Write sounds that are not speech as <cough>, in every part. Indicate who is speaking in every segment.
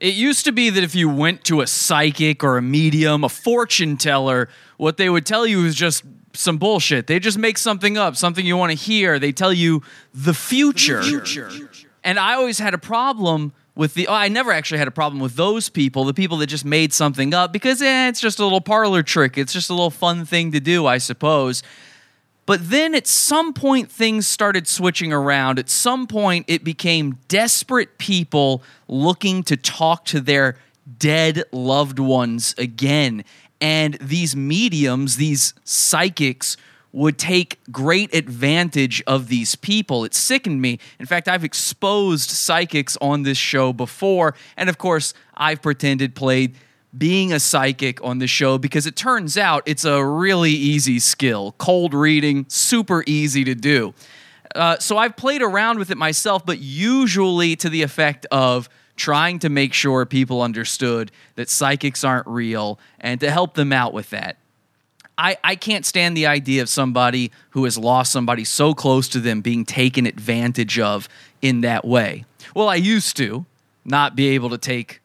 Speaker 1: It used to be that if you went to a psychic or a medium, a fortune teller, what they would tell you is just some bullshit. They just make something up, something you want to hear. They tell you the future. And I always had a problem with the. Oh, I never actually had a problem with those people, the people that just made something up, because eh, it's just a little parlor trick. It's just a little fun thing to do, I suppose. But then at some point, things started switching around. At some point, it became desperate people looking to talk to their dead loved ones again. And these mediums, these psychics, would take great advantage of these people. It sickened me. In fact, I've exposed psychics on this show before. And of course, I've pretended, played being a psychic on the show because it turns out it's a really easy skill. Cold reading, super easy to do. Uh, so I've played around with it myself, but usually to the effect of trying to make sure people understood that psychics aren't real and to help them out with that. I, I can't stand the idea of somebody who has lost somebody so close to them being taken advantage of in that way. Well, I used to not be able to take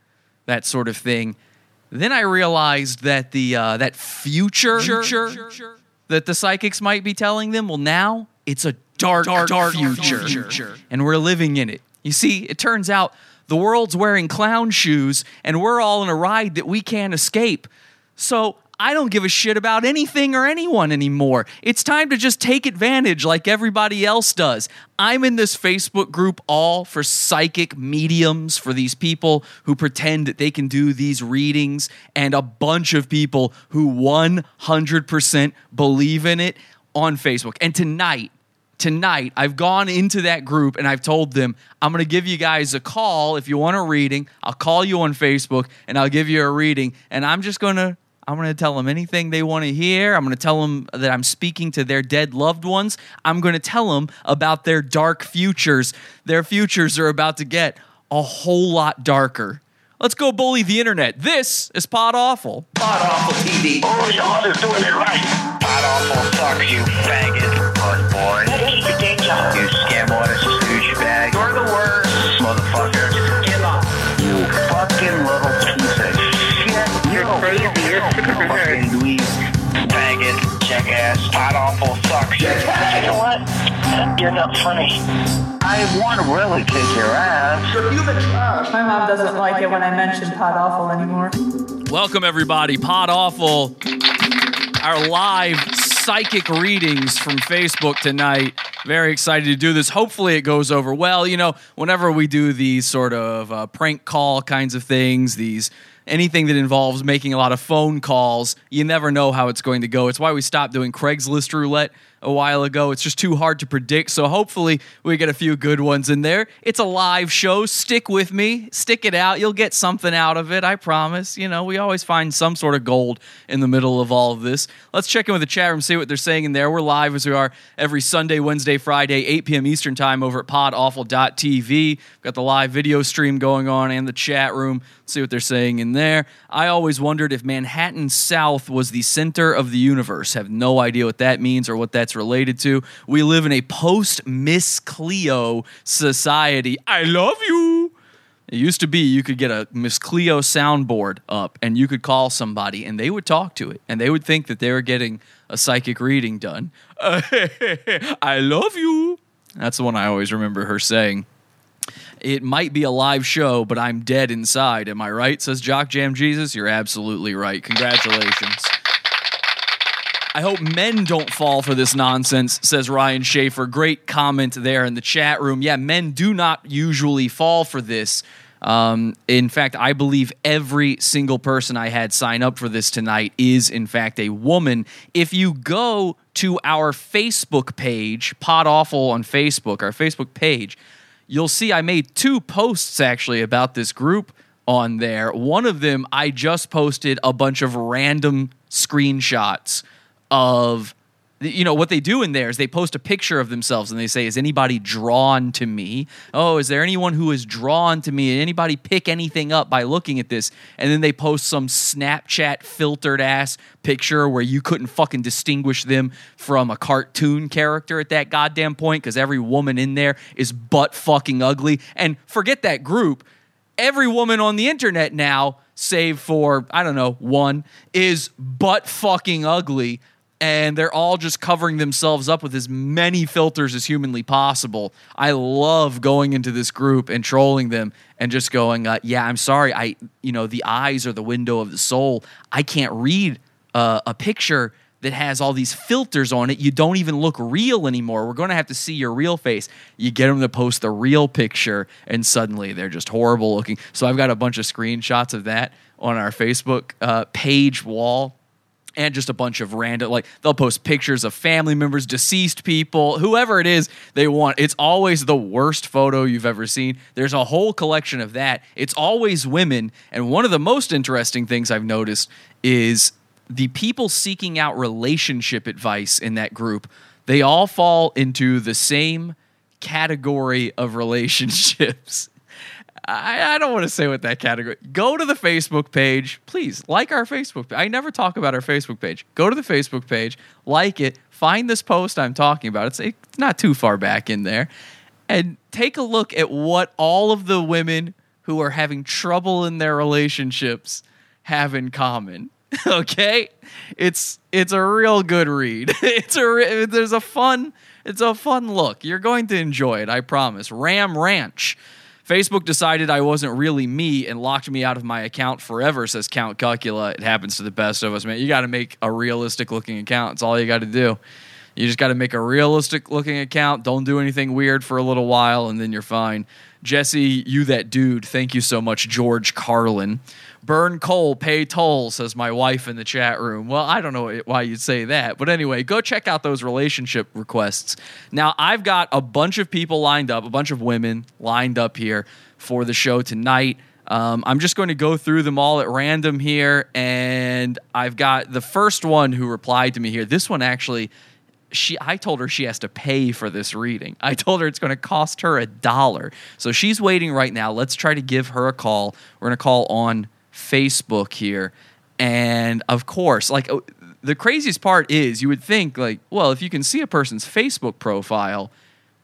Speaker 1: that sort of thing. Then I realized that the uh, that future that the psychics might be telling them, well, now it's a dark, dark, dark future, future, and we're living in it. You see, it turns out the world's wearing clown shoes, and we're all in a ride that we can't escape. So I don't give a shit about anything or anyone anymore. It's time to just take advantage like everybody else does. I'm in this Facebook group all for psychic mediums, for these people who pretend that they can do these readings, and a bunch of people who 100% believe in it on Facebook. And tonight, tonight I've gone into that group and I've told them I'm going to give you guys a call if you want a reading. I'll call you on Facebook and I'll give you a reading and I'm just going to I'm going to tell them anything they want to hear. I'm going to tell them that I'm speaking to their dead loved ones. I'm going to tell them about their dark futures. Their futures are about to get a whole lot darker. Let's go bully the internet. This is Pod Awful.
Speaker 2: Pod Awful TV. Oh, y'all is doing it right. Pod Awful sucks, you faggot. Puss boy. Keep your day job. You scam artist, douchebag. You're the worst. Crazy. You're fucking dweeb. Faggot. Jackass. Pod Awful sucks. You know what? You're not funny. I want to really kick your ass.
Speaker 3: My mom doesn't like it when I mention Pod Awful anymore.
Speaker 1: Welcome, everybody. Pod Awful, our live psychic readings from Facebook tonight. Very excited to do this. Hopefully, it goes over well. You know, whenever we do these sort of uh, prank call kinds of things, these anything that involves making a lot of phone calls, you never know how it's going to go. It's why we stopped doing Craigslist roulette a while ago. It's just too hard to predict. So hopefully we get a few good ones in there. It's a live show. Stick with me. Stick it out. You'll get something out of it. I promise. You know, we always find some sort of gold in the middle of all of this. Let's check in with the chat room, see what they're saying in there. We're live as we are every Sunday, Wednesday, Friday, 8 p.m. Eastern time over at podawful.tv. Got the live video stream going on and the chat room. see what they're saying in there. I always wondered if Manhattan South was the center of the universe. Have no idea what that means or what that's related to. We live in a post Miss Cleo society. I love you. It used to be you could get a Miss Cleo soundboard up and you could call somebody and they would talk to it and they would think that they were getting a psychic reading done. <laughs> I love you. That's the one I always remember her saying. It might be a live show, but I'm dead inside. Am I right? Says Jock Jam Jesus. You're absolutely right. Congratulations. I hope men don't fall for this nonsense, says Ryan Schaefer. Great comment there in the chat room. Yeah, men do not usually fall for this. Um, in fact, I believe every single person I had sign up for this tonight is, in fact, a woman. If you go to our Facebook page, Pod Awful on Facebook, our Facebook page, you'll see I made two posts actually about this group on there. One of them, I just posted a bunch of random screenshots of you know what they do in there is they post a picture of themselves and they say is anybody drawn to me? Oh is there anyone who is drawn to me? Anybody pick anything up by looking at this? And then they post some snapchat filtered ass picture where you couldn't fucking distinguish them from a cartoon character at that goddamn point because every woman in there is butt fucking ugly. And forget that group. Every woman on the internet now, save for, I don't know, one, is butt fucking ugly. And they're all just covering themselves up with as many filters as humanly possible. I love going into this group and trolling them and just going, uh, "Yeah, I'm sorry. I, you know, the eyes are the window of the soul. I can't read uh, a picture that has all these filters on it. You don't even look real anymore. We're going to have to see your real face. You get them to post the real picture, and suddenly they're just horrible looking. So I've got a bunch of screenshots of that on our Facebook uh, page wall. And just a bunch of random, like they'll post pictures of family members, deceased people, whoever it is they want. It's always the worst photo you've ever seen. There's a whole collection of that. It's always women. And one of the most interesting things I've noticed is the people seeking out relationship advice in that group, they all fall into the same category of relationships. I, I don't want to say what that category. Go to the Facebook page, please. Like our Facebook. I never talk about our Facebook page. Go to the Facebook page, like it, find this post I'm talking about. It's, it's not too far back in there, and take a look at what all of the women who are having trouble in their relationships have in common. <laughs> okay, it's it's a real good read. <laughs> it's a re- there's a fun it's a fun look. You're going to enjoy it, I promise. Ram Ranch. Facebook decided I wasn't really me and locked me out of my account forever, says Count Cucula. It happens to the best of us, man. You got to make a realistic looking account. It's all you got to do. You just got to make a realistic looking account. Don't do anything weird for a little while, and then you're fine. Jesse, you that dude. Thank you so much, George Carlin. Burn coal, pay toll, says my wife in the chat room. Well, I don't know why you'd say that. But anyway, go check out those relationship requests. Now, I've got a bunch of people lined up, a bunch of women lined up here for the show tonight. Um, I'm just going to go through them all at random here. And I've got the first one who replied to me here. This one actually she I told her she has to pay for this reading. I told her it's going to cost her a dollar. So she's waiting right now. Let's try to give her a call. We're going to call on Facebook here. And of course, like uh, the craziest part is you would think like, well, if you can see a person's Facebook profile,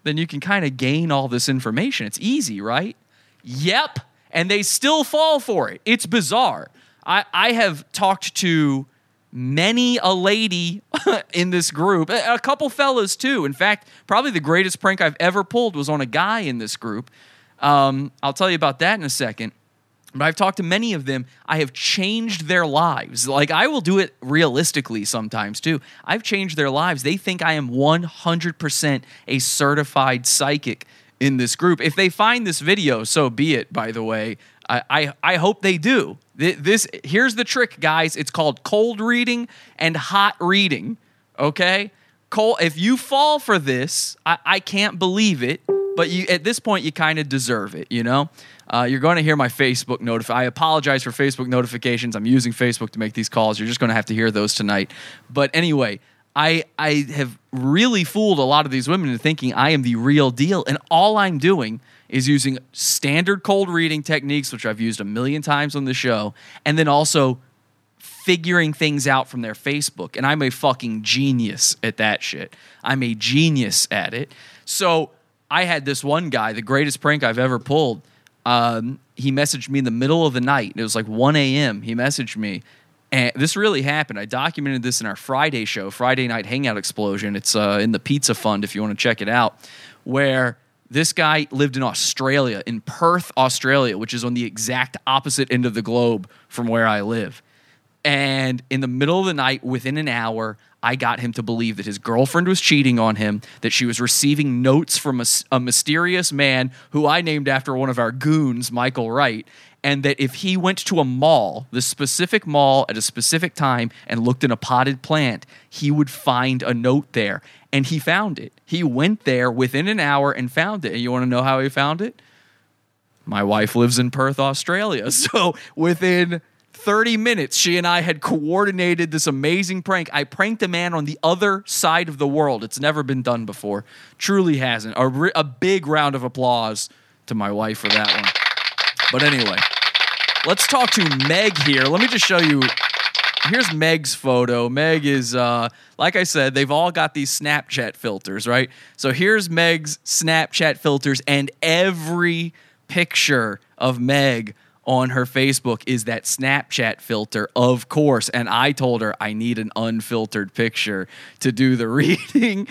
Speaker 1: then you can kind of gain all this information. It's easy, right? Yep. And they still fall for it. It's bizarre. I, I have talked to many a lady <laughs> in this group, a, a couple fellas too. In fact, probably the greatest prank I've ever pulled was on a guy in this group. Um, I'll tell you about that in a second. But I've talked to many of them. I have changed their lives. Like I will do it realistically sometimes too. I've changed their lives. They think I am 100% a certified psychic in this group. If they find this video, so be it, by the way. I, I, hope they do. This here's the trick, guys. It's called cold reading and hot reading. Okay? Cold if you fall for this, I, I can't believe it, but you at this point you kind of deserve it, you know? Uh, you're going to hear my Facebook notify. I apologize for Facebook notifications. I'm using Facebook to make these calls. You're just going to have to hear those tonight. But anyway, I I have really fooled a lot of these women into thinking I am the real deal, and all I'm doing is using standard cold reading techniques, which I've used a million times on the show, and then also figuring things out from their Facebook. And I'm a fucking genius at that shit. I'm a genius at it. So I had this one guy, the greatest prank I've ever pulled. Um, he messaged me in the middle of the night. It was like 1 a.m. He messaged me. And this really happened. I documented this in our Friday show, Friday Night Hangout Explosion. It's uh, in the Pizza Fund if you want to check it out, where this guy lived in Australia, in Perth, Australia, which is on the exact opposite end of the globe from where I live. And in the middle of the night, within an hour, I got him to believe that his girlfriend was cheating on him, that she was receiving notes from a mysterious man who I named after one of our goons, Michael Wright, and that if he went to a mall, the specific mall at a specific time, and looked in a potted plant, he would find a note there. And he found it. He went there within an hour and found it. And you want to know how he found it? My wife lives in Perth, Australia. <laughs> So within 30 minutes, she and I had coordinated this amazing prank. I pranked a man on the other side of the world. It's never been done before. Truly hasn't. A, a big round of applause to my wife for that one. But anyway, let's talk to Meg here. Let me just show you. Here's Meg's photo. Meg is, uh, like I said, they've all got these Snapchat filters, right? So here's Meg's Snapchat filters, and every picture of Meg on her Facebook is that Snapchat filter, of course. And I told her I need an unfiltered picture to do the <laughs> reading.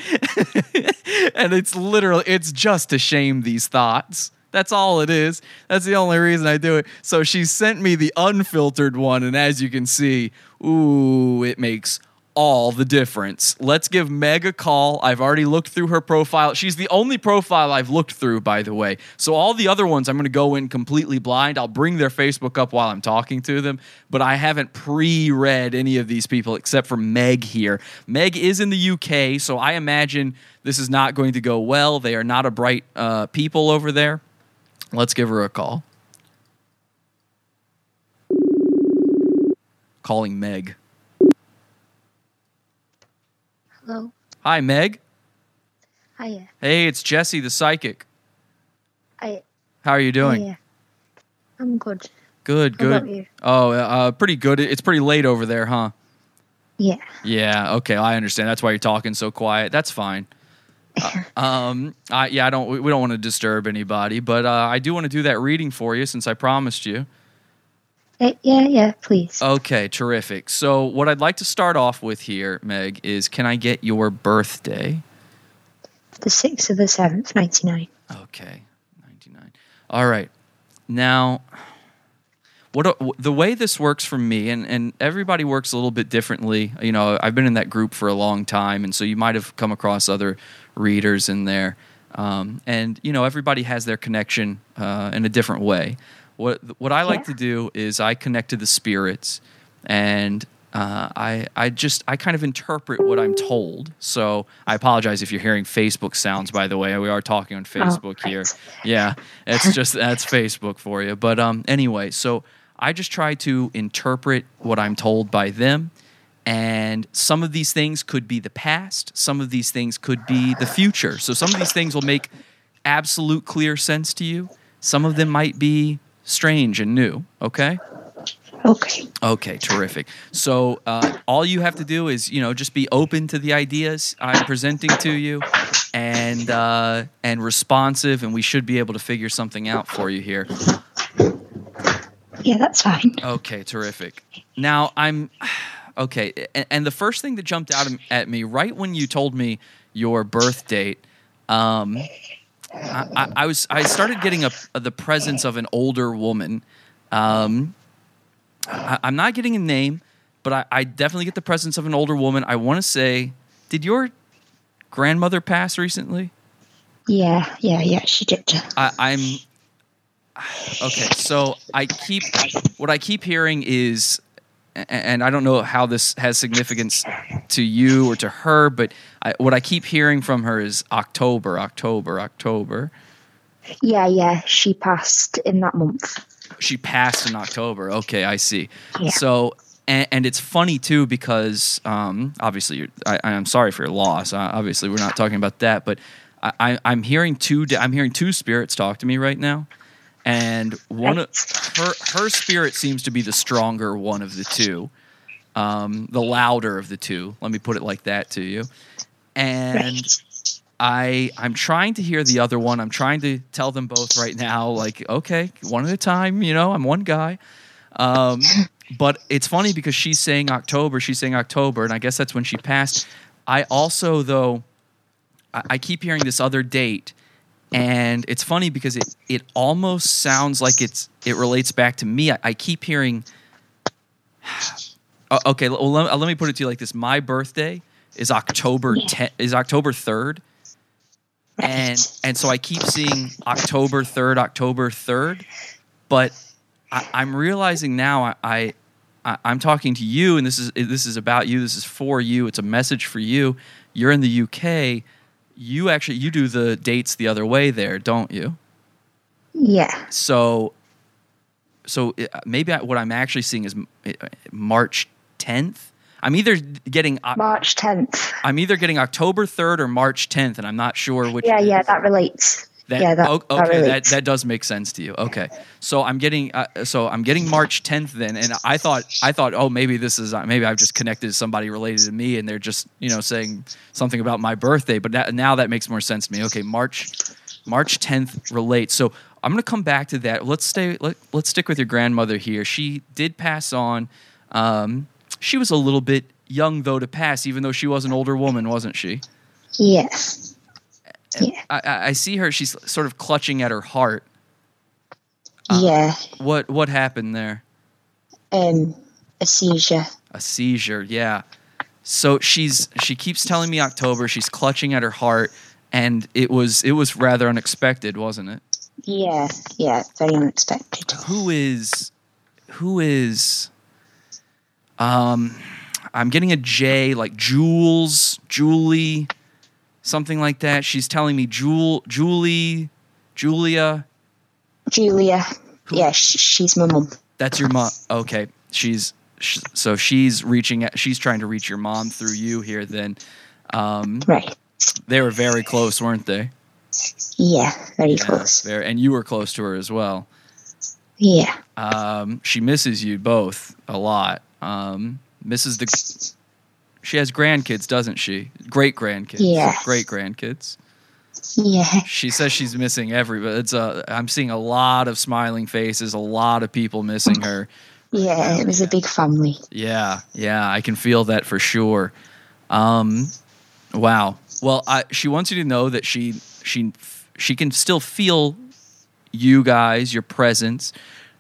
Speaker 1: and it's literally, it's just to shame these thoughts. That's all it is. That's the only reason I do it. So she sent me the unfiltered one. And as you can see, ooh, it makes all the difference. Let's give Meg a call. I've already looked through her profile. She's the only profile I've looked through, by the way. So all the other ones, I'm going to go in completely blind. I'll bring their Facebook up while I'm talking to them, but I haven't pre-read any of these people except for Meg here. Meg is in the UK, so I imagine this is not going to go well. They are not a bright uh, people over there. Let's give her a call. Calling Meg.
Speaker 4: Hello.
Speaker 1: Hi, Meg.
Speaker 4: Hiya.
Speaker 1: Hey, it's Jesse, the psychic.
Speaker 4: I.
Speaker 1: How are you doing?
Speaker 4: Hiya. I'm good.
Speaker 1: Good,
Speaker 4: How
Speaker 1: good. Oh, uh, pretty good. It's pretty late over there, huh?
Speaker 4: Yeah.
Speaker 1: Yeah. Okay, I understand. That's why you're talking so quiet. That's fine. <laughs> Uh, um, I, yeah, I don't. We we don't want to disturb anybody, but uh, I do want to do that reading for you since I promised you.
Speaker 4: Eh, yeah, yeah, please.
Speaker 1: Okay, terrific. So, what I'd like to start off with here, Meg, is can I get your birthday?
Speaker 4: The 6th of the 7th, 99.
Speaker 1: Okay, 99. All right. Now, what the way this works for me, and, and everybody works a little bit differently. You know, I've been in that group for a long time, and so you might have come across other readers in there. Um, and, you know, everybody has their connection uh, in a different way. What, what I like
Speaker 4: Yeah.
Speaker 1: to do is I connect to the spirits, and uh, I, I just I kind of interpret what I'm told. So I apologize if you're hearing Facebook sounds. By the way, we are talking on Facebook here.
Speaker 4: right.
Speaker 1: Yeah, it's <laughs> just that's Facebook for you. But um, anyway, so I just try to interpret what I'm told by them, and some of these things could be the past. Some of these things could be the future. So some of these things will make absolute clear sense to you. Some of them might be strange and new. Okay.
Speaker 4: Okay.
Speaker 1: Okay, terrific. So uh, all you have to do is, you know, just be open to the ideas I'm presenting to you, and uh, and responsive, and we should be able to figure something out for you here.
Speaker 4: Yeah, that's fine.
Speaker 1: Okay, terrific. Now I'm <sighs> okay, and, and the first thing that jumped out at me right when you told me your birth date, um, I, I, was I started getting a, the presence of an older woman. Um, I, I'm not getting a name, but I, I definitely get the presence of an older woman. I want to say, did your grandmother pass recently?
Speaker 4: Yeah, yeah, yeah, she did.
Speaker 1: I, I'm okay. So I keep what I keep hearing is, and I don't know how this has significance to you or to her, but I, what I keep hearing from her is October, October, October.
Speaker 4: Yeah, yeah, she passed in that month.
Speaker 1: She passed in October. Okay, I see.
Speaker 4: Yeah.
Speaker 1: So. And, and it's funny too because um, obviously you're, I, I'm sorry for your loss. Uh, obviously we're not talking about that, but I, I, I'm hearing two. I'm hearing two spirits talk to me right now, and one of her her spirit seems to be the stronger one of the two, um, the louder of the two. Let me put it like that to you. And I I'm trying to hear the other one. I'm trying to tell them both right now, like okay, one at a time. You know, I'm one guy. Um, but it's funny because she's saying October. She's saying October, and I guess that's when she passed. I also though I, I keep hearing this other date, and it's funny because it it almost sounds like it's it relates back to me. I, I keep hearing. <sighs> Uh, okay, well, let, let me put it to you like this: My birthday is October. 10, is October third, and and so I keep seeing October third, October third, but I, I'm realizing now I I- I'm talking to you, and this is this is about you. This is for you. It's a message for you. You're in the UK. You actually you do the dates the other way there, don't you?
Speaker 4: Yeah.
Speaker 1: So, so uh, maybe I, what I'm actually seeing is uh, March 10th. I'm either getting
Speaker 4: March 10th.
Speaker 1: I'm either getting October 3rd or March 10th, and I'm not sure which.
Speaker 4: Yeah, yeah,
Speaker 1: is.
Speaker 4: that relates.
Speaker 1: That,
Speaker 4: yeah, that,
Speaker 1: o- okay, that, that does make sense to you. Okay, so I'm getting uh, so I'm getting March 10th then, and I thought I thought oh maybe this is uh, maybe I've just connected to somebody related to me, and they're just you know saying something about my birthday, but that, now that makes more sense to me. Okay, March March 10th relates. So I'm going to come back to that. Let's stay. Let, let's stick with your grandmother here. She did pass on. Um, she was a little bit young though to pass, even though she was an older woman, wasn't she?
Speaker 4: Yeah. Yeah.
Speaker 1: I, I I see her. She's sort of clutching at her heart. Uh,
Speaker 4: yeah.
Speaker 1: What what happened there?
Speaker 4: Um, a seizure.
Speaker 1: A seizure. Yeah. So she's she keeps telling me October. She's clutching at her heart, and it was it was rather unexpected, wasn't it?
Speaker 4: Yeah. Yeah. Very unexpected.
Speaker 1: who is who is um i'm getting a j like jules julie something like that she's telling me jewel julie julia
Speaker 4: Julia. Yeah. Sh- she's my mom.
Speaker 1: that's your mom okay she's sh- so she's reaching at she's trying to reach your mom through you here then um
Speaker 4: Right.
Speaker 1: they were very close weren't they
Speaker 4: Yeah. Very
Speaker 1: Yeah,
Speaker 4: close.
Speaker 1: very, and you were close to her as well
Speaker 4: Yeah.
Speaker 1: Um, she misses you both a lot. Um, misses the. She has grandkids, doesn't she? Great grandkids.
Speaker 4: Yeah.
Speaker 1: Great grandkids.
Speaker 4: Yeah.
Speaker 1: She says she's missing everybody. It's a. I'm seeing a lot of smiling faces. A lot of people missing her.
Speaker 4: Yeah. It was a big family.
Speaker 1: Yeah, yeah, I can feel that for sure. Um, wow. Well, I, she wants you to know that she she she can still feel you guys, your presence.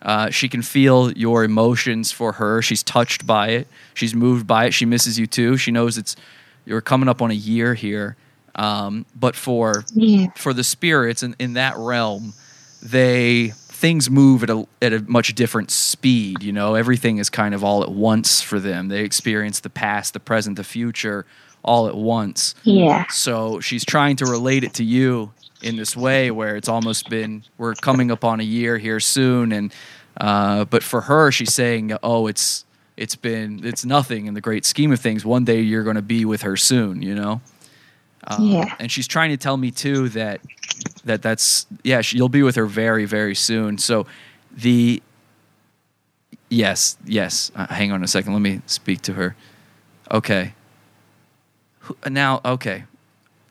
Speaker 1: Uh, she can feel your emotions for her. She's touched by it. She's moved by it. She misses you too. She knows it's you're coming up on a year here. Um, but for
Speaker 4: Yeah.
Speaker 1: for the spirits in, in that realm, they things move at a at a much different speed. You know, everything is kind of all at once for them. They experience the past, the present, the future all at once.
Speaker 4: Yeah.
Speaker 1: So she's trying to relate it to you in this way where it's almost been we're coming up on a year here soon and uh, but for her she's saying oh it's it's been it's nothing in the great scheme of things. One day you're going to be with her soon you know? Um,
Speaker 4: Yeah.
Speaker 1: and she's trying to tell me too that that that's yeah she, you'll be with her very very soon. So the yes yes uh, hang on a second. Let me speak to her. Okay. Now okay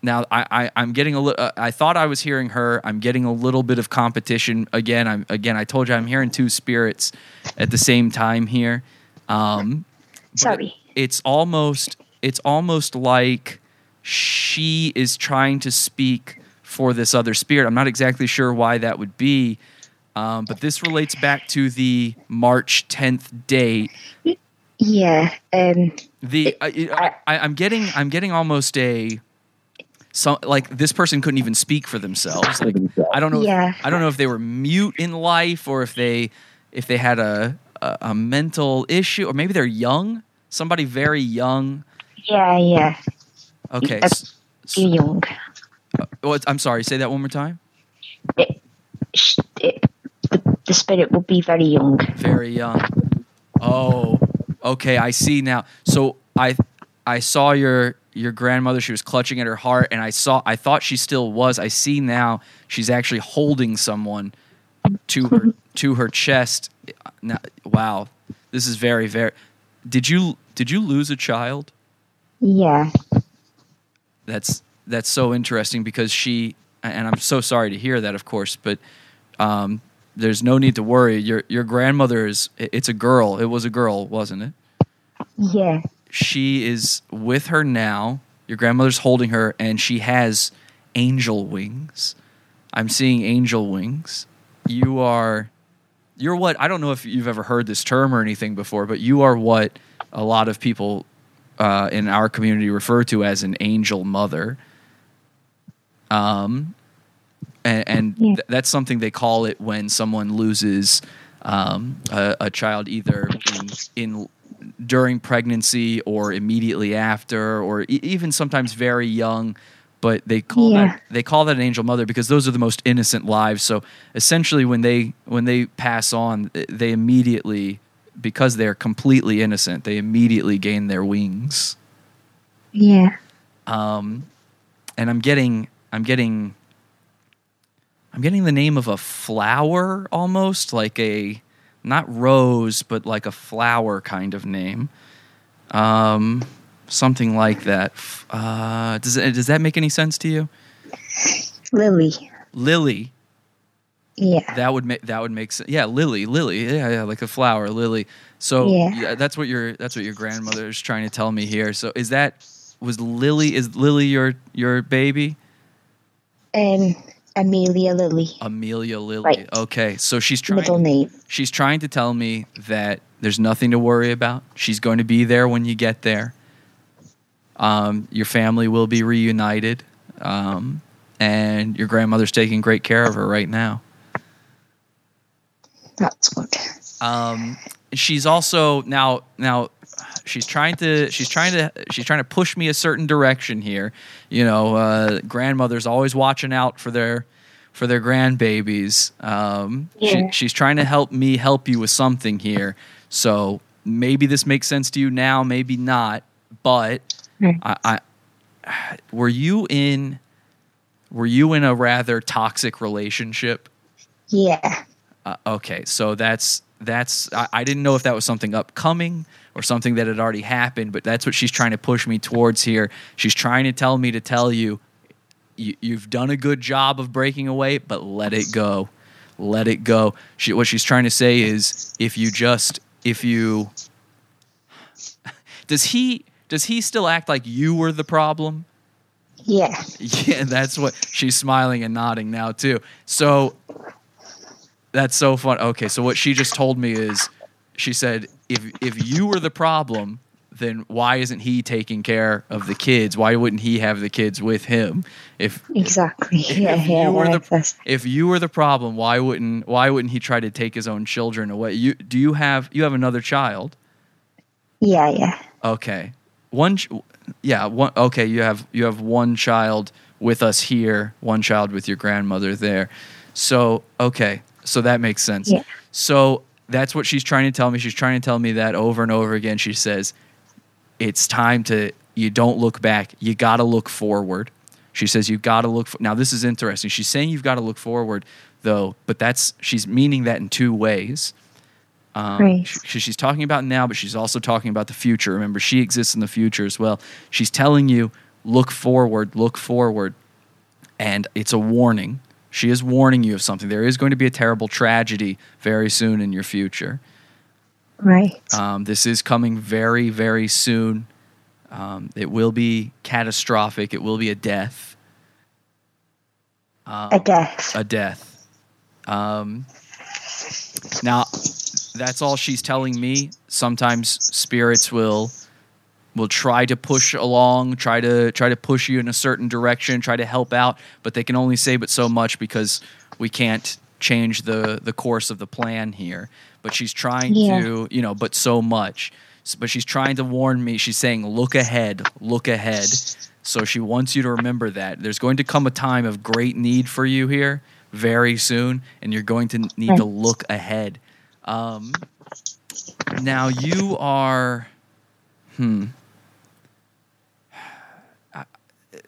Speaker 1: now I, I I'm getting a little. Uh, I thought I was hearing her. I'm getting a little bit of competition again. I'm again. I told you I'm hearing two spirits at the same time here. Um,
Speaker 4: Sorry.
Speaker 1: it's almost it's almost like she is trying to speak for this other spirit. I'm not exactly sure why that would be, um, but this relates back to the March 10th date.
Speaker 4: Yeah. Um.
Speaker 1: The I, I, I'm getting I'm getting almost a some like this person couldn't even speak for themselves. Like I don't know.
Speaker 4: Yeah.
Speaker 1: If, I don't know if they were mute in life or if they if they had a, a a mental issue or maybe they're young. Somebody very young.
Speaker 4: Yeah. Yeah.
Speaker 1: Okay.
Speaker 4: Uh,
Speaker 1: s- s-
Speaker 4: You're young.
Speaker 1: oh, it's- I'm sorry. Say that one more time.
Speaker 4: Sh- it, the, the spirit will be very young.
Speaker 1: Very young. Oh, okay. I see now. So I I saw your your grandmother. She was clutching at her heart, and I saw. I thought she still was. I see now. She's actually holding someone to her to her chest. Now, wow, this is very very. Did you did you lose a child?
Speaker 4: Yeah.
Speaker 1: That's that's so interesting because she and I'm so sorry to hear that, of course, but um, there's no need to worry. Your your grandmother is it's a girl. It was a girl, wasn't it?
Speaker 4: Yeah.
Speaker 1: She is with her now. Your grandmother's holding her, and she has angel wings. I'm seeing angel wings. You are you're what I don't know if you've ever heard this term or anything before, but you are what a lot of people uh, in our community refer to as an angel mother. Um, and, and th- that's something they call it when someone loses um, a, a child either in, in during pregnancy or immediately after, or e- even sometimes very young. But they call
Speaker 4: Yeah.
Speaker 1: that they call that an angel mother because those are the most innocent lives. So essentially, when they when they pass on, they immediately because they're completely innocent, they immediately gain their wings.
Speaker 4: Yeah.
Speaker 1: Um, and I'm getting I'm getting I'm getting the name of a flower almost like a not rose but like a flower kind of name. Um, something like that. Uh, does does that make any sense to you?
Speaker 4: Lily.
Speaker 1: Lily.
Speaker 4: Yeah.
Speaker 1: That would make that would make sense. Yeah, Lily, Lily. Yeah, yeah, like a flower, Lily. So
Speaker 4: Yeah.
Speaker 1: yeah, that's what your that's what your grandmother is trying to tell me here. So is that was Lily is Lily your your baby?
Speaker 4: Um, Amelia Lily,
Speaker 1: Amelia Lily.
Speaker 4: Right.
Speaker 1: Okay. So she's trying
Speaker 4: middle name.
Speaker 1: she's trying to tell me that there's nothing to worry about. She's going to be there when you get there. Um, your family will be reunited, um, and your grandmother's taking great care of her right now.
Speaker 4: That's good.
Speaker 1: Um, she's also now now she's trying to she's trying to she's trying to push me a certain direction here. You know, uh, grandmothers always watching out for their for their grandbabies. Um,
Speaker 4: Yeah.
Speaker 1: she, she's trying to help me help you with something here. So maybe this makes sense to you now, maybe not. But
Speaker 4: Right.
Speaker 1: I, I were you in were you in a rather toxic relationship?
Speaker 4: Yeah.
Speaker 1: Uh, okay, so that's that's I, I didn't know if that was something upcoming or something that had already happened, but that's what she's trying to push me towards here. She's trying to tell me to tell you, you you've done a good job of breaking away, but let it go, let it go. She, what she's trying to say is, if you just if you does he does he still act like you were the problem?
Speaker 4: Yeah.
Speaker 1: Yeah, that's what she's smiling and nodding now too. So that's so fun. Okay, so what she just told me is she said if if you were the problem, then why isn't he taking care of the kids? Why wouldn't he have the kids with him? If
Speaker 4: Exactly. Yeah.
Speaker 1: if
Speaker 4: Yeah.
Speaker 1: you were
Speaker 4: like
Speaker 1: the
Speaker 4: this.
Speaker 1: if you were the problem, why wouldn't why wouldn't he try to take his own children away? You do you have you have another child?
Speaker 4: Yeah. Yeah.
Speaker 1: Okay. One yeah, one okay, you have you have one child with us here, one child with your grandmother there. So, okay. So that makes sense.
Speaker 4: Yeah.
Speaker 1: So that's what she's trying to tell me. She's trying to tell me that over and over again. She says, "It's time to you don't look back. You got to look forward." She says you got to look for, Now this is interesting. She's saying you've got to look forward though, but that's she's meaning that in two ways. Um,
Speaker 4: Right.
Speaker 1: she- she's talking about now, but she's also talking about the future. Remember, she exists in the future as well. She's telling you, look forward, look forward. And it's a warning. She is warning you of something. There is going to be a terrible tragedy very soon in your future.
Speaker 4: Right.
Speaker 1: Um, this is coming very, very soon. Um, it will be catastrophic. It will be a death.
Speaker 4: a death.
Speaker 1: a death. Um, now, that's all she's telling me. Sometimes spirits will will try to push along, try to try to push you in a certain direction, try to help out, but they can only say but so much because we can't change the the course of the plan here. But she's trying
Speaker 4: Yeah.
Speaker 1: to, you know, but so much. But she's trying to warn me. She's saying, "Look ahead, look ahead." So she wants you to remember that there's going to come a time of great need for you here very soon, and you're going to need to look ahead. Um, now you are, hmm. I-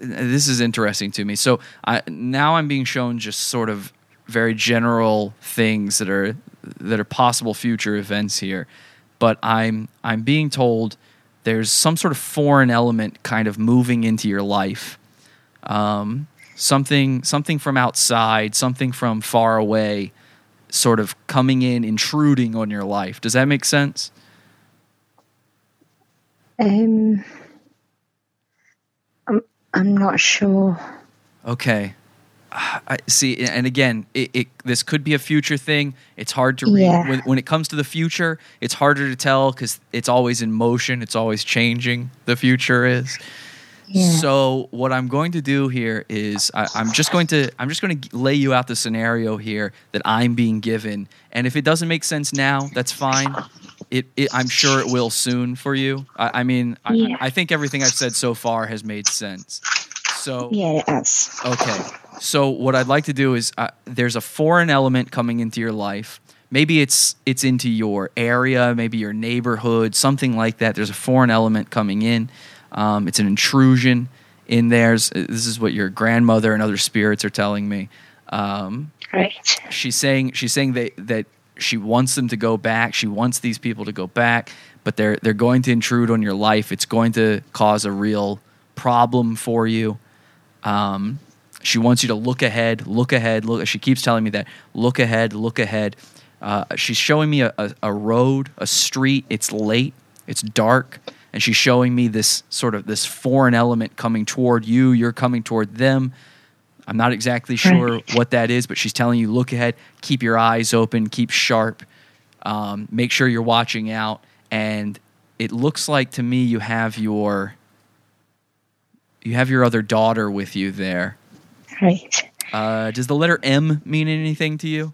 Speaker 1: This is interesting to me. So I, now I'm being shown just sort of very general things that are that are possible future events here, but I'm I'm being told there's some sort of foreign element kind of moving into your life um, something something from outside, something from far away, sort of coming in, intruding on your life. Does that make sense?
Speaker 4: Um. I'm. Not sure.
Speaker 1: Okay. I see, and again, it, it this could be a future thing. It's hard to read
Speaker 4: Yeah.
Speaker 1: when, when it comes to the future. It's harder to tell because it's always in motion. It's always changing. The future is.
Speaker 4: Yeah.
Speaker 1: So what I'm going to do here is I, I'm just going to I'm just going to lay you out the scenario here that I'm being given, and if it doesn't make sense now, that's fine. It, it I'm sure it will soon for you. I, I mean,
Speaker 4: Yeah.
Speaker 1: I, I think everything I've said so far has made sense. So
Speaker 4: Yeah, it is.
Speaker 1: Okay. So what I'd like to do is uh, there's a foreign element coming into your life. Maybe it's it's into your area, maybe your neighborhood, something like that. There's a foreign element coming in. Um, it's an intrusion in theirs. This is what your grandmother and other spirits are telling me. Um,
Speaker 4: Right.
Speaker 1: she's saying she's saying that that she wants them to go back. She wants these people to go back, but they're they're going to intrude on your life. It's going to cause a real problem for you. Um, she wants you to look ahead, look ahead, look. She keeps telling me that look ahead, look ahead. Uh, she's showing me a, a, a road, a street. It's late, it's dark, and she's showing me this sort of this foreign element coming toward you. You're coming toward them. I'm not exactly sure what that is, but she's telling you look ahead, keep your eyes open, keep sharp, um, make sure you're watching out. And it looks like to me you have your you have your other daughter with you there.
Speaker 4: Right.
Speaker 1: Uh, does the letter M mean anything to you?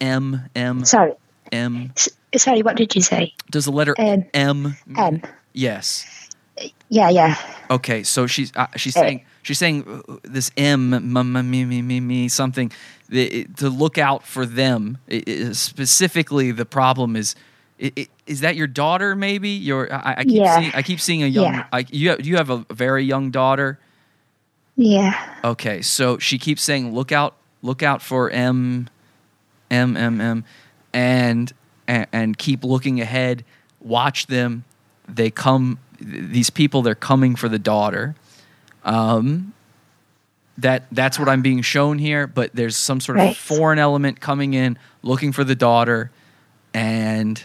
Speaker 1: M M
Speaker 4: Sorry.
Speaker 1: M.
Speaker 4: S- sorry, what did you say?
Speaker 1: Does the letter
Speaker 4: M.
Speaker 1: M?
Speaker 4: M.
Speaker 1: Yes.
Speaker 4: Yeah, yeah.
Speaker 1: Okay, so she's uh, she's
Speaker 4: Eh.
Speaker 1: saying she's saying uh, this M m m me me me me something to look out for them. It- it- specifically, the problem is. Is that your daughter? Maybe your I, I keep
Speaker 4: Yeah.
Speaker 1: seeing I keep seeing a young.
Speaker 4: Yeah.
Speaker 1: I, you have, you have a very young daughter.
Speaker 4: Yeah.
Speaker 1: Okay, so she keeps saying, "Look out! Look out for M, M, M, M," and and, and keep looking ahead. Watch them. They come. th- These people, they're coming for the daughter. Um, that that's what I'm being shown here. But there's some sort of
Speaker 4: Right.
Speaker 1: foreign element coming in, looking for the daughter, and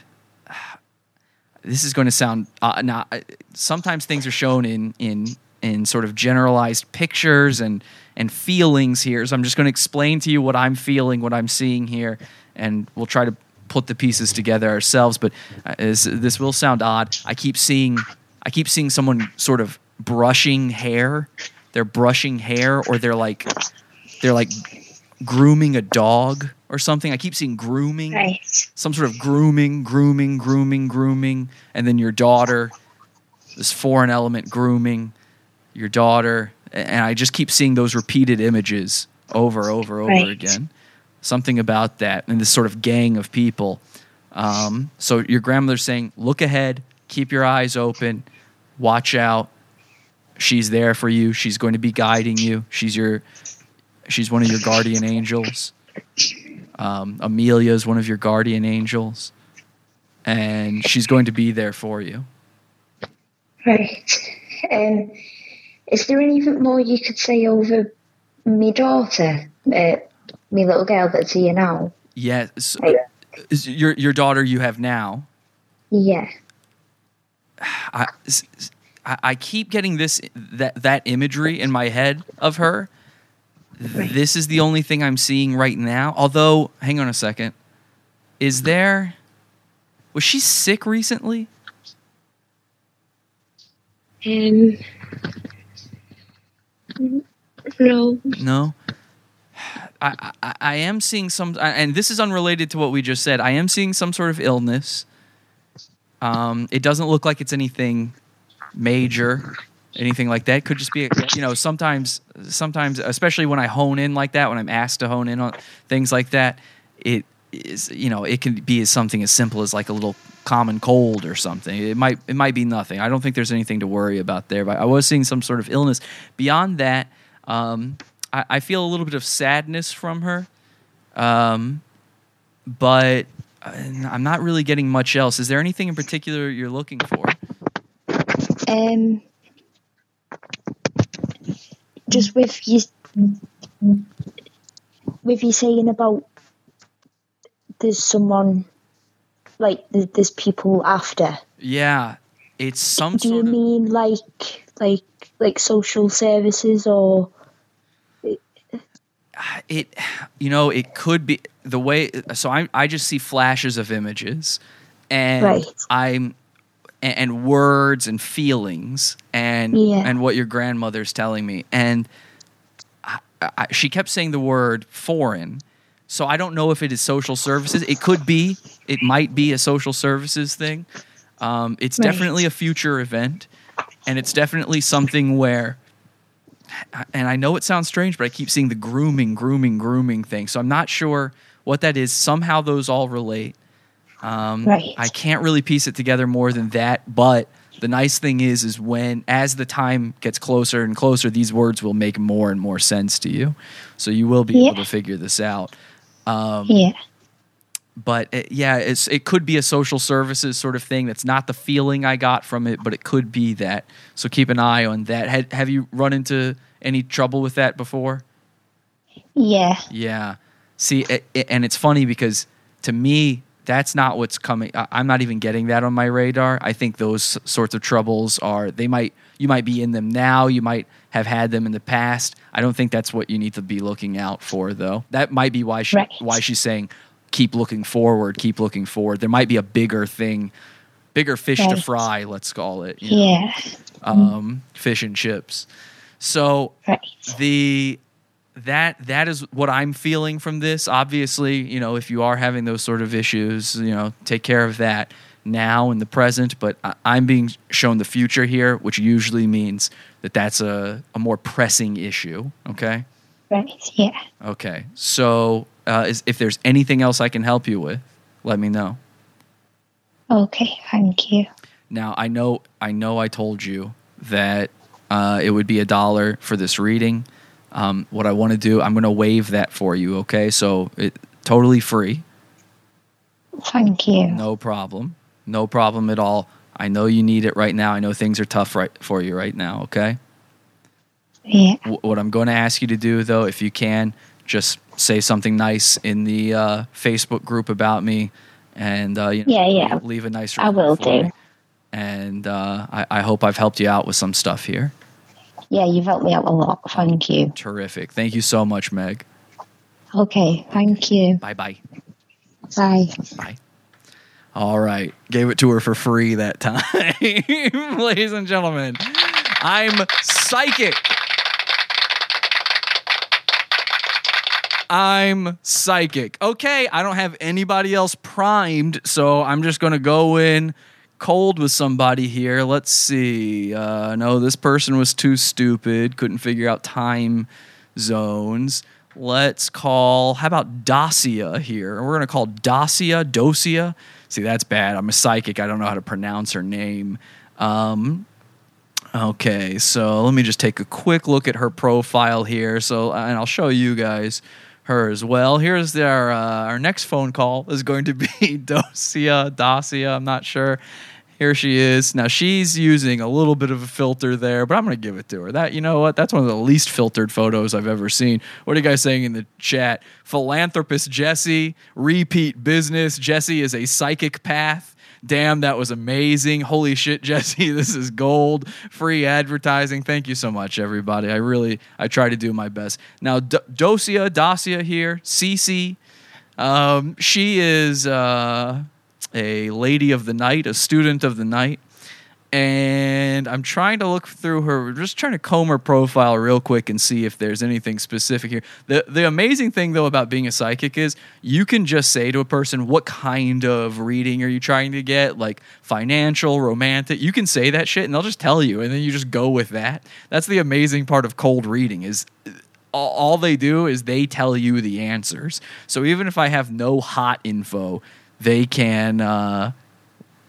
Speaker 1: <sighs> this is going to sound uh, not. uh, Sometimes things are shown in in in sort of generalized pictures and and feelings here. So I'm just going to explain to you what I'm feeling, what I'm seeing here, and we'll try to put the pieces together ourselves. But uh, this, this will sound odd. I keep seeing I keep seeing someone sort of brushing hair. They're brushing hair, or they're like they're like grooming a dog or something. I keep seeing grooming
Speaker 4: Right.
Speaker 1: some sort of grooming, grooming, grooming, grooming, and then your daughter, this foreign element grooming your daughter, and I just keep seeing those repeated images over, over, over
Speaker 4: Right.
Speaker 1: again. Something about that, and this sort of gang of people. Um, so your grandmother's saying, "Look ahead, keep your eyes open, watch out. She's there for you. She's going to be guiding you. She's your, she's one of your guardian angels." Um, Amelia is one of your guardian angels, and she's going to be there for you.
Speaker 4: Right. Um, is there anything more you could say over my daughter, uh, my little girl that's here now?
Speaker 1: Yes,
Speaker 4: Right.
Speaker 1: is your your daughter you have now.
Speaker 4: Yeah.
Speaker 1: I, I- I keep getting this that that imagery in my head of her. This is the only thing I'm seeing right now. Although, hang on a second. Is there? Was she sick recently?
Speaker 4: Um. No.
Speaker 1: No. I, I, I am seeing some, and this is unrelated to what we just said. I am seeing some sort of illness. Um, it doesn't look like it's anything major, anything like that. Could just be, you know, sometimes, sometimes, especially when I hone in like that, when I'm asked to hone in on things like that, it is, you know, it can be as something as simple as like a little common cold or something. It might, it might be nothing. I don't think there's anything to worry about there. But I was seeing some sort of illness. Beyond that, um, I, I feel a little bit of sadness from her, um, but uh, I'm not really getting much else. Is there anything in particular you're looking for?
Speaker 4: Um. Just with you, with you saying about there's someone like there's people after.
Speaker 1: Yeah, it's some
Speaker 4: Do you
Speaker 1: of.
Speaker 4: mean like like like social services or <sighs>
Speaker 1: it you know it could be the way so i i just see flashes of images and
Speaker 4: Right.
Speaker 1: i'm and, and words and feelings and
Speaker 4: Yeah.
Speaker 1: and what your grandmother's telling me and I, I, she kept saying the word foreign so i don't know if it is social services it could be it might be a social services thing um, it's
Speaker 4: Right.
Speaker 1: definitely a future event and it's definitely something where and I know it sounds strange, but I keep seeing the grooming, grooming, grooming thing. So I'm not sure what that is. Somehow those all relate. Um,
Speaker 4: Right.
Speaker 1: I can't really piece it together more than that. But the nice thing is, is when as the time gets closer and closer, these words will make more and more sense to you. So you will be
Speaker 4: Yeah.
Speaker 1: able to figure this out. Um,
Speaker 4: yeah
Speaker 1: but it, yeah, it's it could be a social services sort of thing. That's not the feeling I got from it, but it could be that. So keep an eye on that. Had, have you run into any trouble with that before?
Speaker 4: Yeah.
Speaker 1: Yeah. See, i i- and it's funny because to me, that's not what's coming. I'm not even getting that on my radar. I think those sorts of troubles are, they might, you might be in them now. You might have had them in the past. I don't think that's what you need to be looking out for, though. That might be why she,
Speaker 4: Right.
Speaker 1: why she's saying, keep looking forward, keep looking forward. There might be a bigger thing, bigger fish to fry, let's call it. you know,
Speaker 4: Yeah.
Speaker 1: Um, fish and chips. So
Speaker 4: Right.
Speaker 1: the that that is what I'm feeling from this. Obviously, you know, if you are having those sort of issues, you know, take care of that now in the present. But I- I'm being shown the future here, which usually means that that's a, a more pressing issue. Okay.
Speaker 4: Right. Yeah.
Speaker 1: Okay. So uh, is, if there's anything else I can help you with, let me know.
Speaker 4: Okay. Thank you.
Speaker 1: Now I know I know I told you that uh, it would be a dollar for this reading. Um, what I want to do, I'm going to waive that for you. Okay, so it totally free,
Speaker 4: Thank you.
Speaker 1: no problem, no problem at all. I know you need it right now. I know things are tough right for you right now. Okay.
Speaker 4: Yeah.
Speaker 1: W- what I'm going to ask you to do, though, if you can, just say something nice in the uh, Facebook group about me, and uh, you know,
Speaker 4: Yeah, yeah.
Speaker 1: leave- a nice.
Speaker 4: I will do.
Speaker 1: me. And uh, I, I hope I've helped you out with some stuff here.
Speaker 4: Yeah, you've helped me out a lot. Thank you.
Speaker 1: Terrific. Thank you so much, Meg.
Speaker 4: Okay. Thank you.
Speaker 1: Bye bye.
Speaker 4: Bye.
Speaker 1: Bye. All right. Gave it to her for free that time. <laughs> Ladies and gentlemen, I'm psychic. I'm psychic. Okay, I don't have anybody else primed, so I'm just going to go in cold with somebody here. Let's see. Uh, no, this person was too stupid, couldn't figure out time zones. Let's call, how about Dacia here? We're going to call Dacia, Dosia. See, that's bad. I'm a psychic. I don't know how to pronounce her name. Um, Okay, so let me just take a quick look at her profile here. So, and I'll show you guys her as well. Here's our uh, our next phone call is going to be <laughs> Dosia, Dacia. I'm not sure. Here she is. Now she's using a little bit of a filter there, but I'm going to give it to her. That you know what? That's one of the least filtered photos I've ever seen. What are you guys saying in the chat? Philanthropist Jesse, repeat business. Jesse is a psychic path. Damn, that was amazing. Holy shit, <laughs> Jesse, this is gold. Free advertising. Thank you so much, everybody. I really, I try to do my best. Now, D- Dosia, Dacia here, Cece. Um, she is uh, a lady of the night, a student of the night. And I'm trying to look through her, just trying to comb her profile real quick and see if there's anything specific here. The the amazing thing though about being a psychic is you can just say to a person what kind of reading are you trying to get, like financial, romantic. You can say that shit and they'll just tell you and then you just go with that. That's the amazing part of cold reading is all, they do is they tell you the answers. So even if I have no hot info, they can. Uh,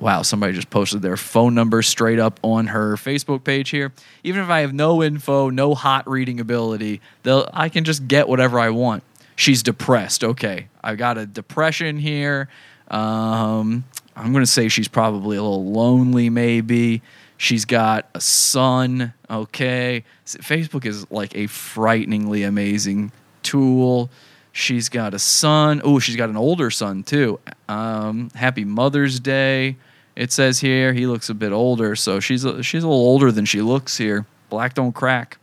Speaker 1: wow, somebody just posted their phone number straight up on her Facebook page here. Even if I have no info, no hot reading ability, I can just get whatever I want. She's depressed. Okay, I've got a depression here. Um, I'm gonna say she's probably a little lonely, maybe. She's got a son. Okay. Facebook is like a frighteningly amazing tool. She's got a son. Oh, she's got an older son too. Um, happy Mother's Day. It says here he looks a bit older, so she's a, she's a little older than she looks here. Black don't crack.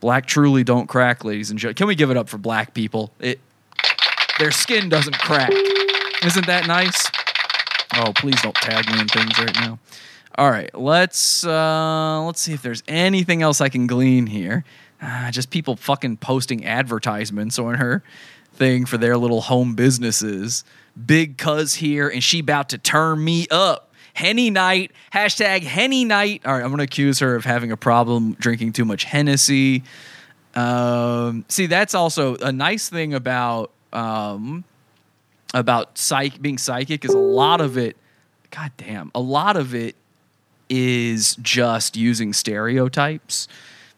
Speaker 1: Black truly don't crack, ladies and gentlemen. Can we give it up for black people? It their skin doesn't crack. Isn't that nice? Oh, please don't tag me in things right now. All right, let's uh, let's see if there's anything else I can glean here. Ah, just people fucking posting advertisements on her thing for their little home businesses. Big cuz here, and she about to turn me up. Henny night, hashtag Henny night. All right, I'm gonna accuse her of having a problem drinking too much Hennessy. Um, see, that's also a nice thing about um, about psych being psychic is a lot of it. God damn, a lot of it is just using stereotypes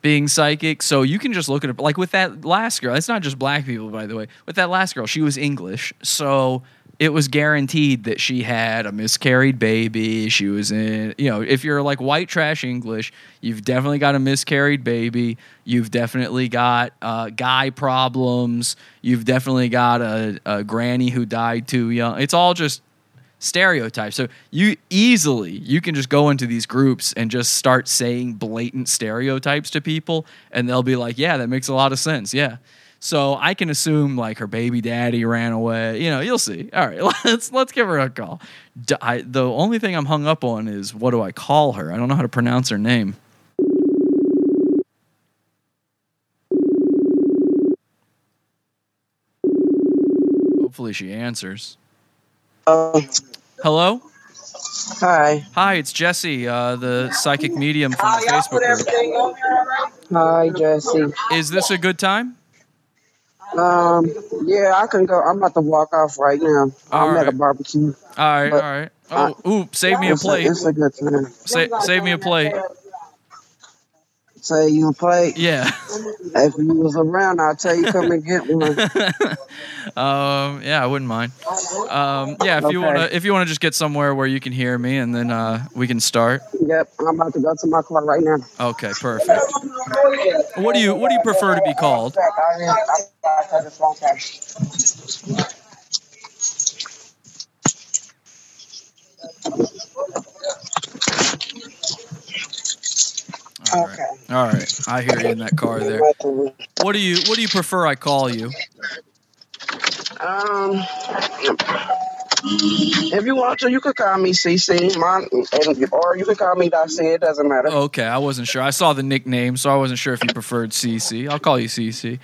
Speaker 1: being psychic so you can just look at it like with that last girl it's not just black people by the way with that last girl she was english so it was guaranteed that she had a miscarried baby. She was in, you know, if you're like white trash English, you've definitely got a miscarried baby. You've definitely got uh, guy problems. You've definitely got a, a granny who died too young. It's all just stereotypes. So you easily you can just go into these groups and just start saying blatant stereotypes to people, and they'll be like, "Yeah, that makes a lot of sense." Yeah. So I can assume like her baby daddy ran away. You know, you'll see. All right, <laughs> let's let's give her a call. D- I, the only thing I'm hung up on is what do I call her? I don't know how to pronounce her name. Hopefully she answers.
Speaker 5: Oh,
Speaker 1: Hello.
Speaker 5: hi.
Speaker 1: Hi, it's Jesse, uh, the psychic medium from the Facebook group.
Speaker 5: Hi, Jesse.
Speaker 1: Is this a good time?
Speaker 5: Um, yeah, I can go. I'm about to walk off right now.
Speaker 1: All
Speaker 5: I'm at a
Speaker 1: right.
Speaker 5: barbecue.
Speaker 1: All right,
Speaker 5: But
Speaker 1: all right. Oh, ooh, save me a
Speaker 5: It's a,
Speaker 1: plate.
Speaker 5: it's a good time.
Speaker 1: Sa- save me a plate.
Speaker 5: Say you play.
Speaker 1: Yeah.
Speaker 5: If you was around, I'll tell you come and get one. <laughs>
Speaker 1: um, yeah, I wouldn't mind. Um, yeah, if you wanna, if you wanna just get somewhere where you can hear me, and then uh, we can start.
Speaker 5: Yep, I'm about to go to my car right now.
Speaker 1: Okay, perfect. What do you What do you prefer to be called? All right.
Speaker 5: Okay.
Speaker 1: All right. I hear you in that car there. What do you What do you prefer I call you?
Speaker 5: Um, if you want to, you could call me CC, and, or you could call me Darcy. It doesn't matter.
Speaker 1: Okay, I wasn't sure. I saw the nickname, so I wasn't sure if you preferred CC. I'll call you CC.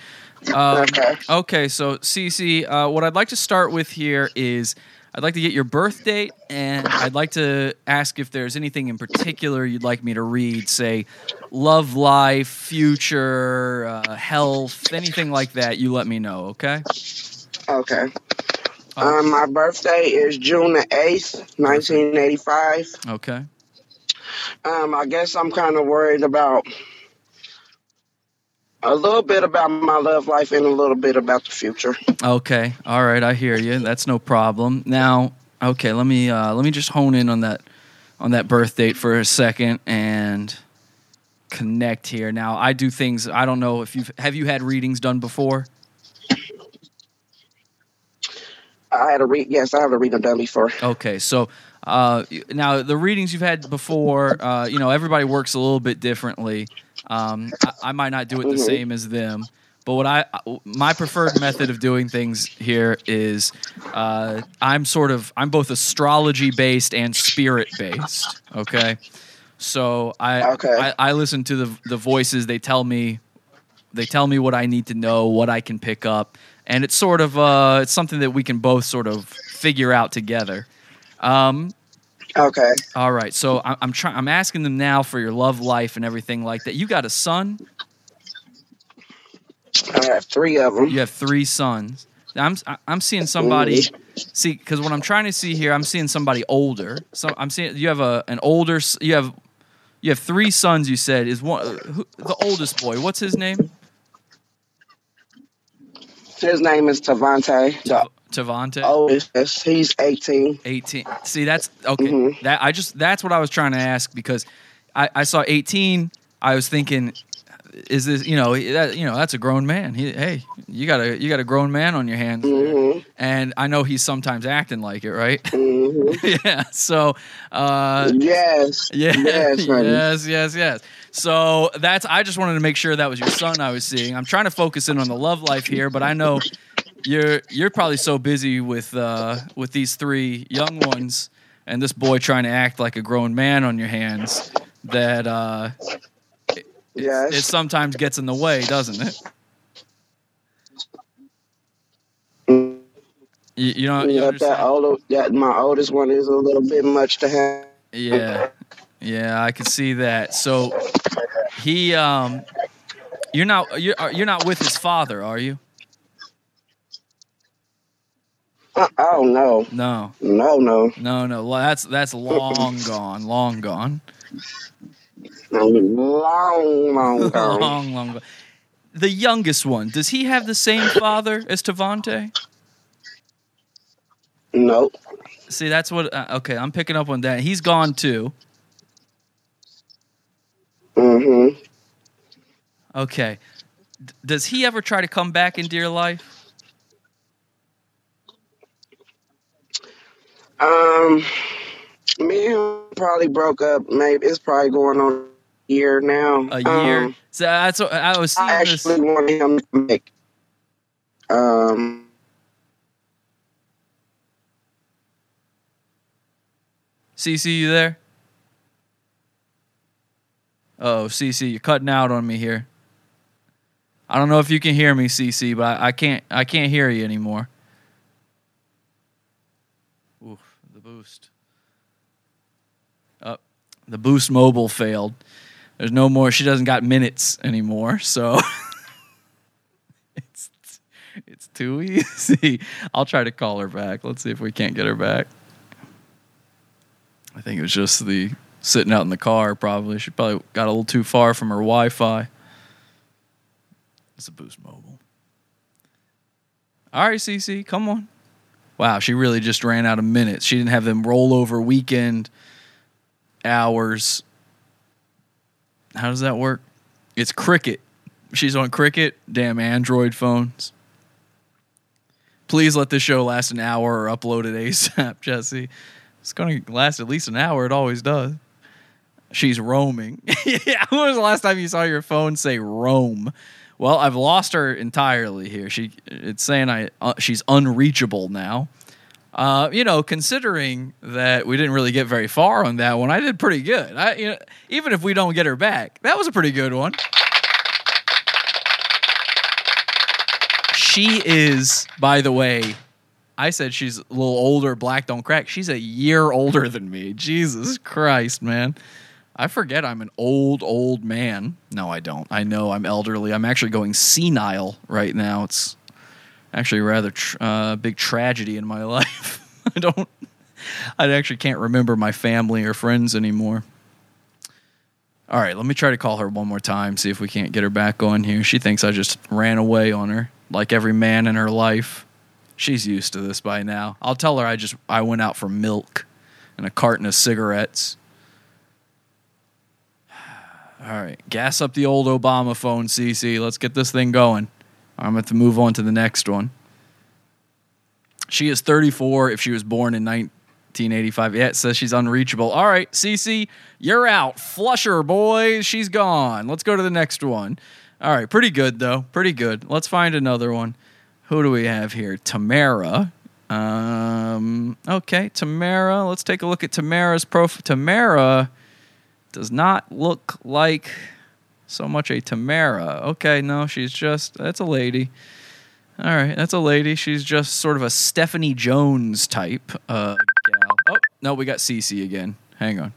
Speaker 1: Um,
Speaker 5: Okay.
Speaker 1: okay, so CC, uh, what I'd like to start with here is I'd like to get your birth date, and I'd like to ask if there's anything in particular you'd like me to read, say love life, future, uh, health, anything like that. You let me know, okay?
Speaker 5: Okay. Um, my birthday is June the eighth, nineteen eighty-five.
Speaker 1: Okay.
Speaker 5: Um, I guess I'm kind of worried about a little bit about my love life and a little bit about the future.
Speaker 1: Okay. All right. I hear you. That's no problem. Now, okay. Let me uh, let me just hone in on that on that birth date for a second and connect here. Now, I do things. I don't know if you've have you had readings done before.
Speaker 5: I had a read. Yes, I have a reading done before.
Speaker 1: Okay, so uh, now the readings you've had before, uh, you know, everybody works a little bit differently. Um, I, I might not do it the
Speaker 5: Mhm.
Speaker 1: same as them, but what I my preferred method of doing things here is uh, I'm sort of I'm both astrology based and spirit based. Okay, so I,
Speaker 5: Okay.
Speaker 1: I I listen to the the voices. They tell me they tell me what I need to know, what I can pick up, and it's sort of uh, it's something that we can both sort of figure out together. Um,
Speaker 5: Okay.
Speaker 1: all right, so I, I'm trying. I'm asking them now for your love life and everything like that. You got a son.
Speaker 5: I have three of them.
Speaker 1: You have three sons. I'm I'm seeing somebody. See, because what I'm trying to see here, I'm seeing somebody older. So I'm seeing you have a an older. You have you have three sons. You said is one who, the oldest boy. What's his name?
Speaker 5: His name is Tavante. The
Speaker 1: Tavante.
Speaker 5: oldest. He's 18.
Speaker 1: 18 see that's okay
Speaker 5: Mhm.
Speaker 1: that i just that's what i was trying to ask because i, I saw 18 i was thinking is this you know that you know that's a grown man he, hey you got a you got a grown man on your hands
Speaker 5: hmm
Speaker 1: and i know he's sometimes acting like it right
Speaker 5: hmm <laughs>
Speaker 1: yeah so uh
Speaker 5: yes. <laughs>
Speaker 1: yeah
Speaker 5: Yes, honey.
Speaker 1: yes yes yes so that's i just wanted to make sure that was your son i was seeing i'm trying to focus in on the love life here but i know you're you're probably so busy with uh with these three young ones and this boy trying to act like a grown man on your hands that uh it,
Speaker 5: Yes.
Speaker 1: it sometimes gets in the way doesn't it you, you know you
Speaker 5: Yeah, that older, that my oldest one is a little bit much to have.
Speaker 1: Yeah, yeah, I can see that. So he, um, you're not you're you're not with his father, are you?
Speaker 5: Uh, oh no,
Speaker 1: No,
Speaker 5: no, no,
Speaker 1: no, no. That's that's long gone, long gone,
Speaker 5: long, long <laughs> gone.
Speaker 1: long, long gone. The youngest one, does he have the same father as Tavante?
Speaker 5: Nope.
Speaker 1: See, that's what. Uh, okay, I'm picking up on that. He's gone too.
Speaker 5: Mm-hmm.
Speaker 1: Okay. D- does he ever try to come back into your life?
Speaker 5: Um, me and probably broke up. Maybe it's probably going on a year now.
Speaker 1: A year.
Speaker 5: Um,
Speaker 1: so that's what I was seeing
Speaker 5: I
Speaker 1: this.
Speaker 5: actually wanted him to make. Um,
Speaker 1: CC, you there? Oh, CC, you're cutting out on me here. I don't know if you can hear me, CC, but I, I can't. I can't hear you anymore. Oof, the boost. Up, the boost mobile failed. There's no more. She doesn't got minutes anymore, so <laughs> it's it's too easy. I'll try to call her back. Let's see if we can't get her back. I think it was just the sitting out in the car. Probably she probably got a little too far from her Wi-Fi. It's a Boost Mobile. All right, CC, come on. Wow, she really just ran out of minutes. She didn't have them roll over weekend hours. How does that work? It's Cricket. She's on Cricket. Damn Android phones. Please let this show last an hour or upload it <laughs> ASAP, Jesse. It's going to last at least an hour. It always does. She's roaming. <laughs> yeah, when was the last time you saw your phone say roam? Well, I've lost her entirely here. She it's saying I uh, she's unreachable now. Uh, you know, considering that we didn't really get very far on that one, I did pretty good. I you know, even if we don't get her back, that was a pretty good one. She is, by the way, I said she's a little older, black don't crack. She's a year older than me. Jesus Christ, man. I forget I'm an old, old man. No, I don't. I know I'm elderly. I'm actually going senile right now. It's actually rather tr- uh, big tragedy in my <laughs> life. I don't, I actually can't remember my family or friends anymore. All right, let me try to call her one more time, see if we can't get her back on here. She thinks I just ran away on her, like every man in her life. She's used to this by now. I'll tell her I just I went out for milk and a carton of cigarettes. <sighs> All right, gas up the old Obama phone, CC. Let's get this thing going. I'm going to move on to the next one. She is 34 if she was born in 1985. Yeah, it says she's unreachable. All right, CC, you're out. Flush her, boys. She's gone. Let's go to the next one. All right, pretty good, though. Pretty good. Let's find another one. Who do we have here? Tamara. Um, okay, Tamara. Let's take a look at Tamara's profile. Tamara does not look like so much a Tamara. Okay, no, she's just that's a lady. All right, that's a lady. She's just sort of a Stephanie Jones type uh, gal. Oh no, we got CC again. Hang on,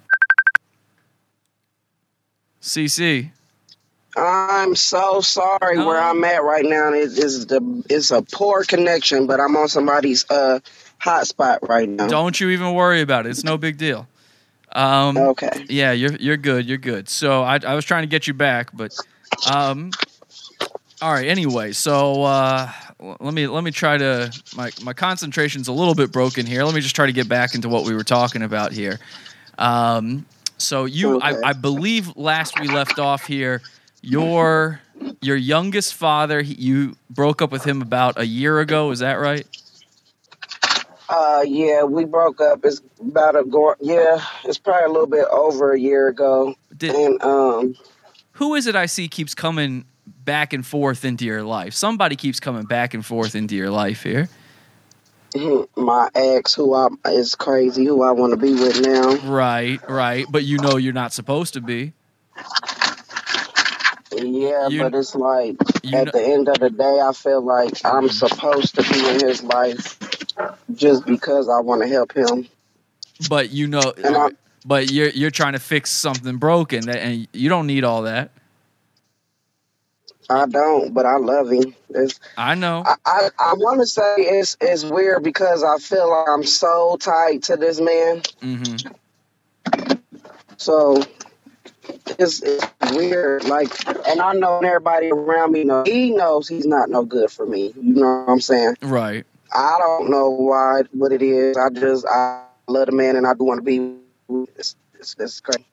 Speaker 1: CC.
Speaker 5: I'm so sorry where I'm at right now. It is the it's a poor connection, but I'm on somebody's uh hotspot right now.
Speaker 1: Don't you even worry about it. It's no big deal. Um,
Speaker 5: Okay.
Speaker 1: Yeah, you're you're good. You're good. So I I was trying to get you back, but um, all right. Anyway, so uh, let me let me try to my my concentration's a little bit broken here. Let me just try to get back into what we were talking about here. Um, so you,
Speaker 5: Okay.
Speaker 1: I, I believe last we left off here, your your youngest father, you broke up with him about a year ago. Is that right?
Speaker 5: Uh, yeah, we broke up. It's about a go. Yeah, it's probably a little bit over a year ago.
Speaker 1: Did,
Speaker 5: And um,
Speaker 1: who is it I see keeps coming back and forth into your life? Somebody keeps coming back and forth into your life here.
Speaker 5: my ex, who I is crazy, who I want to be with now.
Speaker 1: Right, right. But you know you're not supposed to be.
Speaker 5: Yeah,
Speaker 1: You-
Speaker 5: but it's like at the end of the day, I feel like I'm supposed to be in his life just because I want to help him.
Speaker 1: But you know but you're you're trying to fix something broken that, and you don't need all that.
Speaker 5: I don't, but I love him. It's,
Speaker 1: I know.
Speaker 5: I, I, I want to say it's it's weird because I feel like I'm so tied to this man.
Speaker 1: Mm-hmm.
Speaker 5: So it's, it's weird. Like, and I know everybody around me know he knows he's not no good for me. You know what I'm saying?
Speaker 1: Right.
Speaker 5: I don't know why, what it is. I just I love the man, and I do want to be. It's, it's, it's crazy.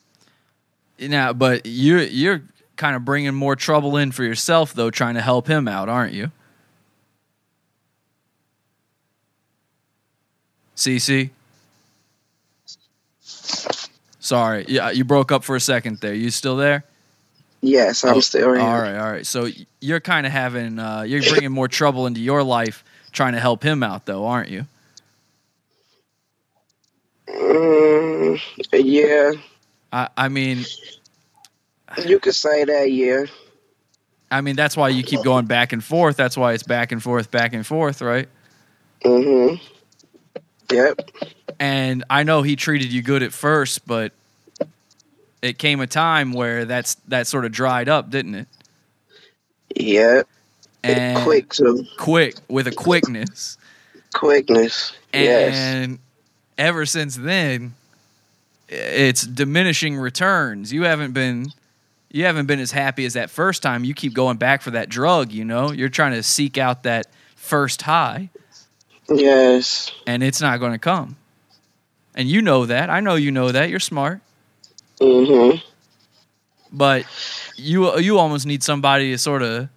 Speaker 1: Now, but you're you're kind of bringing more trouble in for yourself though, trying to help him out, aren't you? CC. Sorry, yeah, you broke up for a second there. You still there?
Speaker 5: Yes, I'm
Speaker 1: Oh,
Speaker 5: still here.
Speaker 1: All right, all right. So you're kind of having uh, you're bringing more trouble into your life trying to help him out though, aren't you?
Speaker 5: Mm, yeah,
Speaker 1: I, I mean,
Speaker 5: you could say that. Yeah.
Speaker 1: I mean that's why you keep going back and forth. That's why it's back and forth, back and forth, right?
Speaker 5: Mhm. Yep.
Speaker 1: And I know he treated you good at first, but it came a time where that's that sort of dried up, didn't it?
Speaker 5: Yep.
Speaker 1: And
Speaker 5: Quick too.
Speaker 1: quick with a quickness.
Speaker 5: Quickness. yes.
Speaker 1: And ever since then, it's diminishing returns. You haven't been you haven't been as happy as that first time. You keep going back for that drug, you know? You're trying to seek out that first high,
Speaker 5: Yes.
Speaker 1: and it's not going to come. And you know that. I know you know that. You're smart.
Speaker 5: Mhm.
Speaker 1: But you you almost need somebody to sort of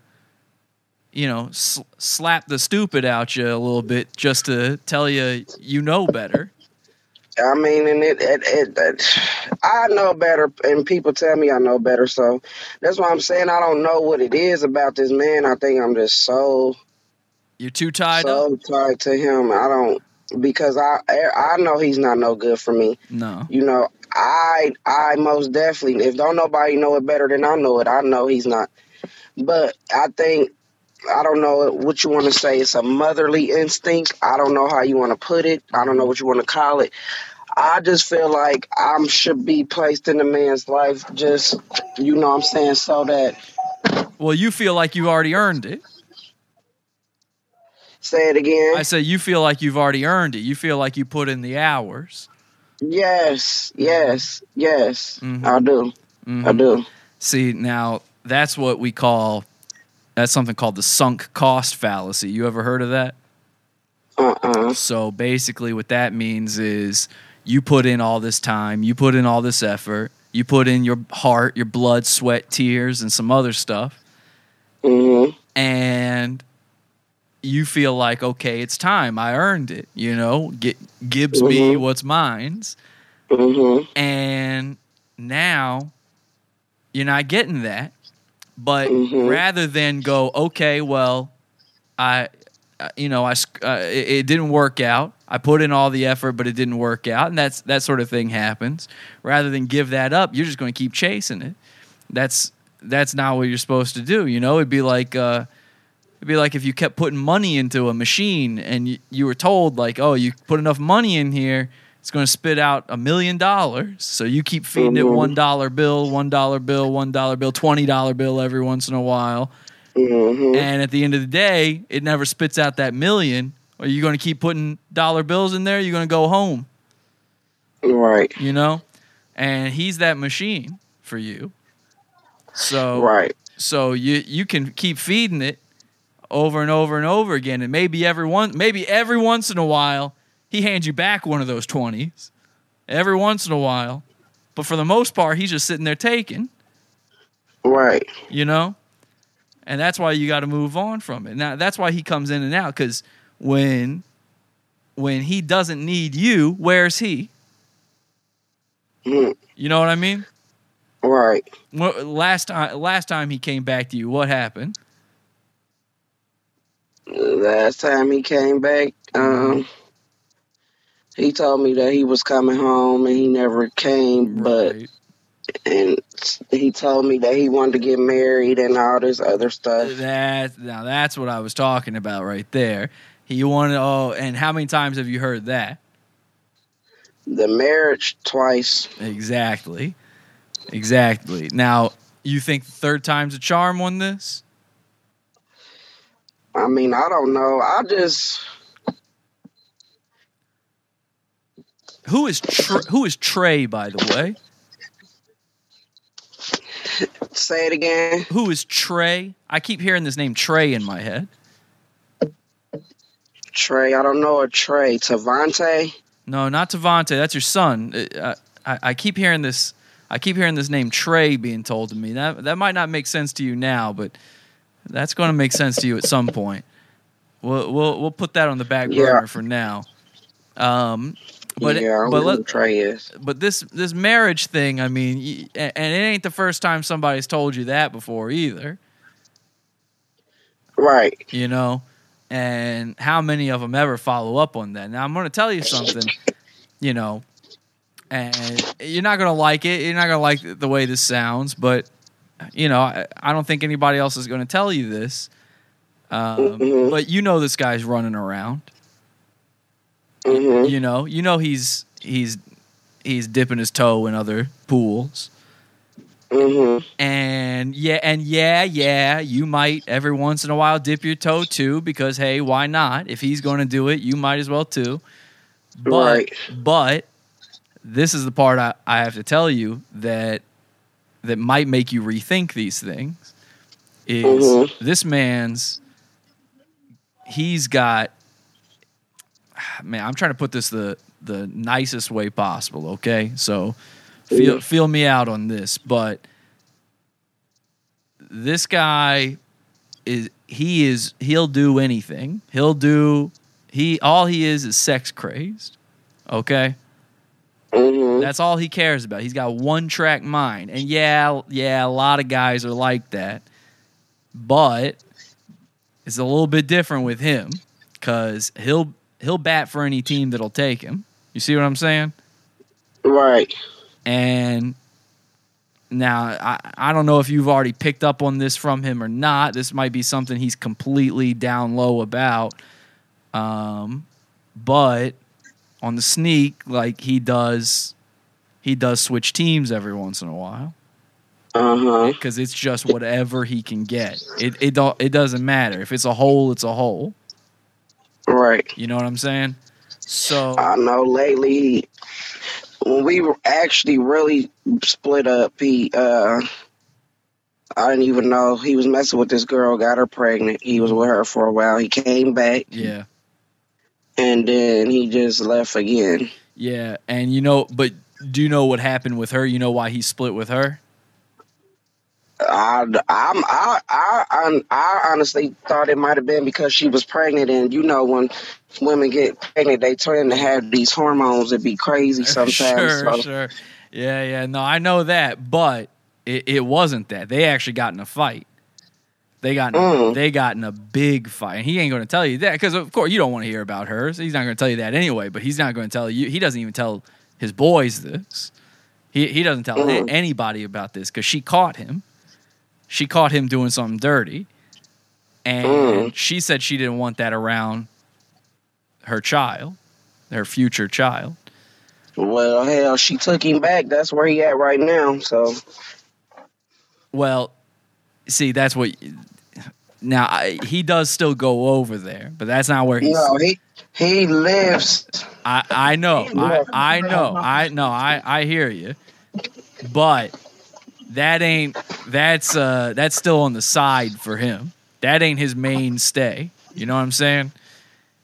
Speaker 1: you know, sl- slap the stupid out you a little bit just to tell you you know better.
Speaker 5: I mean, and it, it, it, it, I know better, and people tell me I know better. So that's why I'm saying I don't know what it is about this man. I think I'm just so
Speaker 1: You're too tied up.
Speaker 5: so tied to him. I don't because I I know he's not no good for me.
Speaker 1: No.
Speaker 5: You know, I I most definitely if don't nobody know it better than I know it, I know he's not. But I think I don't know what you want to say. It's a motherly instinct. I don't know how you want to put it. I don't know what you want to call it. I just feel like I should be placed in a man's life, just you know what I'm saying, so that
Speaker 1: Well, you feel like you already earned it.
Speaker 5: say it again.
Speaker 1: I say you feel like you've already earned it. You feel like you put in the hours.
Speaker 5: yes, yes, yes.
Speaker 1: Mhm.
Speaker 5: I do. I
Speaker 1: Mhm.
Speaker 5: do.
Speaker 1: See, now that's what we call that's something called the sunk cost fallacy. You ever heard of that?
Speaker 5: Uh uh
Speaker 1: So basically, what that means is you put in all this time, you put in all this effort, you put in your heart, your blood, sweat, tears, and some other stuff,
Speaker 5: Mhm.
Speaker 1: and you feel like, okay, it's time. I earned it. You know, Gi- gives me
Speaker 5: Mhm.
Speaker 1: what's mine's,
Speaker 5: Mhm.
Speaker 1: and now you're not getting that. But
Speaker 5: Mhm.
Speaker 1: rather than go, okay, well, I, uh, you know, I uh, it, it didn't work out. I put in all the effort, but it didn't work out, and that's that sort of thing happens. Rather than give that up, you're just going to keep chasing it. That's that's not what you're supposed to do. You know, it'd be like. Uh, It'd be like if you kept putting money into a machine and you, you were told like, oh, you put enough money in here, it's going to spit out a million dollars. So you keep feeding it
Speaker 5: Mhm.
Speaker 1: one dollar bill, one dollar bill, one dollar bill, twenty dollar bill every once in a while,
Speaker 5: Mhm.
Speaker 1: and at the end of the day, it never spits out that million. Are you going to keep putting dollar bills in there? You're going to go home,
Speaker 5: Right.
Speaker 1: you know, and he's that machine for you. So
Speaker 5: Right.
Speaker 1: so you you can keep feeding it over and over and over again, and maybe every one, maybe every once in a while, he hands you back one of those twenties. Every once in a while, but for the most part, he's just sitting there taking.
Speaker 5: Right.
Speaker 1: You know, and that's why you got to move on from it. Now that's why he comes in and out because when when he doesn't need you, where's he?
Speaker 5: Mhm.
Speaker 1: You know what I mean?
Speaker 5: Right.
Speaker 1: Last time, last time he came back to you, what happened?
Speaker 5: Last time he came back, um, he told me that he was coming home and he never came. But
Speaker 1: Right.
Speaker 5: and he told me that he wanted to get married and all this other stuff.
Speaker 1: That now that's what I was talking about right there. He wanted oh, and how many times have you heard that?
Speaker 5: The marriage twice.
Speaker 1: Exactly, exactly. Now you think the third time's a charm on this?
Speaker 5: I mean, I don't know. I just
Speaker 1: Who is Tr- who is Trey by the way?
Speaker 5: say it again.
Speaker 1: Who is Trey? I keep hearing this name Trey in my head.
Speaker 5: Trey. I don't know a Trey. Tavante.
Speaker 1: No, not Tavante. That's your son. Uh, I, I keep hearing this. I keep hearing this name Trey being told to me. That that might not make sense to you now, but that's going to make sense to you at some point. We'll we'll we'll put that on the back
Speaker 5: Yeah.
Speaker 1: for now. Um, but it-
Speaker 5: yeah, I don't
Speaker 1: but
Speaker 5: know
Speaker 1: let,
Speaker 5: who Trey
Speaker 1: but this this marriage thing, I mean, and it ain't the first time somebody's told you that before either.
Speaker 5: Right.
Speaker 1: you know and how many of them ever follow up on that now i'm going to tell you something <laughs> you know and you're not going to like it you're not going to like the way this sounds but you know i, I don't think anybody else is going to tell you this um,
Speaker 5: Mhm.
Speaker 1: but you know this guy's running around
Speaker 5: hmm
Speaker 1: you know you know he's he's he's dipping his toe in other pools
Speaker 5: hmm
Speaker 1: And yeah, and yeah, yeah, you might every once in a while dip your toe too, because hey, why not? If he's going to do it, you might as well too. But
Speaker 5: Right.
Speaker 1: but this is the part I, I have to tell you that that might make you rethink these things. Is
Speaker 5: Mhm.
Speaker 1: this man's he's got man, I'm trying to put this the the nicest way possible, okay? So feel feel me out on this, but this guy is he is he'll do anything. He'll do he all he is is sex crazed. Okay?
Speaker 5: hmm
Speaker 1: That's all he cares about. He's got one track mind. And yeah, yeah, a lot of guys are like that. But it's a little bit different with him cuz he'll he'll bat for any team that'll take him. You see what I'm saying?
Speaker 5: Right.
Speaker 1: And now I, I don't know if you've already picked up on this from him or not. This might be something he's completely down low about. Um, but on the sneak, like he does, he does switch teams every once in a while
Speaker 5: Uh huh.
Speaker 1: because it's just whatever he can get. It it don't it doesn't matter if it's a hole, it's a hole.
Speaker 5: Right.
Speaker 1: You know what I'm saying? So
Speaker 5: I know lately when we were actually really split up, he uh I didn't even know he was messing with this girl, got her pregnant. He was with her for a while. He came back
Speaker 1: yeah.
Speaker 5: and then he just left again.
Speaker 1: Yeah, and you know, but do you know what happened with her? You know why he split with her?
Speaker 5: I, I'm, I, I, I, I honestly thought it might have been because she was pregnant, and you know when women get pregnant, they tend to have these hormones that be crazy <laughs> sometimes.
Speaker 1: sure,
Speaker 5: so,
Speaker 1: sure. Yeah, yeah. No, I know that, but it, it wasn't that. They actually got in a fight. They got in a,
Speaker 5: Mm.
Speaker 1: they got in a big fight. And he ain't going to tell you that because of course you don't want to hear about her. So he's not going to tell you that anyway. But he's not going to tell you. He doesn't even tell his boys this. He he doesn't tell
Speaker 5: Mm.
Speaker 1: anybody about this because she caught him. She caught him doing something dirty, and
Speaker 5: Mm.
Speaker 1: she said she didn't want that around her child, her future child.
Speaker 5: Well, hell, she took him back. That's where he at right now. So,
Speaker 1: Well, see, that's what. Now I, he does still go over there, but that's not where he's.
Speaker 5: no, he he lives.
Speaker 1: I I know, I I know, I know, I I hear you, but that ain't that's uh that's still on the side for him. That ain't his mainstay. You know what I'm saying?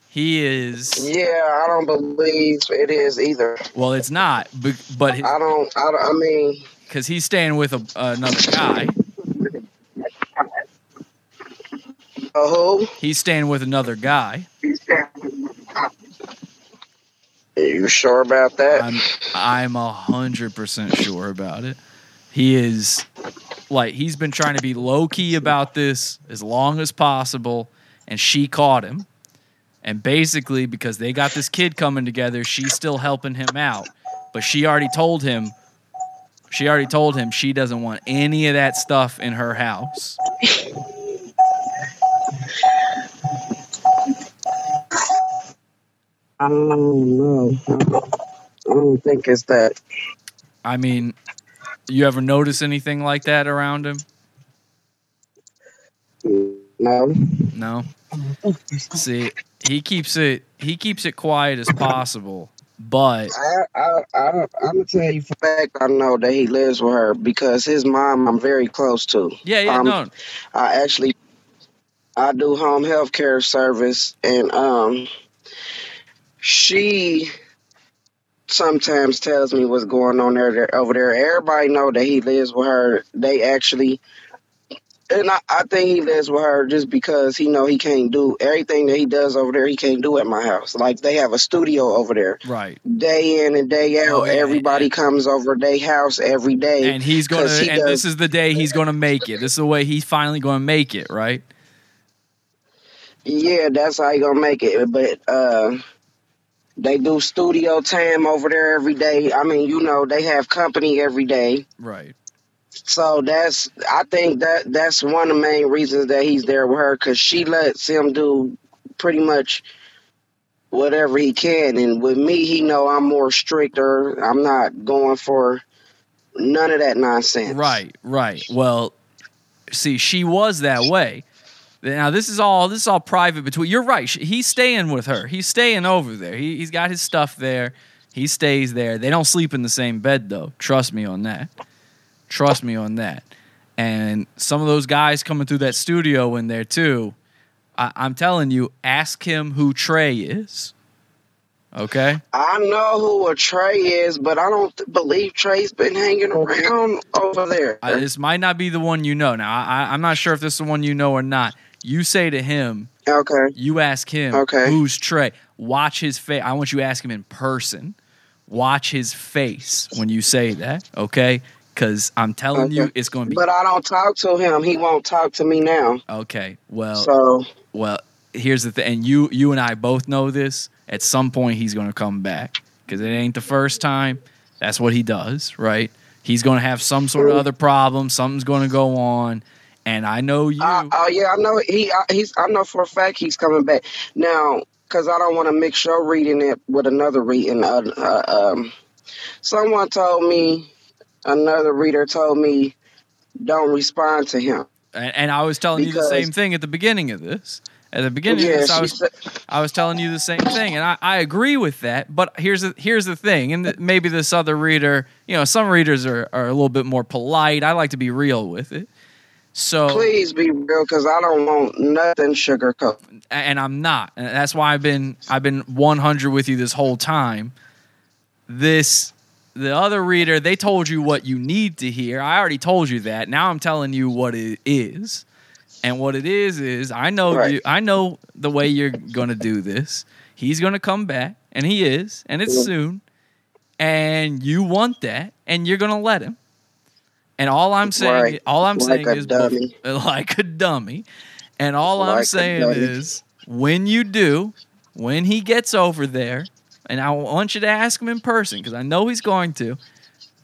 Speaker 1: He is
Speaker 5: Yeah, I don't believe it is either.
Speaker 1: well, it's not, but but
Speaker 5: I don't. I, don't, I mean,
Speaker 1: because he's staying with a, another guy.
Speaker 5: uh, who?
Speaker 1: He's staying with another guy.
Speaker 5: Are you sure about that?
Speaker 1: I'm I'm a hundred percent sure about it. He is like he's been trying to be low key about this as long as possible, and she caught him. And basically, because they got this kid coming together, she's still helping him out. But she already told him she already told him she doesn't want any of that stuff in her house.
Speaker 5: I don't know. I don't, think it's that.
Speaker 1: I mean, you ever notice anything like that around him?
Speaker 5: No.
Speaker 1: No. See, he keeps it he keeps it quiet as possible, but
Speaker 5: I, I, I, I'm gonna tell you for fact I know that he lives with her because his mom I'm very close to.
Speaker 1: yeah, yeah,
Speaker 5: Um,
Speaker 1: no,
Speaker 5: I actually I do home health care service and um she sometimes tells me what's going on there, there over there. Everybody know that he lives with her. They actually and I, I think he lives with her just because he know he can't do everything that he does over there. He can't do at my house. Like they have a studio over there,
Speaker 1: Right.
Speaker 5: day in and day out.
Speaker 1: Oh, yeah,
Speaker 5: Everybody
Speaker 1: and-
Speaker 5: comes over their house every day.
Speaker 1: And he's going to.
Speaker 5: he
Speaker 1: and this is the day he's going to make it. This is the way he's finally going to make it, right?
Speaker 5: Yeah, that's how you gonna make it. But uh they do studio time over there every day. I mean, you know, they have company every day.
Speaker 1: Right.
Speaker 5: So that's I think that that's one of the main reasons that he's there with her because she lets him do pretty much whatever he can. And with me, he know I'm more stricter. I'm not going for none of that nonsense.
Speaker 1: Right, right. Well, see, she was that way. Now this is all this is all private between. You're right. He's staying with her. He's staying over there. He, he's got his stuff there. He stays there. They don't sleep in the same bed though. Trust me on that. Trust me on that. And some of those guys coming through that studio in there too. I, I'm telling you, ask him who Trey is. Okay.
Speaker 5: I know who a Trey is, but I don't th- believe Trey's been hanging around over there.
Speaker 1: I, this might not be the one you know. Now I, I'm not sure if this is the one you know or not. You say to him,
Speaker 5: okay.
Speaker 1: You ask him,
Speaker 5: Okay.
Speaker 1: who's Trey? Watch his face. I want you to ask him in person. Watch his face when you say that, okay? Because I'm telling you, it's going to be
Speaker 5: But I don't talk to him. He won't talk to me now.
Speaker 1: okay. Well,
Speaker 5: So
Speaker 1: well, here's the thing, and you, you and I both know this. At some point, he's going to come back because it ain't the first time. That's what he does, right? He's going to have some sort of other problem. Something's going to go on, and I know you.
Speaker 5: Uh, oh yeah, I know he. I, he's. I know for a fact he's coming back now because I don't want to mix your reading it with another reading. Uh, uh, um, someone told me, another reader told me, don't respond to him.
Speaker 1: and, and I was telling you the same thing at the beginning of this. At the beginning of this, I was
Speaker 5: said,
Speaker 1: I was telling you the same thing, and I, I agree with that. But here's the here's the thing, and th- maybe this other reader, you know, some readers are, are a little bit more polite. I like to be real with it. So,
Speaker 5: please be real because I don't want nothing sugarcoat.
Speaker 1: and I'm not, and that's why I've been I've been 100 with you this whole time. This the other reader, they told you what you need to hear. I already told you that. Now I'm telling you what it is. And what it is is I know
Speaker 5: Right.
Speaker 1: you I know the way you're going to do this. He's going to come back and he is and it's
Speaker 5: Yeah.
Speaker 1: soon. And you want that and you're going to let him. And all I'm saying
Speaker 5: Right.
Speaker 1: all I'm
Speaker 5: Like
Speaker 1: saying is
Speaker 5: dummy. <laughs>
Speaker 1: like a dummy. And all I'm saying is when you do, when he gets over there, and I want you to ask him in person because I know he's going to.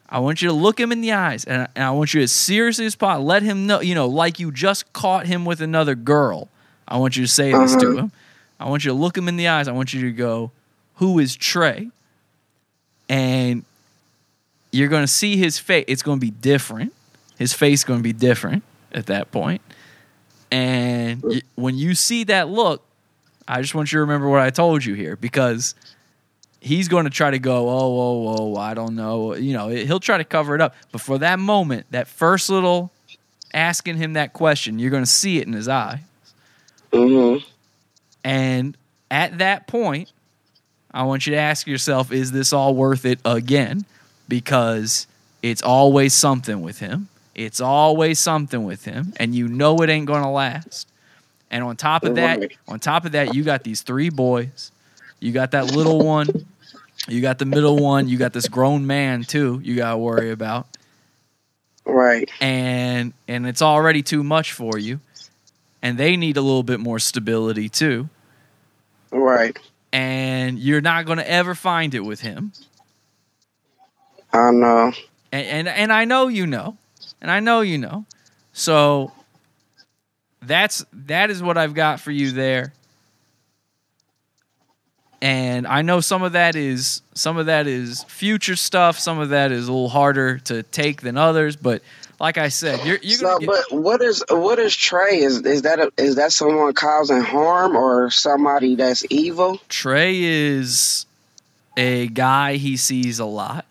Speaker 1: I want you to look him in the eyes, and, and I want you as seriously as possible. Let him know, you know, like you just caught him with another girl. I want you to say this to
Speaker 5: Uh-huh.
Speaker 1: him. I want you to look him in the eyes. I want you to go, "Who is Trey?" And you're going to see his face. It's going to be different. His face is going to be different at that point. And y- when you see that look, I just want you to remember what I told you here because he's going to try to go, oh, oh, oh, I don't know. You know, he'll try to cover it up. But for that moment, that first little asking him that question, you're going to see it in his eye.
Speaker 5: hmm
Speaker 1: And at that point, I want you to ask yourself, is this all worth it again? Because it's always something with him. It's always something with him. And you know it ain't going to last. And on top of that, on top of that, you got these three boys. You got that little one. You got the middle one. You got this grown man too. You got to worry about.
Speaker 5: Right.
Speaker 1: And and it's already too much for you. And they need a little bit more stability too
Speaker 5: Right.
Speaker 1: and you're not going to ever find it with him.
Speaker 5: I know.
Speaker 1: Uh, and, and and I know you know, and I know you know. So that's that is what I've got for you there. And I know some of that is some of that is future stuff. Some of that is a little harder to take than others. But like I said, you're you're
Speaker 5: So,
Speaker 1: get,
Speaker 5: but what is what is Trey? Is is that a, is that someone causing harm or somebody that's evil?
Speaker 1: Trey is a guy he sees a lot,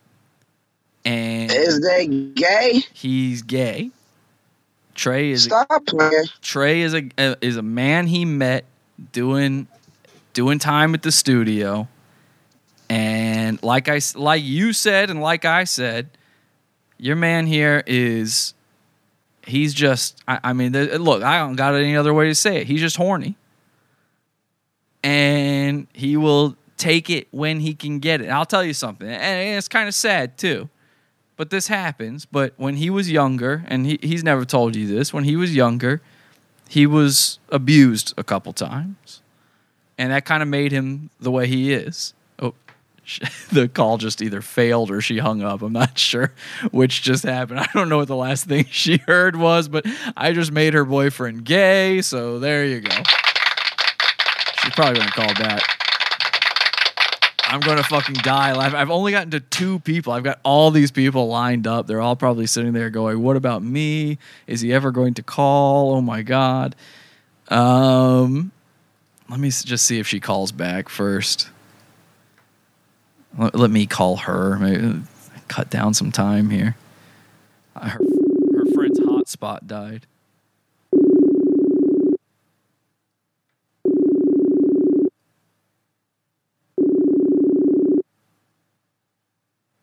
Speaker 1: and
Speaker 5: Is they gay?
Speaker 1: he's gay. Trey is
Speaker 5: Stop playing.
Speaker 1: Trey is a, a is a man he met doing doing time at the studio, and like I like you said, and like I said, your man here is he's just I, I mean look I don't got any other way to say it. He's just horny, and he will take it when he can get it. And I'll tell you something, and it's kind of sad too but this happens. But when he was younger, and he, he's never told you this, when he was younger, he was abused a couple times. And that kind of made him the way he is. Oh, <laughs> the call just either failed or she hung up. I'm not <laughs> sure which just happened. I don't know what the last thing <laughs> she heard was, but I just made her boyfriend gay. So there you go. She's probably going to call back. I'm gonna fucking die. I've, I've only gotten to two people. I've got all these people lined up. They're all probably sitting there going, "What about me? Is he ever going to call? Oh my god." Um, let me just see if she calls back first. Let, let me call her. Maybe cut down some time here. Her, her friend's hotspot died.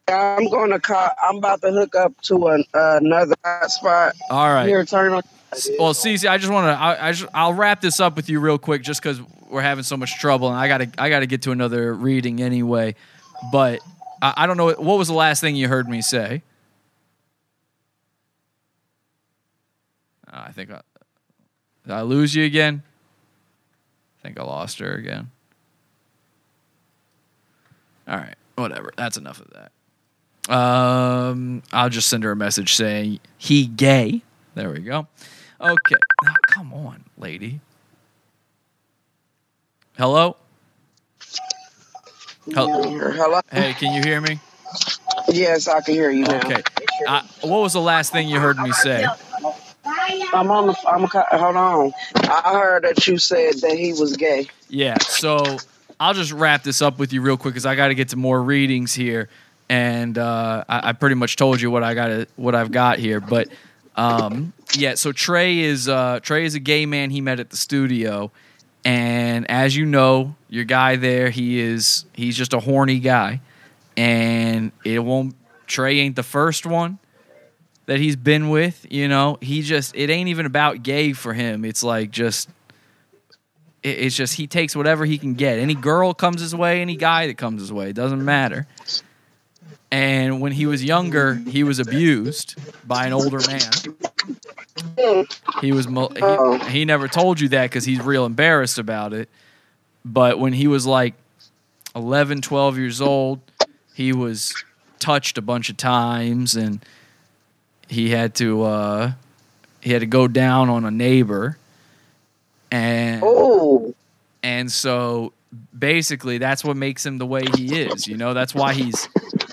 Speaker 5: I'm gonna call. I'm about to hook up to an, another spot.
Speaker 1: All right.
Speaker 5: Here, turn on.
Speaker 1: Well, Cece, I just want to. I, I just, I'll wrap this up with you real quick, just because we're having so much trouble, and I gotta, I gotta get to another reading anyway. But I, I don't know what was the last thing you heard me say. Uh, I think I, did I lose you again. I think I lost her again. All right, whatever. That's enough of that. Um, I'll just send her a message saying he gay. There we go. Okay. Now, come on, lady. Hello?
Speaker 5: Hello.
Speaker 1: Hey, can you hear me?
Speaker 5: Yes, I can hear you now.
Speaker 1: Okay. Uh, what was the last thing you heard me say?
Speaker 5: I'm on the. I'm ca- hold on. I heard that you said that he was gay.
Speaker 1: Yeah. So I'll just wrap this up with you real quick because I got to get to more readings here, and uh, I, I pretty much told you what I got, what I've got here. But um, yeah. So Trey is uh, Trey is a gay man he met at the studio, and as you know, your guy there, he is he's just a horny guy, and it won't. Trey ain't the first one that he's been with. You know, he just it ain't even about gay for him. It's like just it's just he takes whatever he can get. Any girl comes his way, any guy that comes his way, it doesn't matter. And when he was younger, he was abused by an older man. He was he, he never told you that because he's real embarrassed about it. But when he was like 11, 12 years old, he was touched a bunch of times and he had to uh, he had to go down on a neighbor and
Speaker 5: Oh,
Speaker 1: and so basically that's what makes him the way he is you know that's why he's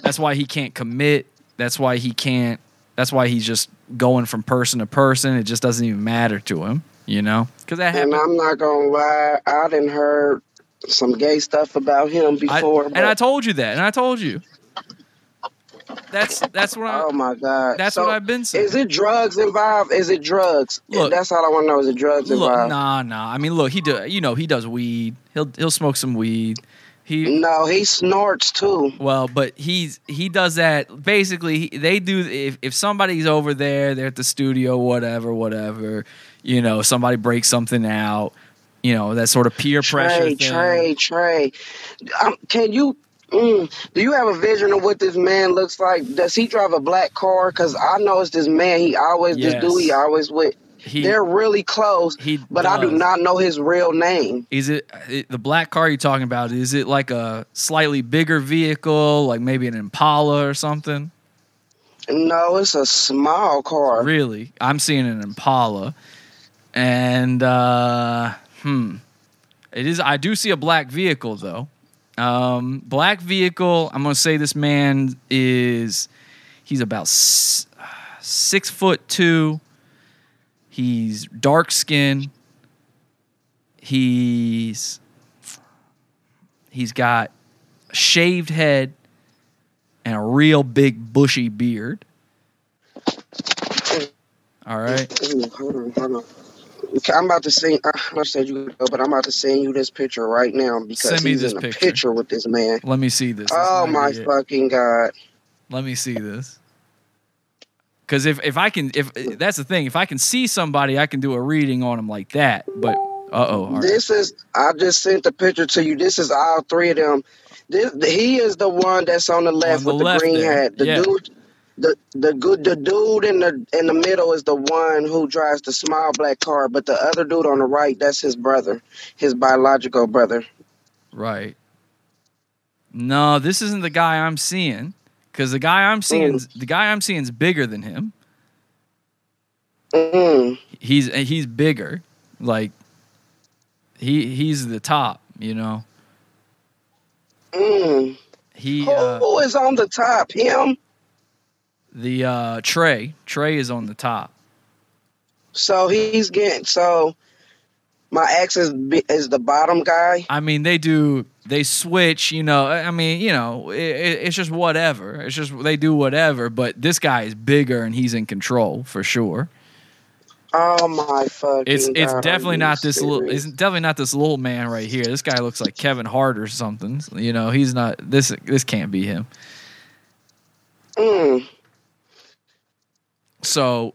Speaker 1: that's why he can't commit that's why he can't that's why he's just going from person to person it just doesn't even matter to him you know because that
Speaker 5: and I'm not gonna lie. I didn't heard some gay stuff about him
Speaker 1: I-
Speaker 5: before.
Speaker 1: and i told you that and i told you that's that's what I,
Speaker 5: oh my god,
Speaker 1: that's
Speaker 5: So,
Speaker 1: what i've been saying
Speaker 5: Is it drugs involved? Is it drugs?
Speaker 1: Look-
Speaker 5: that's all I want to know. Is it drugs
Speaker 1: look
Speaker 5: involved?
Speaker 1: nah nah i mean look he do you know he does weed he'll he'll smoke some weed he
Speaker 5: No, he snorts too.
Speaker 1: Well, but he's he does that basically. He, they do if if somebody's over there, they're at the studio, whatever, whatever. You know, somebody breaks something out. You know, that sort of peer pressure
Speaker 5: Trey,
Speaker 1: thing.
Speaker 5: Trey, Trey. Um, can you? Mm, do you have a vision of what this man looks like? Does he drive a black car? Cause I know it's this man. He always
Speaker 1: Yes.
Speaker 5: this dude. He always with.
Speaker 1: He
Speaker 5: They're really close,
Speaker 1: he
Speaker 5: but I do not know his real name.
Speaker 1: Is it, it the black car you're talking about? Is it like a slightly bigger vehicle, like maybe an Impala or something?
Speaker 5: No, it's a small car.
Speaker 1: Really, I'm seeing an Impala, and uh, hmm, it is. I do see a black vehicle though. Um, black vehicle. I'm gonna say this man is. He's about s- six foot two. He's dark skinned. He's he's got a shaved head and a real big bushy beard. All right.
Speaker 5: Ooh, hold on, hold on. I'm about to send. I said you but I'm about to send you this picture right now because
Speaker 1: Send me
Speaker 5: he's
Speaker 1: this
Speaker 5: in a
Speaker 1: picture.
Speaker 5: picture with this man.
Speaker 1: Let me see this.
Speaker 5: Oh my
Speaker 1: it.
Speaker 5: fucking god!
Speaker 1: Let me see this. Because if, if I can if that's the thing if I can see somebody I can do a reading on them like that but uh oh
Speaker 5: This is. I just sent the picture to you. This is all three of them. This he is the one that's on the left
Speaker 1: the
Speaker 5: with the
Speaker 1: left
Speaker 5: green
Speaker 1: there,
Speaker 5: hat. The
Speaker 1: yeah.
Speaker 5: dude. The the good the dude in the in the middle is the one who drives the small black car, but the other dude on the right that's his brother, his biological brother.
Speaker 1: right no this isn't the guy I'm seeing because the guy I'm seeing the guy I'm seeing is bigger than him
Speaker 5: Mm.
Speaker 1: he's he's bigger like he he's the top you know
Speaker 5: Mm.
Speaker 1: he
Speaker 5: Who,
Speaker 1: uh,
Speaker 5: who is on the top? Him.
Speaker 1: the uh Trey Trey is on the top
Speaker 5: So he's getting so. My ex is is the bottom guy.
Speaker 1: I mean, they do. They switch. You know. I mean, you know, it, it, it's just whatever. It's just they do whatever. But this guy is bigger and he's in control for sure.
Speaker 5: Oh my fucking!
Speaker 1: It's it's
Speaker 5: God,
Speaker 1: definitely not this little. It's definitely not this little man right here. This guy looks like Kevin Hart or something. You know, he's not. This this can't be him.
Speaker 5: Mm.
Speaker 1: So,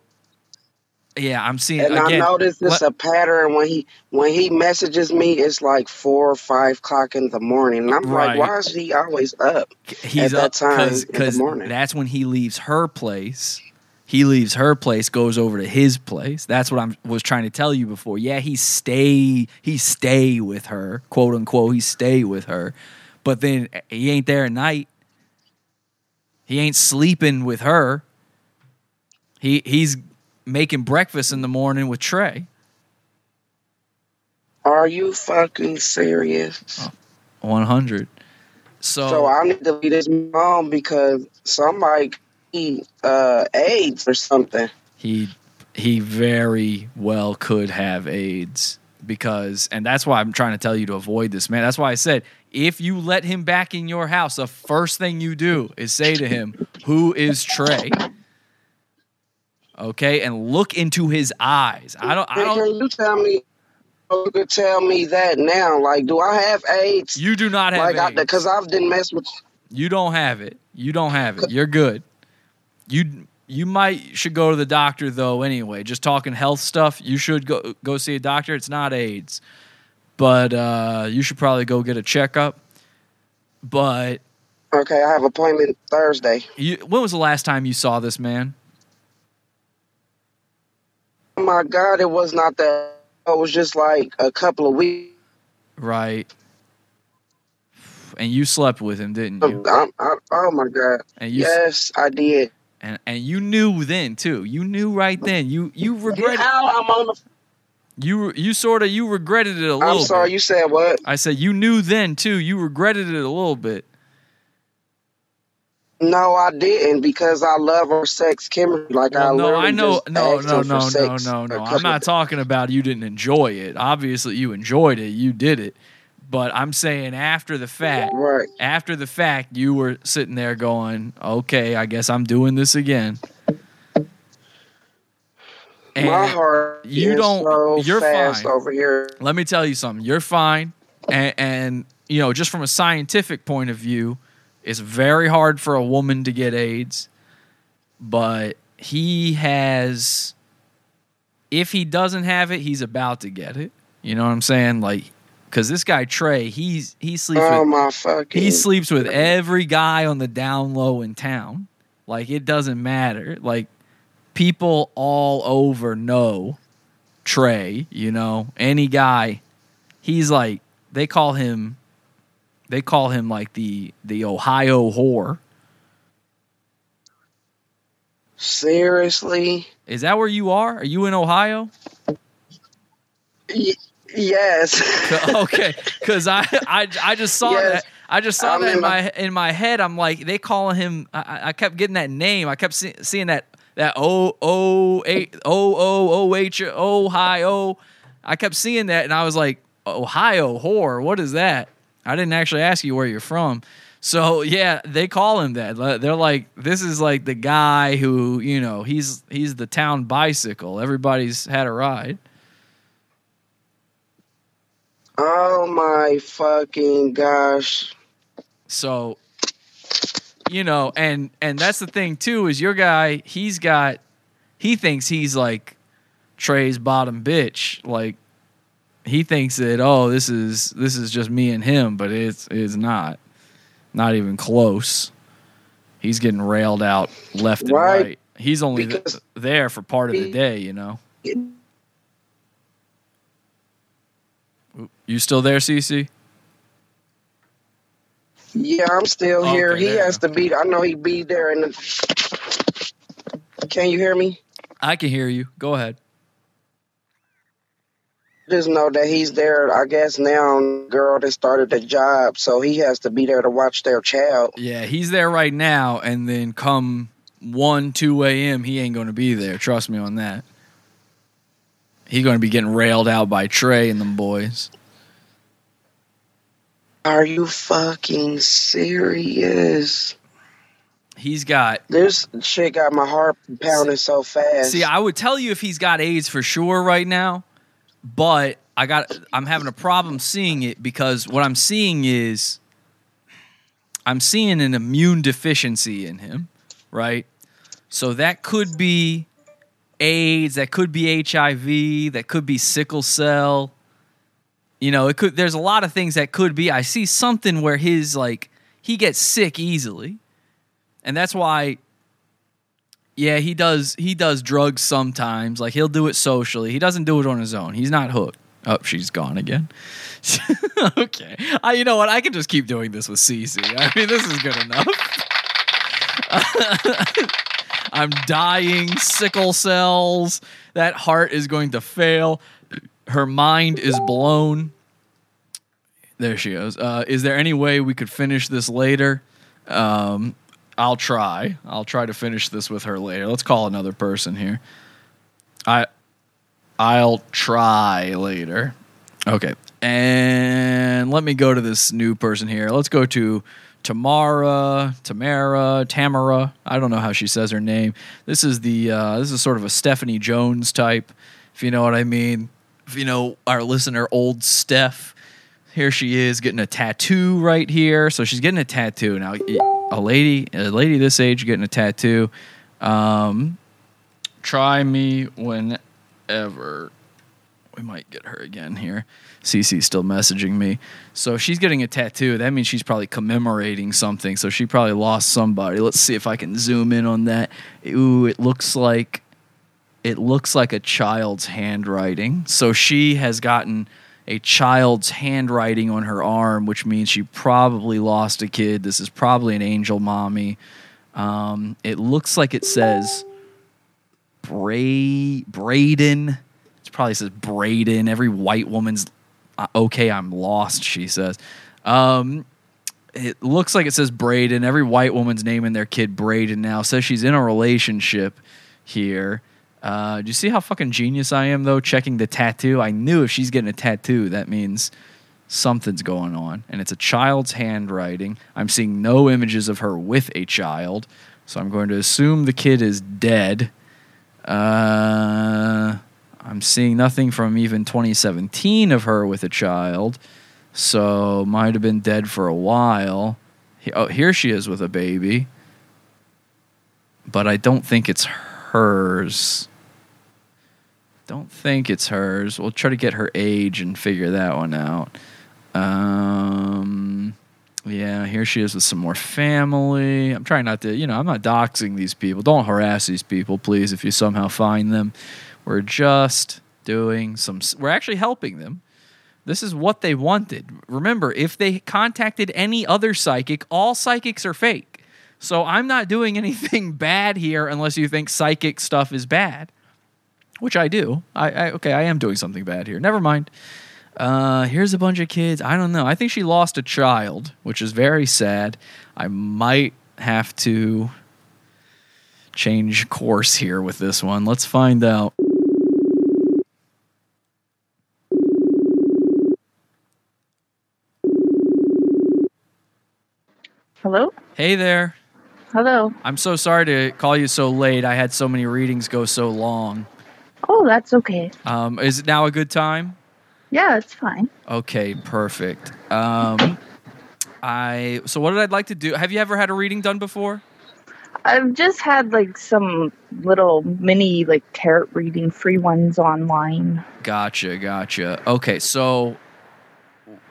Speaker 1: yeah, I'm seeing
Speaker 5: And
Speaker 1: again.
Speaker 5: I noticed it's
Speaker 1: let-
Speaker 5: a pattern when he when he messages me. It's like four or five o'clock in the morning, and I'm
Speaker 1: Right.
Speaker 5: like, why is he always up?
Speaker 1: he's
Speaker 5: at that
Speaker 1: up
Speaker 5: time
Speaker 1: cause,
Speaker 5: in the
Speaker 1: 'cause
Speaker 5: morning.
Speaker 1: that's when he leaves her place. He leaves her place, goes over to his place. That's what I was trying to tell you before. Yeah, he stay he stay with her, quote unquote. He stay with her, but then eh, he ain't there at night. He ain't sleeping with her. He he's making breakfast in the morning with Trey.
Speaker 5: Are you fucking serious?
Speaker 1: One hundred. So,
Speaker 5: So I need to leave this mom because somebody eat uh, AIDS or something.
Speaker 1: he he very well could have AIDS because and that's why I'm trying to tell you to avoid this man. That's why I said if you let him back in your house, the first thing you do is say to him, "Who is Trey?" Okay, and look into his eyes. I don't I don't
Speaker 5: you tell me? You could tell me that now. Like, do I have AIDS?
Speaker 1: you do not have
Speaker 5: like, I,
Speaker 1: AIDS.
Speaker 5: because I've didn't mess with.
Speaker 1: You don't have it. You don't have it. You're good. You you might should go to the doctor though anyway. Just talking health stuff, you should go go see a doctor. It's not AIDS. But uh you should probably go get a checkup. But
Speaker 5: Okay, I have appointment Thursday.
Speaker 1: you, when was the last time you saw this man?
Speaker 5: My God, it was not that. It was just like a couple of weeks.
Speaker 1: Right. And you slept with him, didn't you?
Speaker 5: I'm, I, oh my God.
Speaker 1: And you
Speaker 5: Yes, I did.
Speaker 1: and and you knew then too. You knew right then. You you regretted
Speaker 5: How I'm on the.
Speaker 1: you you sort of you regretted it a little
Speaker 5: I'm sorry.
Speaker 1: bit.
Speaker 5: You said what?
Speaker 1: I said you knew then too. You regretted it a little bit.
Speaker 5: No, I didn't because I love our sex chemistry. Like I
Speaker 1: Well, no, I know. No, no, no, no, no, no. I'm not talking about you didn't enjoy it. Obviously, you enjoyed it. You did it. But I'm saying after the fact,
Speaker 5: Right.
Speaker 1: after the fact, you were sitting there going, "Okay, I guess I'm doing this again." And
Speaker 5: My heart
Speaker 1: you
Speaker 5: is
Speaker 1: don't-
Speaker 5: so
Speaker 1: you're
Speaker 5: fast
Speaker 1: fine.
Speaker 5: over here.
Speaker 1: let me tell you something. You're fine, and, and you know, just from a scientific point of view, it's very hard for a woman to get AIDS, but he has. If he doesn't have it, he's about to get it. You know what I'm saying? Like, because this guy Trey, he's he sleeps
Speaker 5: Oh
Speaker 1: with
Speaker 5: my fucking.
Speaker 1: he sleeps with every guy on the down low in town. Like it doesn't matter. Like people all over know Trey, you know, any guy. He's like they call him they call him like the the Ohio whore.
Speaker 5: Seriously?
Speaker 1: Is that where you are? Are you in Ohio?
Speaker 5: Y- yes. <laughs>
Speaker 1: okay, because I, I I just saw
Speaker 5: Yes.
Speaker 1: that. I just saw
Speaker 5: I'm
Speaker 1: that in
Speaker 5: in
Speaker 1: my in my head. I'm like, they calling him. I- I, kept getting that name. I kept see, seeing that that O O eight O O O H Ohio. I kept seeing that, and I was like, Ohio whore. What is that? I didn't actually ask you where you're from. So yeah, they call him that. They're like, this is like the guy who you know he's he's the town bicycle. Everybody's had a ride.
Speaker 5: Oh my fucking gosh.
Speaker 1: So, you know, and and that's the thing too is your guy. He's got he thinks he's like Trey's bottom bitch. Like he thinks that oh this is this is just me and him, but it's it's not. Not even close. He's getting railed out left and
Speaker 5: Right.
Speaker 1: right. He's only th- there for part of the day, you know. You still there, Cece?
Speaker 5: Yeah, I'm still oh,
Speaker 1: Okay,
Speaker 5: here. He has to be. I know he'd be there. And can you hear me?
Speaker 1: I can hear you. Go ahead.
Speaker 5: Just know that he's there. I guess now, girl that started the job, so he has to be there to watch their child.
Speaker 1: Yeah, he's there right now, and then come one, two a.m., he ain't going to be there. Trust me on that. He's going to be getting railed out by Trey and them boys.
Speaker 5: Are you fucking serious?
Speaker 1: He's got.
Speaker 5: This shit got my heart pounding so fast.
Speaker 1: See, I would tell you if he's got AIDS for sure right now, but I got. I'm having a problem seeing it because what I'm seeing is, I'm seeing an immune deficiency in him, right? So that could be AIDS, that could be HIV, that could be sickle cell. You know, it could there's a lot of things that could be. I see something where his like he gets sick easily. And that's why yeah, he does he does drugs sometimes. Like he'll do it socially. He doesn't do it on his own. He's not hooked. Oh, she's gone again. <laughs> okay. I, you know what? I can just keep doing this with Cece. I mean, this is good enough. <laughs> I'm dying, sickle cells. That heart is going to fail. Her mind is blown. There she goes. Uh, is there any way we could finish this later? Um, I'll try. I'll try to finish this with her later. Let's call another person here. I I'll try later. Okay. And let me go to this new person here. Let's go to Tamara, Tamara, Tamara. I don't know how she says her name. This is the uh, this is sort of a Stephanie Jones type, if you know what I mean. If you know our listener, old Steph. Here she is getting a tattoo right here. So she's getting a tattoo now. A lady, a lady this age getting a tattoo. Um, try me whenever. We might get her again here. Cece's still messaging me. So she's getting a tattoo. That means she's probably commemorating something. So she probably lost somebody. Let's see if I can zoom in on that. Ooh, it looks like it looks like a child's handwriting. So she has gotten a child's handwriting on her arm, which means she probably lost a kid. This is probably an angel mommy. Um, it looks like it says Bray Braden. It probably says Braden. Every white woman's uh, okay. I'm lost. She says. Um, it looks like it says Braden. Every white woman's naming their kid Braden now. Says she's in a relationship here. Uh, do you see how fucking genius I am though? Checking the tattoo. I knew if she's getting a tattoo, that means something's going on, and it's a child's handwriting. I'm seeing no images of her with a child, so I'm going to assume the kid is dead. Uh, I'm seeing nothing from even 2017 of her with a child, so might have been dead for a while. Oh, here she is with a baby, but I don't think it's hers. Don't think it's hers. We'll try to get her age and figure that one out. Um, yeah, here she is with some more family. I'm trying not to, you know, I'm not doxing these people. Don't harass these people, please, if you somehow find them. We're just doing some, we're actually helping them. This is what they wanted. Remember, if they contacted any other psychic, all psychics are fake. So I'm not doing <laughs> anything bad here unless you think psychic stuff is bad, which I do. I, I okay, I am doing something bad here. Never mind. Uh, here's a bunch of kids. I don't know. I think she lost a child, which is very sad. I might have to change course here with this one. Let's find out.
Speaker 3: Hello?
Speaker 1: Hey there.
Speaker 3: Hello.
Speaker 1: I'm so sorry to call you so late. I had so many readings go so long.
Speaker 3: Oh, that's okay.
Speaker 1: Um, is it now a good time?
Speaker 6: Yeah, it's fine.
Speaker 1: Okay, perfect. Um, I so what did I like to do? Have you ever had a reading done before?
Speaker 6: I've just had like some little mini like tarot reading free ones online.
Speaker 1: Gotcha, gotcha. Okay, so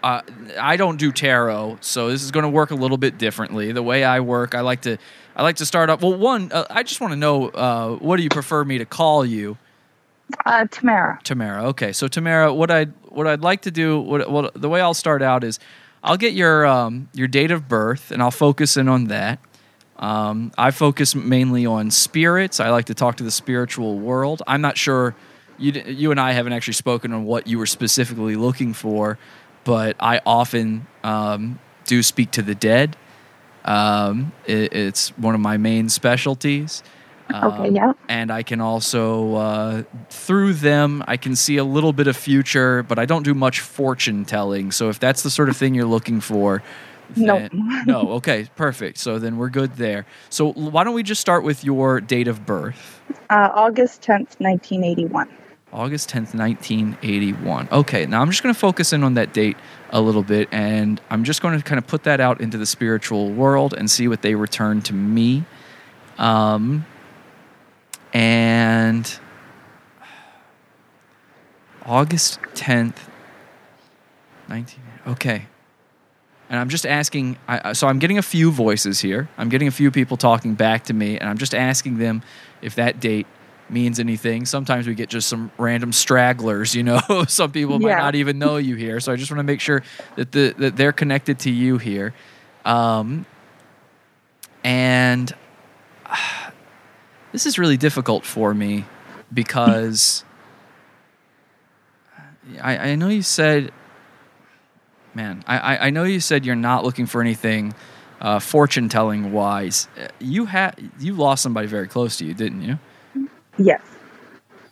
Speaker 1: uh, I don't do tarot, so this is going to work a little bit differently. The way I work, I like to I like to start off. Well, one, uh, I just want to know uh, what do you prefer me to call you?
Speaker 6: Uh, Tamara.
Speaker 1: Tamara. Okay, so Tamara, what I what I'd like to do, what, the way I'll start out is, I'll get your um, your date of birth and I'll focus in on that. Um, I focus mainly on spirits. I like to talk to the spiritual world. I'm not sure you you and I haven't actually spoken on what you were specifically looking for, but I often um, do speak to the dead. Um, it, it's one of my main specialties.
Speaker 6: Okay,
Speaker 1: Um,
Speaker 6: yeah.
Speaker 1: And I can also, uh, through them, I can see a little bit of future, but I don't do much fortune telling. So if that's the sort of thing you're looking for,
Speaker 6: No.
Speaker 1: no. Okay, perfect. So then we're good there. So why don't we just start with your date of birth?
Speaker 6: Uh, August 10th, 1981.
Speaker 1: August 10th, 1981. Okay, now I'm just going to focus in on that date a little bit, and I'm just going to kind of put that out into the spiritual world and see what they return to me. Um, and August 10th, 19. Okay. And I'm just asking, I, so I'm getting a few voices here. I'm getting a few people talking back to me, and I'm just asking them if that date means anything. Sometimes we get just some random stragglers, you know. <laughs> some people might not even know you here. So I just want to make sure that the that they're connected to you here. Um, and ah, this is really difficult for me because I, I know you said, man, I, I- know you said you're not looking for anything uh, fortune telling wise. Uh, You had you lost somebody very close to you, didn't you?
Speaker 6: Yes.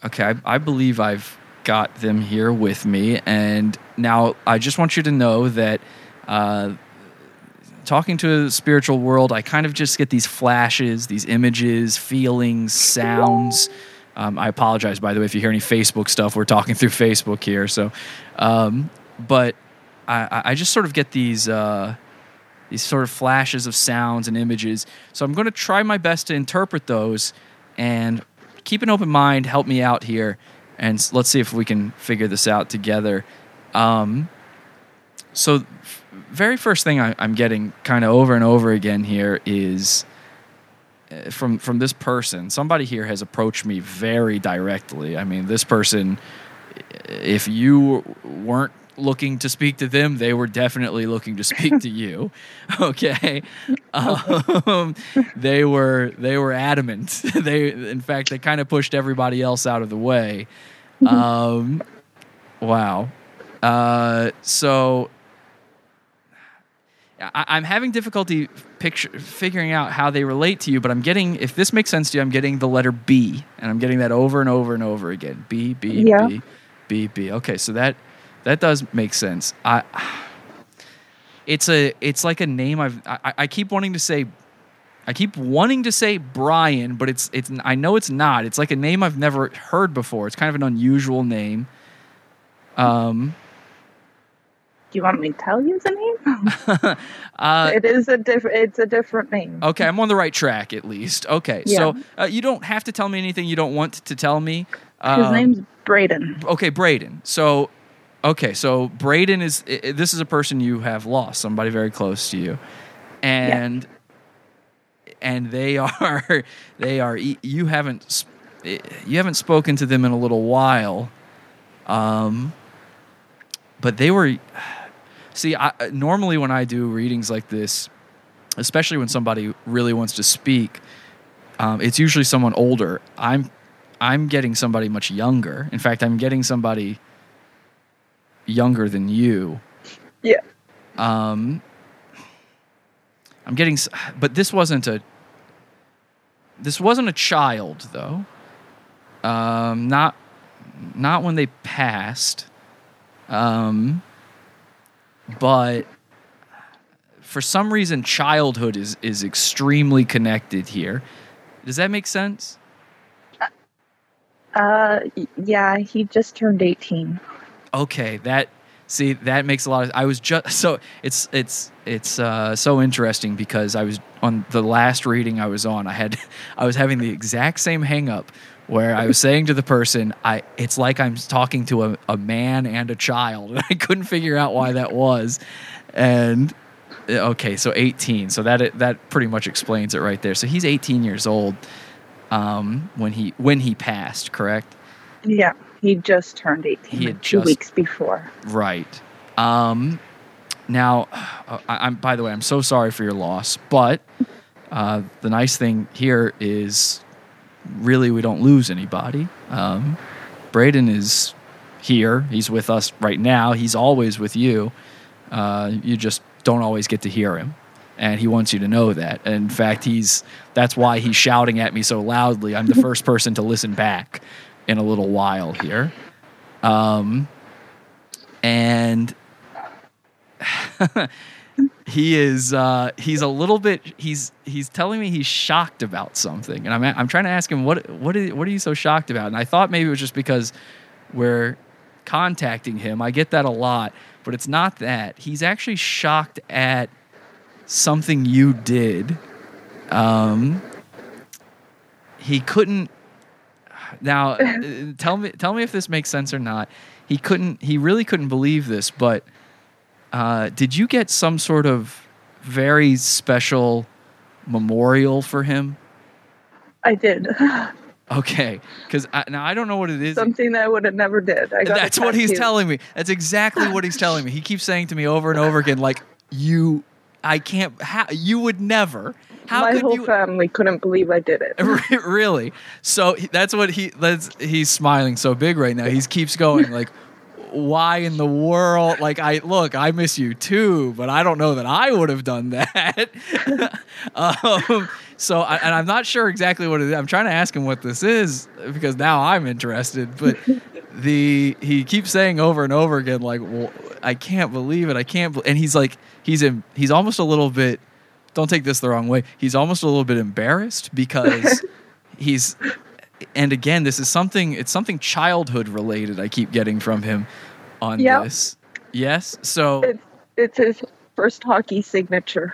Speaker 1: Okay, I, I believe I've got them here with me, and now I just want you to know that. Uh, talking to the spiritual world, I kind of just get these flashes, these images, feelings, sounds. Um, I apologize, by the way, if you hear any Facebook stuff. We're talking through Facebook here, so. Um, but I, I- just sort of get these uh, these sort of flashes of sounds and images. So I'm going to try my best to interpret those, and keep an open mind. Help me out here, and let's see if we can figure this out together. Um, so very first thing I, I'm getting kind of over and over again here is uh, from from this person. Somebody here has approached me very directly. I mean, this person, if you weren't looking to speak to them, they were definitely looking to speak to you. <laughs> Okay, um, they were they were adamant. <laughs> they, in fact, they kind of pushed everybody else out of the way. Um, wow. Uh, so I, I'm having difficulty picture figuring out how they relate to you, but I'm getting if this makes sense to you, I'm getting the letter B, and I'm getting that over and over and over again. B B
Speaker 6: Yeah.
Speaker 1: B B B. Okay, so that that does make sense. I it's a it's like a name I've I, I keep wanting to say I keep wanting to say Brian, but it's it's I know it's not. It's like a name I've never heard before. It's kind of an unusual name. Um
Speaker 6: Do you want me to tell you the name? <laughs>
Speaker 1: uh
Speaker 6: it is a different. It's a different name.
Speaker 1: Okay, I'm on the right track at least. Okay, so uh, you don't have to tell me anything you don't want to tell me.
Speaker 6: His
Speaker 1: Um,
Speaker 6: name's Braden.
Speaker 1: okay, Braden. So, okay, so Braden is this is a person you have lost, somebody very close to you, and and they <laughs> are they are you haven't you haven't spoken to them in a little while, um, but they were. See, I, normally when I do readings like this, especially when somebody really wants to speak, um, it's usually someone older. I'm I'm getting somebody much younger. In fact, I'm getting somebody younger than you.
Speaker 6: Yeah.
Speaker 1: Um, I'm getting, but this wasn't a. This wasn't a child though. Um, not, not when they passed. Um, but for some reason, childhood is is extremely connected here. Does that make sense?
Speaker 6: Uh, yeah, he just turned 18.
Speaker 1: okay that see that makes a lot of i was just <laughs> so it's it's it's uh, so interesting because i was on the last reading i was on i had <laughs> i was having the exact same hang up where i was saying to the person i it's like i'm talking to a, a man and a child and <laughs> i couldn't figure out why that was and uh, okay so 18 so that that pretty much explains it right there so he's 18 years old um, when he when he passed correct
Speaker 6: Yeah, he just turned 18
Speaker 1: He had
Speaker 6: two
Speaker 1: just-
Speaker 6: weeks before.
Speaker 1: Right. Um, now, uh, I, I'm. By the way, I'm so sorry for your loss. But uh, the nice thing here is, really, we don't lose anybody. Um, Braden is here. He's with us right now. He's always with you. Uh, you just don't always get to hear him, and he wants you to know that. And in fact, he's. That's why he's shouting at me so loudly. I'm the <laughs> first person to listen back in a little while here. Um, and <laughs> <laughs> he is uh, he's a little bit he's he's telling me he's shocked about something. And I'm I'm trying to ask him what what is, what are you so shocked about? And I thought maybe it was just because we're contacting him. I get that a lot but it's not that. He's actually shocked at something you did. Um he couldn't now <laughs> tell me tell me if this makes sense or not. He couldn't he really couldn't believe this but uh, did you get some sort of very special memorial for him?
Speaker 6: I did. <laughs>
Speaker 1: Okay because now i don't know what it is.
Speaker 6: Something that I would have never did. I got
Speaker 1: that's what he's telling me. That's exactly what he's <laughs> telling me. He keeps saying to me over and over again like you i can't how, you would never how
Speaker 6: My
Speaker 1: could
Speaker 6: whole
Speaker 1: you
Speaker 6: family couldn't believe I did it. <laughs>
Speaker 1: really? So that's what he that's he's smiling so big right now. He keeps going like why in the world like i look i miss you too but i don't know that i would have done that. <laughs> Um, so I, and i'm not sure exactly what it is. I'm trying to ask him what this is because now i'm interested but <laughs> the he keeps saying over and over again like well, i can't believe it i can't bel and he's like he's in he's almost a little bit don't take this the wrong way he's almost a little bit embarrassed because <laughs> he's and again this is something it's something childhood related i keep getting from him on
Speaker 6: Yep.
Speaker 1: this yes so
Speaker 6: It's, it's his first hockey signature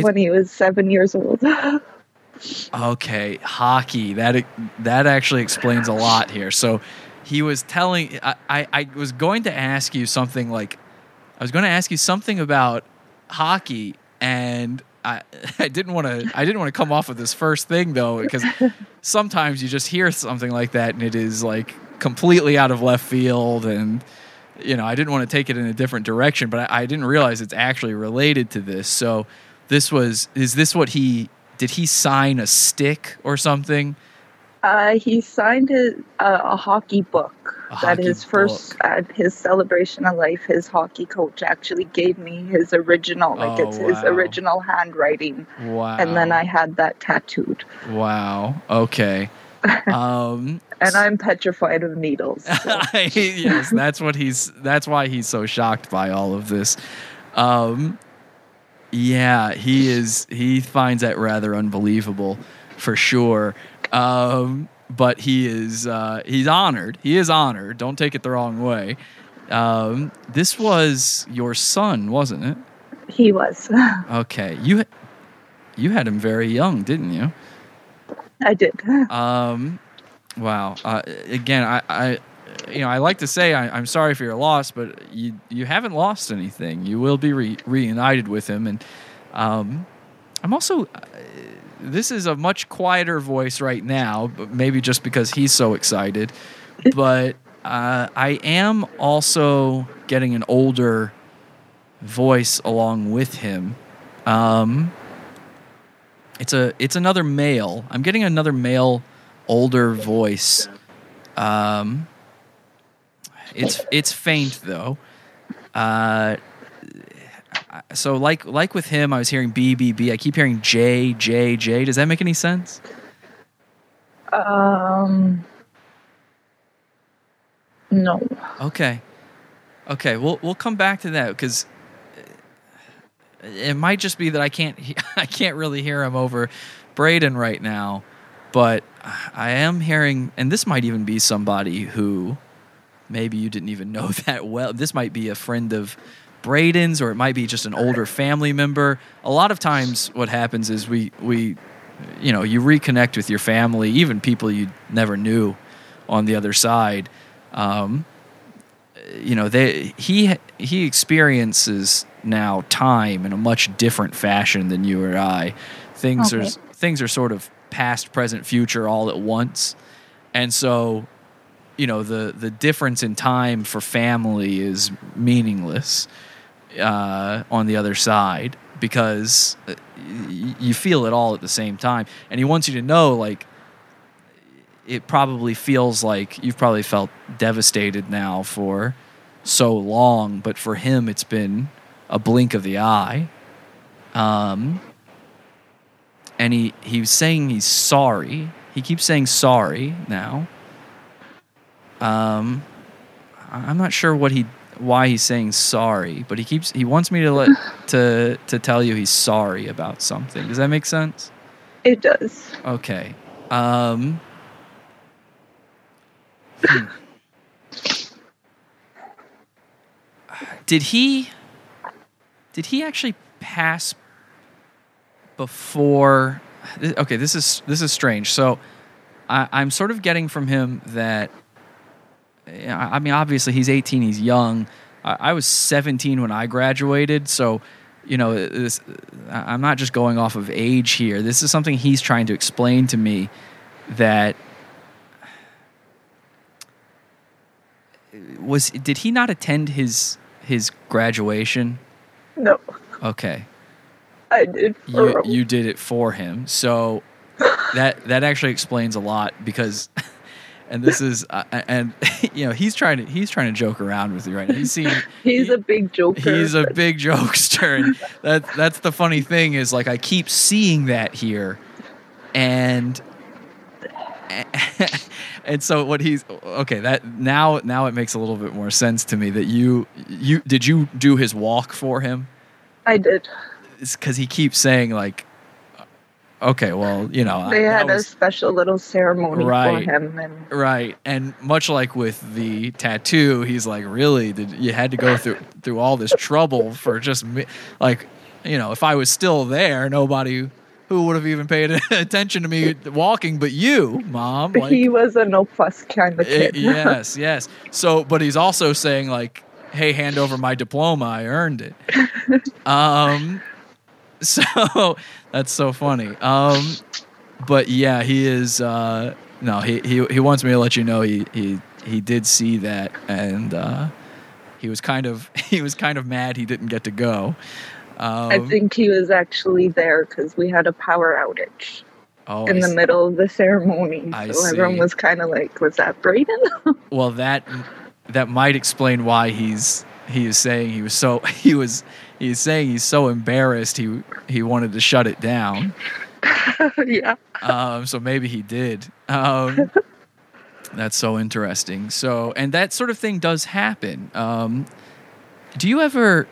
Speaker 6: when he was seven years old. <laughs>
Speaker 1: okay hockey that that actually explains a lot here so he was telling I, I i was going to ask you something like i was going to ask you something about hockey and I, <laughs> I didn't want to I didn't want to come off with this first thing though because <laughs> sometimes you just hear something like that and it is like completely out of left field and you know I didn't want to take it in a different direction but I, I didn't realize it's actually related to this. So this was is this what he did he sign a stick or something
Speaker 6: Uh, he signed a, a, a hockey book
Speaker 1: A
Speaker 6: that
Speaker 1: hockey
Speaker 6: his first at his celebration of life. His hockey coach actually gave me his original, like
Speaker 1: Oh,
Speaker 6: it's his original handwriting,
Speaker 1: wow
Speaker 6: and then I had that tattooed.
Speaker 1: wow okay <laughs> um
Speaker 6: And I'm petrified of needles. so- <laughs>
Speaker 1: yes, that's what he's. That's why he's so shocked by all of this. Um, yeah, he is. He finds that rather unbelievable, for sure. Um, but he is. Uh, he's honored. He is honored. Don't take it the wrong way. Um, this was your son, wasn't it?
Speaker 6: he was. <laughs>
Speaker 1: Okay, you. You had him very young, didn't you?
Speaker 6: I did. <laughs>
Speaker 1: Um, wow. Uh, again, I, I, you know, I like to say I, I'm sorry for your loss, but you you haven't lost anything. You will be re- reunited with him, and um, I'm also. This is a much quieter voice right now, but maybe just because he's so excited. <laughs> But uh, I am also getting an older voice along with him. Um, it's a it's another male. I'm getting another male, older voice. Um, it's it's faint though. Uh, so like like with him, I was hearing B B B. I keep hearing J J J. Does that make any sense?
Speaker 6: Um, no.
Speaker 1: Okay, okay. We'll we'll come back to that because it might just be that I can't <laughs> I can't really hear him over Braden right now, but I am hearing, and this might even be somebody who maybe you didn't even know <laughs> that well. This might be a friend of Braden's, or it might be just an older family member. A lot of times, what happens is we we, you know, you reconnect with your family, even people you never knew, on the other side. Um, you know, they he he experiences now time in a much different fashion than you or I. Things
Speaker 6: Okay.
Speaker 1: are things are sort of past, present, future all at once, and so you know the the difference in time for family is meaningless uh, on the other side because uh, you feel it all at the same time. And he wants you to know like it probably feels like you've probably felt devastated now for so long but for him it's been a blink of the eye. Um, and he he was saying he's sorry. He keeps saying sorry now. Um, I'm not sure what he why he's saying sorry, but he keeps he wants me to let <sighs> to to tell you he's sorry about something. Does that make sense?
Speaker 6: It does.
Speaker 1: Okay. Um hmm. <sighs> Did he did he actually pass before okay this is this is strange so I, i'm sort of getting from him that I mean, obviously he's 18, he's young. I, I was 17 when I graduated, so you know, this, I'm not just going off of age here. This is something he's trying to explain to me that was did he not attend his his graduation?
Speaker 6: No,
Speaker 1: Okay.
Speaker 6: I did.
Speaker 1: you
Speaker 6: him.
Speaker 1: you did it for him. So that that actually explains a lot because <laughs> and this is uh, and <laughs> you know he's trying to he's trying to joke around with you right now. <laughs> He's seen
Speaker 6: He's
Speaker 1: he-
Speaker 6: a big joker.
Speaker 1: he's a big jokester and that that's the funny thing is like I keep seeing that here and <laughs> and so what he's okay that now now it makes a little bit more sense to me that you you did you do his walk for him
Speaker 6: I did.
Speaker 1: because he keeps saying like, okay, well, you know,
Speaker 6: They
Speaker 1: that
Speaker 6: had a special little ceremony
Speaker 1: Right.
Speaker 6: for him, and
Speaker 1: right, and much like with the tattoo, he's like, really, did you had to go through through all this trouble for just me? Like, you know, if I was still there, nobody who would have even paid <laughs> attention to me walking, but you, mom. Like,
Speaker 6: he was a no fuss kind of
Speaker 1: Eh,
Speaker 6: kid. <laughs>
Speaker 1: yes, yes. So, but he's also saying like, "Hey, hand over my diploma. I earned it." <laughs> um, so that's so funny. Um, but yeah, he is. Uh, no, he he he wants me to let you know he he he did see that, and uh, he was kind of <laughs> he was kind of mad he didn't get to go. Um,
Speaker 6: I think he was actually there because we had a power outage
Speaker 1: oh,
Speaker 6: in
Speaker 1: I
Speaker 6: the
Speaker 1: see.
Speaker 6: middle of the ceremony.
Speaker 1: I
Speaker 6: so everyone was kind of like, "Was that Braden?" <laughs>
Speaker 1: Well, that that might explain why he's he is saying he was so <laughs> he was he's saying he's so embarrassed he he wanted to shut it down. <laughs>
Speaker 6: yeah.
Speaker 1: Um, so maybe he did. Um, <laughs> that's so interesting. So and that sort of thing does happen. Um, do you ever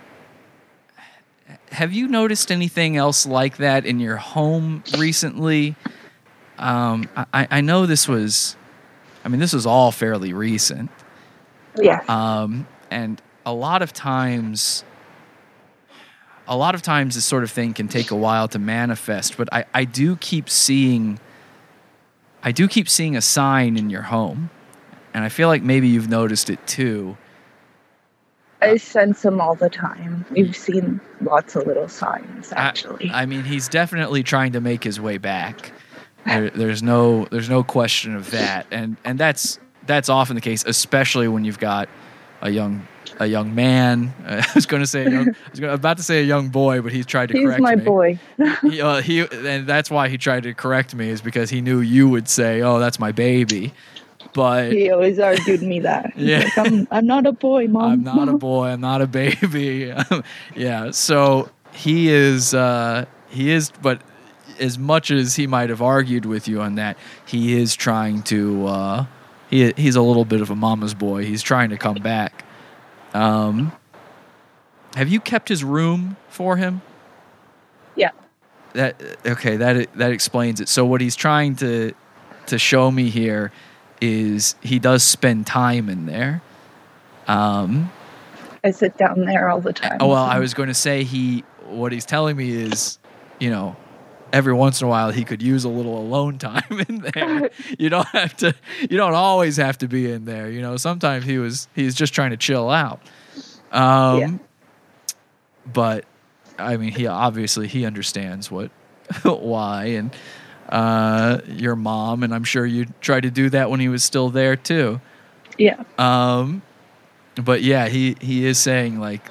Speaker 1: have you noticed anything else like that in your home recently? Um, I, I know this was, I mean, this was all fairly recent.
Speaker 6: Yeah.
Speaker 1: Um, and a lot of times, a lot of times this sort of thing can take a while to manifest, but I, I do keep seeing, I do keep seeing a sign in your home. And I feel like maybe you've noticed it too.
Speaker 6: I sense him all the time. We've seen lots of little signs, actually.
Speaker 1: I, I mean, he's definitely trying to make his way back. There, there's no, there's no question of that, and and that's that's often the case, especially when you've got a young a young man. <laughs> I was going to say, a young, I was gonna, about to say a young boy, but he tried to
Speaker 6: He's
Speaker 1: correct
Speaker 6: my boy.
Speaker 1: He, uh, he, and that's why he tried to correct me is because he knew you would say, "Oh, that's my baby," but
Speaker 6: He always argued me that. <laughs>
Speaker 1: Yeah.
Speaker 6: like, I'm, I'm not a boy, mom.
Speaker 1: I'm not a <laughs> boy. I'm not a baby. yeah. So he is. Uh, he is. But as much as he might have argued with you on that, he is trying to. Uh, he he's a little bit of a mama's boy. He's trying to come back. Um, have you kept his room for him?
Speaker 6: Yeah.
Speaker 1: That okay. That that explains it. So what he's trying to to show me here is he does spend time in there. Um,
Speaker 6: I sit down there all the time.
Speaker 1: Oh well, I was going to say he. What he's telling me is, you know, every once in a while he could use a little alone time <laughs> in there. you don't have to. You don't always have to be in there. You know, sometimes he was. He's just trying to chill out. Um,
Speaker 6: Yeah.
Speaker 1: But I mean, he obviously he understands what, <laughs> why, and uh, your mom, and I'm sure you tried to do that when he was still there too.
Speaker 6: Yeah.
Speaker 1: Um, but yeah, he he is saying like,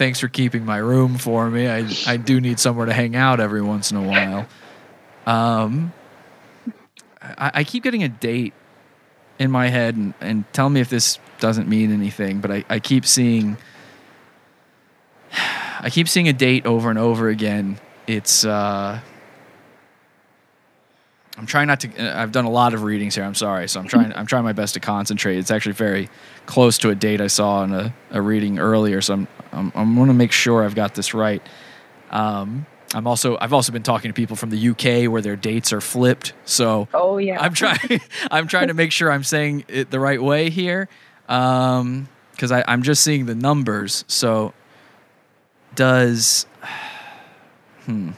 Speaker 1: thanks for keeping my room for me. I I do need somewhere to hang out every once in a while. Um, I, I keep getting a date in my head, and, and tell me if this doesn't mean anything. But I, I keep seeing. <sighs> I keep seeing a date over and over again. It's uh I'm trying not to uh, I've done a lot of readings here. I'm sorry. So I'm trying I'm trying my best to concentrate. It's actually very close to a date I saw in a, a reading earlier, so I'm I'm, I'm going to make sure I've got this right. Um I'm also I've also been talking to people from the UK where their dates are flipped. So
Speaker 6: Oh yeah.
Speaker 1: I'm trying. <laughs> I'm trying to make sure I'm saying it the right way here, because I I'm just seeing the numbers. So does <sighs> hmm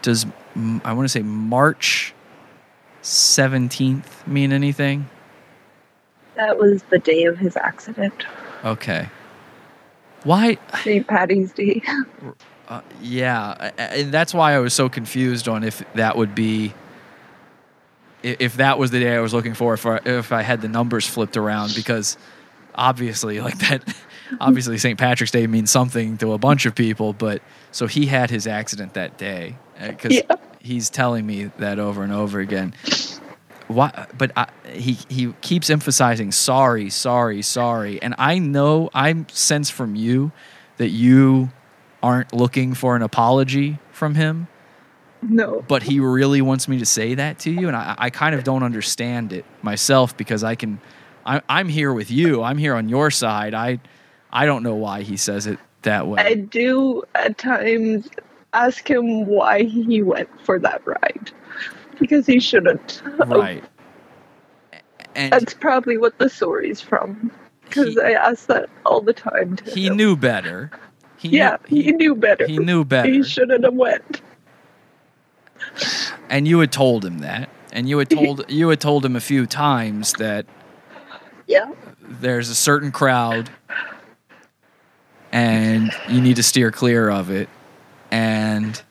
Speaker 1: does I want to say March seventeenth mean anything?
Speaker 6: That was the day of his accident.
Speaker 1: Okay. Why?
Speaker 6: St. Patty's <laughs> Day.
Speaker 1: Uh, yeah, and that's why I was so confused on if that would be if that was the day I was looking for if I, if I had the numbers flipped around because obviously like that <laughs> obviously St. Patrick's Day means something to a bunch of people but so he had his accident that day cuz
Speaker 6: Yeah.
Speaker 1: he's telling me that over and over again why but I, he he keeps emphasizing sorry sorry sorry. And I know I sense from you that you aren't looking for an apology from him.
Speaker 6: No.
Speaker 1: but he really wants me to say that to you and i, I kind of don't understand it myself because i can I, i'm here with you. I'm here on your side. I i don't know why he says it that way.
Speaker 6: I do at times ask him why he went for that ride. Because he shouldn't.
Speaker 1: right <laughs> and
Speaker 6: That's probably what the story's from. Because I ask that all the time to
Speaker 1: he
Speaker 6: him.
Speaker 1: knew better he
Speaker 6: Yeah,
Speaker 1: knew,
Speaker 6: he, knew better.
Speaker 1: he knew better
Speaker 6: He shouldn't have went.
Speaker 1: and you had told him that and you had <laughs> told you had told him a few times that
Speaker 6: Yeah.
Speaker 1: there's a certain crowd and you need to steer clear of it and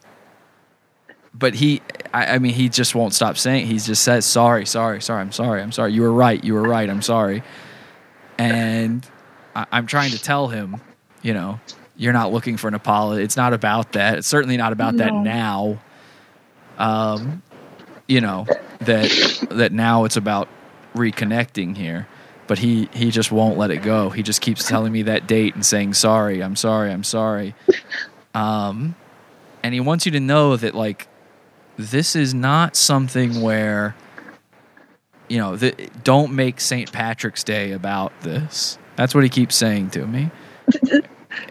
Speaker 1: but he I, I mean he just won't stop saying he just says sorry sorry sorry i'm sorry i'm sorry. You were right you were right i'm sorry. And I, i'm trying to tell him you know you're not looking for an apology it's not about that it's certainly not about that now. Um you know that that now it's about reconnecting here but he he just won't let it go. He just keeps telling me that date and saying sorry i'm sorry i'm sorry. Um and he wants you to know that like this is not something where you know the, don't make st patrick's day about this that's what he keeps saying to me <laughs>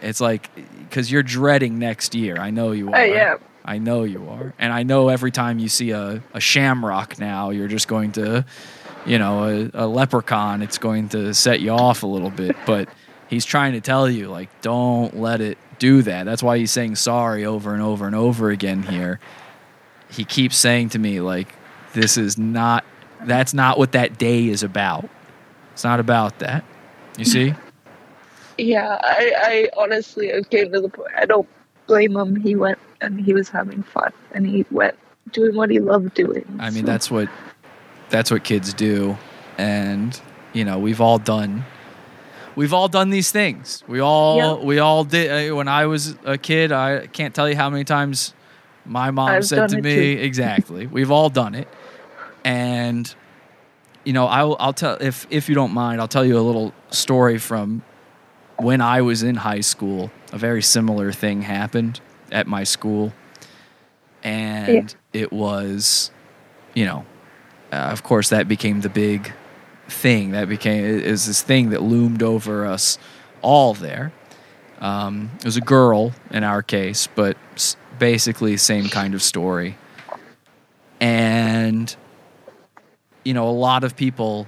Speaker 1: it's like because you're dreading next year i know you are
Speaker 6: I am.
Speaker 1: I know you are. And I know every time you see a, a shamrock now, you're just going to, you know, a, a leprechaun, it's going to set you off a little bit. But he's trying to tell you, like, don't let it do that. That's why he's saying sorry over and over and over again here. He keeps saying to me, like, this is not, that's not what that day is about. It's not about that. You see?
Speaker 6: Yeah, I, I honestly I came to the point. I don't blame him. He went and he was having fun, and he went doing what he loved doing.
Speaker 1: I mean,
Speaker 6: so-
Speaker 1: that's what that's what kids do, and you know, we've all done we've all done these things. We all
Speaker 6: Yeah.
Speaker 1: we all did. uh, When I was a kid, I can't tell you how many times my mom
Speaker 6: I've
Speaker 1: said to me,
Speaker 6: too.
Speaker 1: "Exactly, <laughs> we've all done it." And you know, I'll I'll tell if if you don't mind, I'll tell you a little story from when I was in high school. A very similar thing happened at my school, and it was, you know, uh, of course that became the big thing that became is this thing that loomed over us all there um, it was a girl in our case but basically same kind of story and you know a lot of people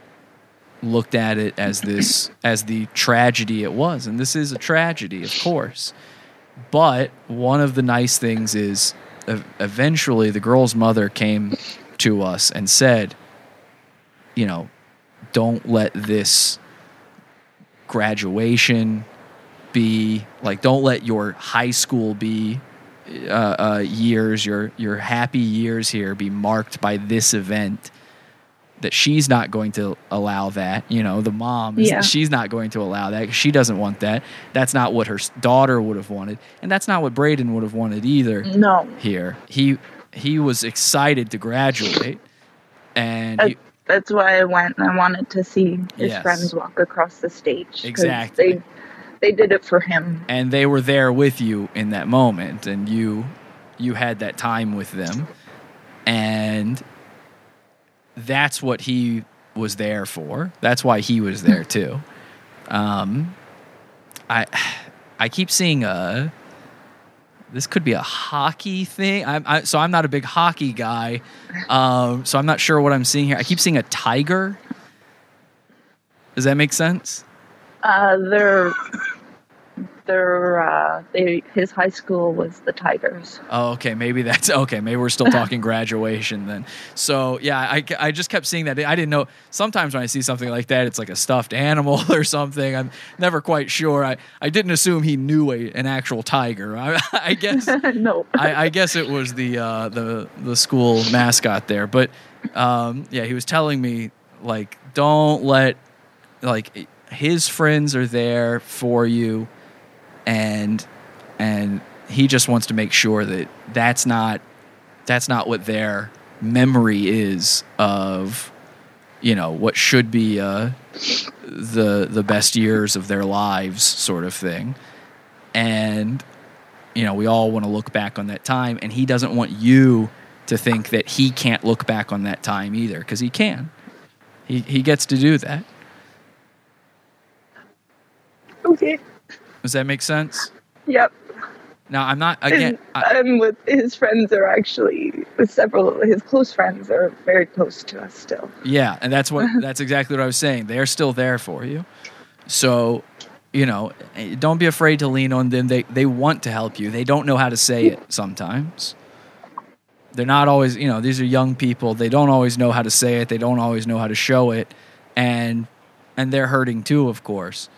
Speaker 1: looked at it as this as the tragedy it was, and this is a tragedy, of course. But one of the nice things is, eventually, the girl's mother came to us and said, you know, don't let this graduation be like don't let your high school be uh, uh, years your your happy years here be marked by this event that she's not going to allow that you know the mom is-
Speaker 6: Yeah.
Speaker 1: she's not going to allow that she doesn't want that that's not what her daughter would have wanted and that's not what braden would have wanted either
Speaker 6: No.
Speaker 1: here he he was excited to graduate and he,
Speaker 6: That's why I went and I wanted to see his
Speaker 1: Yes.
Speaker 6: friends walk across the stage.
Speaker 1: Exactly.
Speaker 6: They, they did it for him.
Speaker 1: and they were there with you in that moment and you you had that time with them. And that's what he was there for. That's why he was there <laughs> too. Um i i keep seeing a this could be a hockey thing. I'm, I, so i'm not a big hockey guy um so i'm not sure what i'm seeing here. I keep seeing a tiger. Does that make sense
Speaker 6: Uh, they're, they're, uh, they, his high school was the Tigers.
Speaker 1: Oh, okay. Maybe that's okay. Maybe we're still talking <laughs> graduation then. So, yeah, I, I just kept seeing that. I didn't know. Sometimes when I see something like that, it's like a stuffed animal <laughs> or something. I'm never quite sure. I, I didn't assume he knew a, an actual tiger. I, <laughs> I guess.
Speaker 6: no.
Speaker 1: I, I guess it was the uh, the the school mascot there, but um, yeah, he was telling me like, don't let like his friends are there for you, and and he just wants to make sure that that's not that's not what their memory is of you know what should be uh, the the best years of their lives sort of thing. And you know we all want to look back on that time and he doesn't want you to think that he can't look back on that time either because he can. He, he gets to do that
Speaker 6: Okay.
Speaker 1: does that make sense
Speaker 6: Yep.
Speaker 1: now i'm not again
Speaker 6: and,
Speaker 1: I,
Speaker 6: and with his friends are actually with several his close friends are very close to us still.
Speaker 1: Yeah, and that's what <laughs> that's exactly what I was saying. They're still there for you. So, you know, don't be afraid to lean on them. They they want to help you. They don't know how to say it sometimes. They're not always, you know, these are young people. They don't always know how to say it. They don't always know how to show it. And and they're hurting too, of course.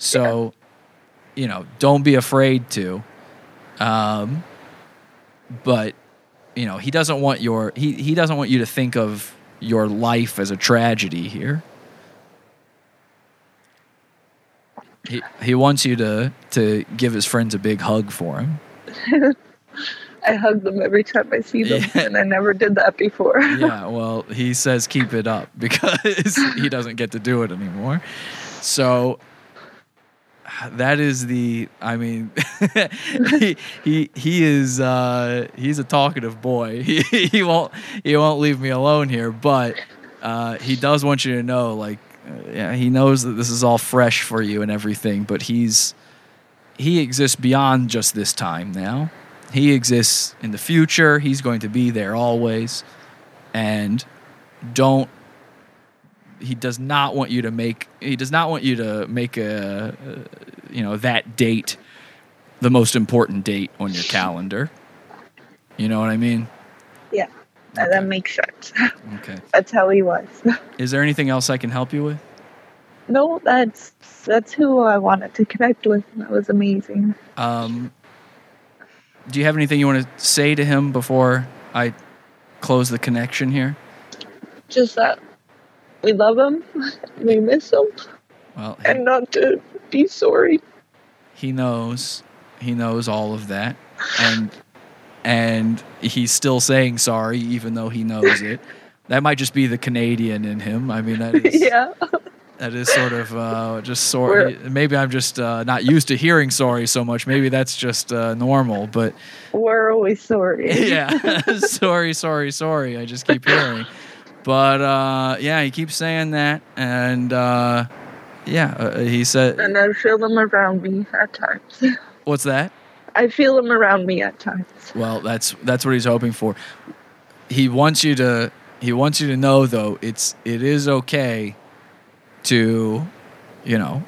Speaker 1: So, you know, don't be afraid to. Um but you know he doesn't want your he, he doesn't want you to think of your life as a tragedy here he, he wants you to to give his friends a big hug for him <laughs>
Speaker 6: I hug them every time I see them,
Speaker 1: Yeah.
Speaker 6: and I never did that before. <laughs>
Speaker 1: yeah <laughs> well he says keep it up because he doesn't get to do it anymore so that is the i mean <laughs> he, he he is uh he's a talkative boy. <laughs> He, he won't he won't leave me alone here but uh he does want you to know like uh, yeah he knows that this is all fresh for you and everything but he's he exists beyond just this time now. He exists in the future. He's going to be there always. And don't he does not want you to make he does not want you to make a, you know that date the most important date on your calendar you know what i mean
Speaker 6: yeah, that- that makes sense.
Speaker 1: okay <laughs>
Speaker 6: That's how he was. <laughs>
Speaker 1: is there anything else i can help you with
Speaker 6: no, that's that's who I wanted to connect with. That was amazing.
Speaker 1: um do you have anything you want to say to him before i close the connection here
Speaker 6: Just that we love him, <laughs> we miss him,
Speaker 1: well he-
Speaker 6: and not to be sorry.
Speaker 1: he knows he knows all of that. And and he's still saying sorry even though he knows it. That might just be the canadian in him. I mean that is
Speaker 6: yeah,
Speaker 1: that is sort of uh, just sorry maybe i'm just uh, not used to hearing sorry so much. Maybe that's just uh, normal but
Speaker 6: we're always sorry. <laughs>
Speaker 1: yeah. <laughs> Sorry sorry sorry i just keep hearing but uh, yeah he keeps saying that and uh, yeah uh, he said
Speaker 6: And I feel them around me at times. <laughs>
Speaker 1: what's that
Speaker 6: I feel them around me at times.
Speaker 1: Well, that's that's what he's hoping for. He wants you to he wants you to know though it's it is okay to, you know,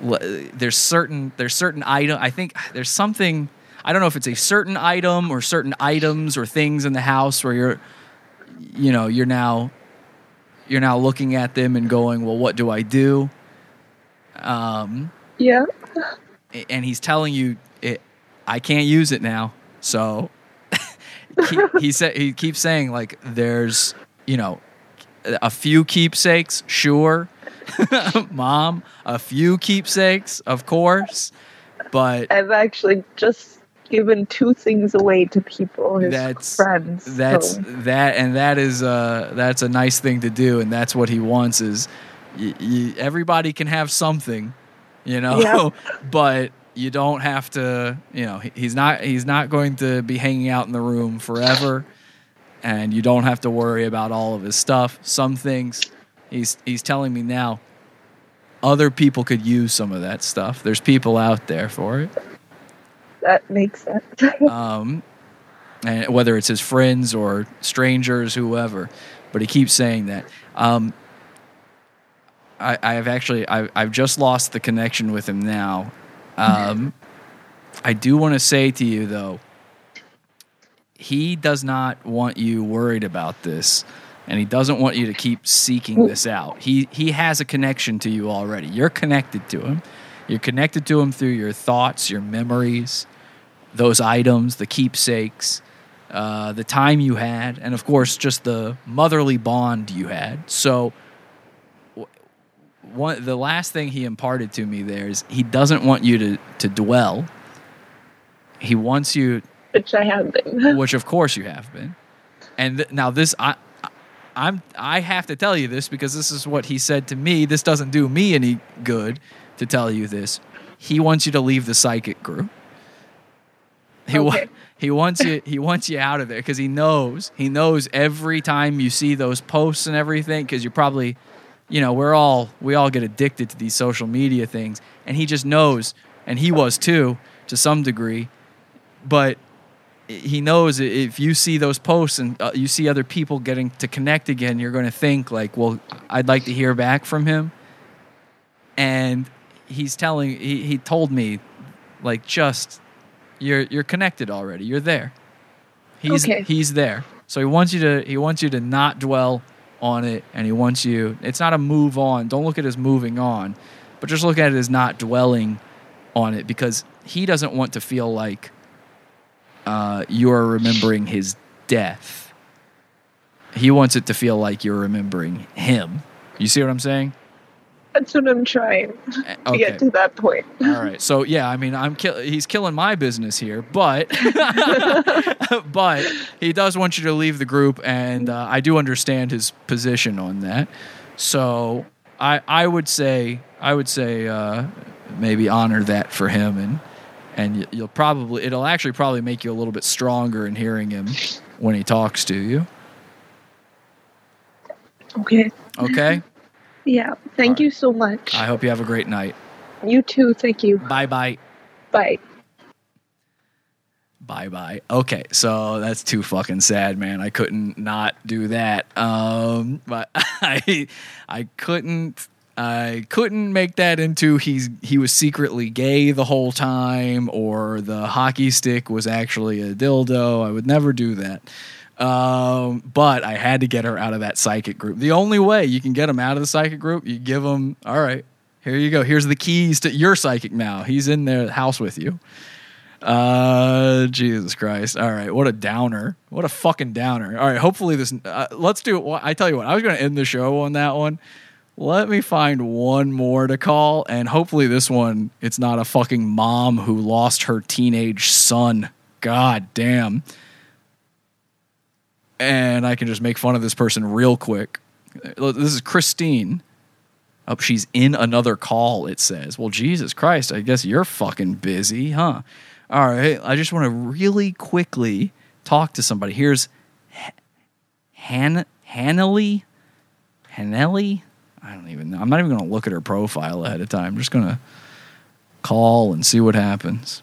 Speaker 1: there's certain there's certain item. I think there's something. I don't know if it's a certain item or certain items or things in the house where you're, you know, you're now, you're now looking at them and going, well, what do I do? Um,
Speaker 6: Yeah.
Speaker 1: and he's telling you it, I can't use it now. So <laughs> he, he said he keeps saying like there's you know a few keepsakes, sure, <laughs> mom, a few keepsakes, of course, but
Speaker 6: I've actually just given two things away to people, his
Speaker 1: That's-
Speaker 6: friends.
Speaker 1: that's
Speaker 6: so-
Speaker 1: that and that is uh that's a nice thing to do and that's what he wants is y- y- everybody can have something you know
Speaker 6: Yeah. <laughs>
Speaker 1: but you don't have to you know he's not he's not going to be hanging out in the room forever and you don't have to worry about all of his stuff some things he's he's telling me now other people could use some of that stuff there's people out there for it
Speaker 6: that makes sense. <laughs>
Speaker 1: um, and whether it's his friends or strangers, whoever. But he keeps saying that. Um, I, I've actually I've, I've just lost the connection with him now. Um, I do want to say to you though, he does not want you worried about this, and he doesn't want you to keep seeking this out. He he has a connection to you already. You're connected to him. You're connected to him through your thoughts, your memories, those items, the keepsakes, uh, the time you had, and of course, just the motherly bond you had. So, one the last thing he imparted to me there is he doesn't want you to to dwell. He wants you
Speaker 6: Which I have been. <laughs>
Speaker 1: which of course you have been. And th- now this I I'm I have to tell you this because this is what he said to me. This doesn't do me any good to tell you this. He wants you to leave the psychic group. He wa-
Speaker 6: Okay. <laughs>
Speaker 1: he wants you he wants you out of there because he knows he knows every time you see those posts and everything because you're probably you know we're all we all get addicted to these social media things and he just knows and he was too to some degree but he knows if you see those posts and uh, you see other people getting to connect again, you're going to think like, well, I'd like to hear back from him. And he's telling he, he told me like just you're you're connected already. You're there. He's
Speaker 6: Okay.
Speaker 1: he's there. So he wants you to he wants you to not dwell on it and he wants you it's not a move on. Don't look at it as moving on, but just look at it as not dwelling on it because he doesn't want to feel like uh, you're remembering his death. He wants it to feel like you're remembering him. You see what I'm saying?
Speaker 6: That's what I'm trying to get to that point.
Speaker 1: All right. So yeah, I mean, I'm kill- he's killing my business here, but <laughs> but he does want you to leave the group, and uh, I do understand his position on that. So I I would say I would say uh, maybe honor that for him, and and you'll probably it'll actually probably make you a little bit stronger in hearing him when he talks to you.
Speaker 6: Okay.
Speaker 1: Okay.
Speaker 6: Yeah. Thank you so much.
Speaker 1: I hope you have a great night.
Speaker 6: You too. Thank you.
Speaker 1: Bye bye.
Speaker 6: Bye.
Speaker 1: Bye bye. Okay, so that's too fucking sad, man. I couldn't not do that. Um, but <laughs> I I couldn't I couldn't make that into he's he was secretly gay the whole time or the hockey stick was actually a dildo. I would never do that. Um, but I had to get her out of that psychic group. The only way you can get him out of the psychic group, you give him, all right, here you go. Here's the keys to your psychic now. He's in the house with you. Uh, Jesus Christ. All right. What a downer. What a fucking downer. All right. Hopefully this, uh, let's do it. I tell you what, I was going to end the show on that one. Let me find one more to call. And hopefully this one, it's not a fucking mom who lost her teenage son. God damn. And I can just make fun of this person real quick. This is Christine. Oh, she's in another call, it says. Well, Jesus Christ, I guess you're fucking busy, huh? All right, I just want to really quickly talk to somebody. Here's Han Hannely. Hannelly? I don't even know. I'm not even going to look at her profile ahead of time. I'm just going to call and see what happens.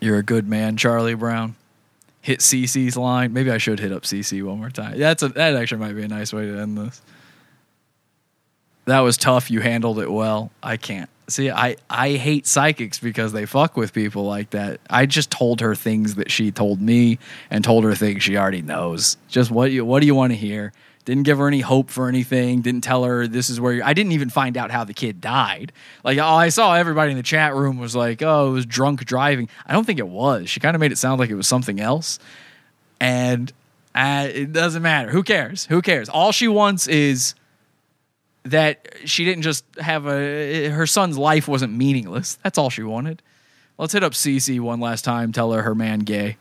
Speaker 1: You're a good man, Charlie Brown. hit Cece's line. Maybe I should hit up CC one more time. That's a, that actually might be a nice way to end this. That was tough. You handled it well. I can't. See, I, I hate psychics because they fuck with people like that. I just told her things that she told me and told her things she already knows. Just what you what do you want to hear? Didn't give her any hope for anything. Didn't tell her this is where you're. I didn't even find out how the kid died. Like, oh, I saw everybody in the chat room was like, oh, it was drunk driving. I don't think it was. She kind of made it sound like it was something else. And uh, it doesn't matter. Who cares? Who cares? All she wants is that she didn't just have a her son's life wasn't meaningless. That's all she wanted. Let's hit up Cece one last time. Tell her her man gay,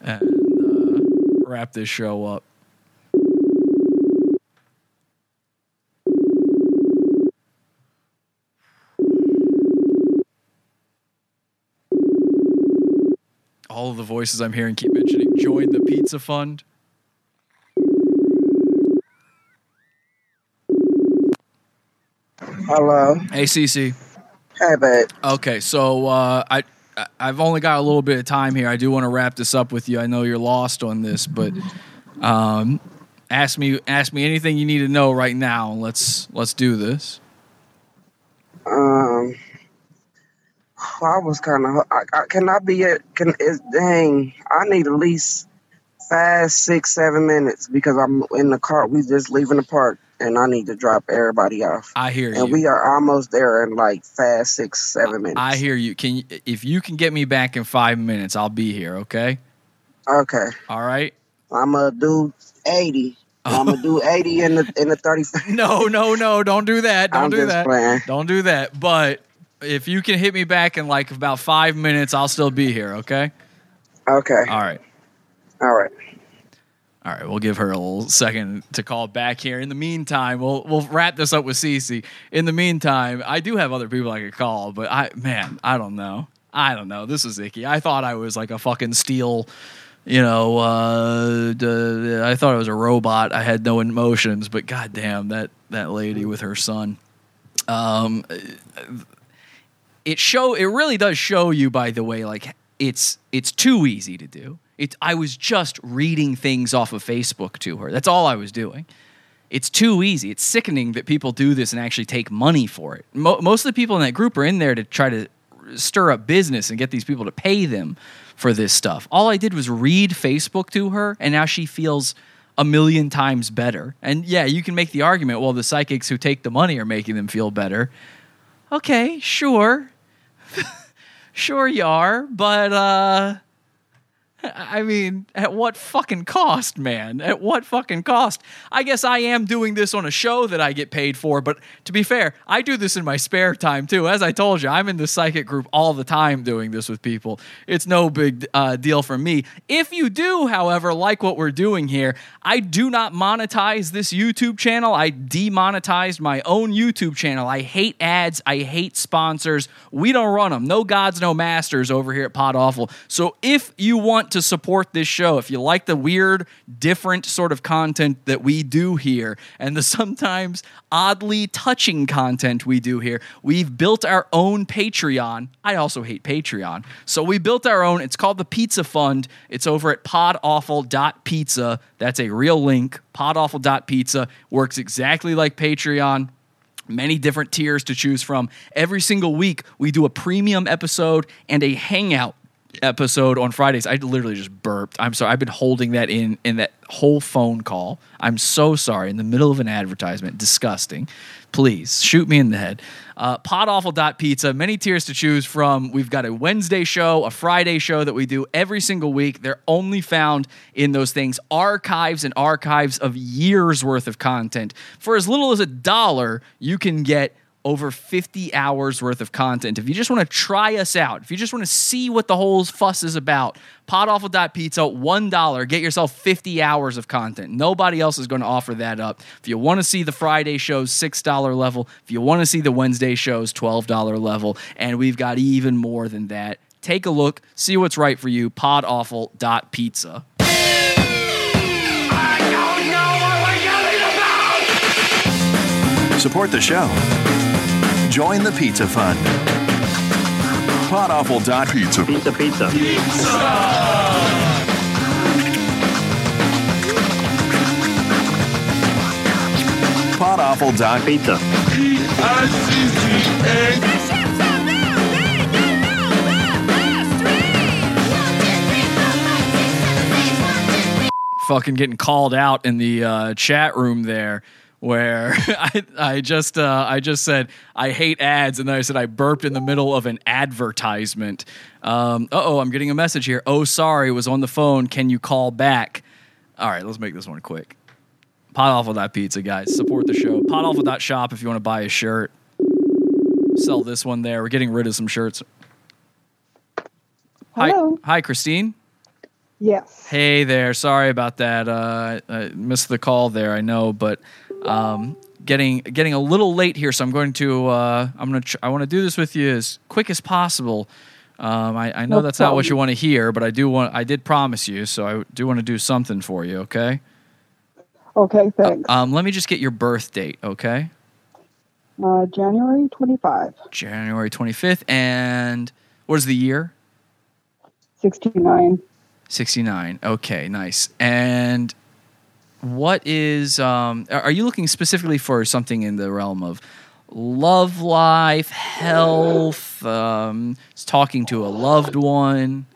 Speaker 1: and uh, wrap this show up. All of the voices I'm hearing keep mentioning join the pizza fund.
Speaker 5: Hello.
Speaker 1: Hey, Cece.
Speaker 5: Hey, babe.
Speaker 1: Okay, so uh, I I- I've only got a little bit of time here. I do want to wrap this up with you. I know you're lost on this, but um, ask me ask me anything you need to know right now. and Let's let's do this.
Speaker 5: Um, I was kind of. I, I, can I be at? Can is dang? I need at least five, six, seven minutes because I'm in the car. We just leaving the park, and I need to drop everybody off.
Speaker 1: I hear you.
Speaker 5: And we are almost there in like five, six, seven minutes.
Speaker 1: I hear you. Can you, if you can get me back in five minutes, I'll be here. Okay.
Speaker 5: Okay,
Speaker 1: All right.
Speaker 5: I'm gonna do eighty. <laughs> I'm gonna do eighty in the in the thirty.
Speaker 1: No, no, no! Don't do that! <laughs> Don't
Speaker 5: I'm
Speaker 1: do that!
Speaker 5: playing.
Speaker 1: Don't do that! But if you can hit me back in like about five minutes, I'll still be here. Okay.
Speaker 5: Okay,
Speaker 1: All right.
Speaker 5: all right.
Speaker 1: All right, we'll give her a little second to call back here. In the meantime, we'll we'll wrap this up with Cece. In the meantime, I do have other people I could call, but I man, I don't know. I don't know. This is icky. I thought I was like a fucking steel, you know. Uh, d- I thought I was a robot. I had no emotions, but goddamn that that lady with her son. Um, it show it really does show you by the way like it's it's too easy to do. It i was just reading things off of facebook to her. That's all i was doing. It's too easy. It's sickening that people do this and actually take money for it. Mo- most of the people in that group are in there to try to stir up business and get these people to pay them for this stuff. All i did was read facebook to her and now she feels a million times better. And yeah you can make the argument well the psychics who take the money are making them feel better. Okay, sure. <laughs> sure you are, but uh <laughs> I mean, at what fucking cost, man? At what fucking cost? I guess I am doing this on a show that I get paid for, but to be fair, I do this in my spare time too. As I told you, I'm in the psychic group all the time doing this with people. It's no big uh, deal for me. If you do, however, like what we're doing here, I do not monetize this YouTube channel. I demonetized my own YouTube channel. I hate ads. I hate sponsors. We don't run them. No gods, no masters over here at Pod Awful. So if you want to support this show, if you like the weird, different sort of content that we do here, and the <laughs> sometimes oddly touching content we do here, we've built our own Patreon. I also hate Patreon. So we built our own. It's called the Pizza Fund. It's over at podawful.pizza. That's a real link. Podawful.pizza works exactly like Patreon many different tiers to choose from. Every single week, we do a premium episode and a hangout episode on Fridays. I literally just burped. I'm sorry. I've been holding that in in that whole phone call. I'm so sorry. In the middle of an advertisement. Disgusting. Please shoot me in the head. Uh, podawful.pizza. Many tiers to choose from. We've got a Wednesday show, a Friday show that we do every single week. They're only found in those things archives and archives of years worth of content. For as little as a dollar, you can get over 50 hours worth of content. If you just want to try us out, if you just want to see what the whole fuss is about, podawful.pizza, $1, get yourself 50 hours of content. Nobody else is going to offer that up. If you want to see the Friday shows, $6 level. If you want to see the Wednesday shows, $12 level. And we've got even more than that. Take a look, see what's right for you, podawful.pizza.
Speaker 7: Support the show. Join the pizza fun. Podawful.pizza.
Speaker 8: Pizza, pizza. Pizza! Podawful.pizza. P-I-C-C-A.
Speaker 1: fucking getting called out in the uh, chat room there where <laughs> I, I just uh, I just said I hate ads and then I said I burped in the middle of an advertisement. Um, uh oh, I'm getting a message here. Oh, sorry, was on the phone. Can you call back? All right, let's make this one quick. Pot off with that pizza, guys. Support the show. Pot off with that shop if you want to buy a shirt. Sell this one there. We're getting rid of some shirts.
Speaker 9: Hello.
Speaker 1: Hi, hi, Christine.
Speaker 9: Yes.
Speaker 1: Hey there. Sorry about that. Uh, I missed the call there. I know, but um, getting getting a little late here, so I'm going to uh, I'm gonna tr- I want to do this with you as quick as possible. Um, I, I know
Speaker 9: No
Speaker 1: that's not what you want to hear, but I do want I did promise you, so I do want to do something for you. Okay.
Speaker 9: Okay, thanks.
Speaker 1: Um, let me just get your birth date. Okay.
Speaker 9: Uh, January 25,
Speaker 1: January 25th, and what is the year?
Speaker 9: 69.
Speaker 1: 69. Okay, nice. And what is um are you looking specifically for something in the realm of love life, health, um talking to a loved one?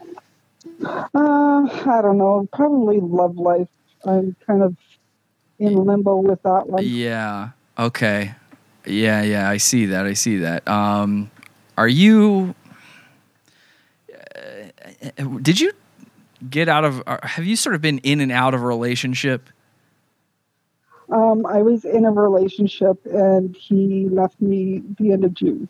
Speaker 9: Uh, I don't know. Probably love life. I'm kind of in limbo with that one.
Speaker 1: Yeah. Okay. Yeah, yeah, I see that. I see that. Um are you uh, did you get out of uh, have you sort of been in and out of a relationship?
Speaker 9: Um, I was in a relationship and he left me the end of June,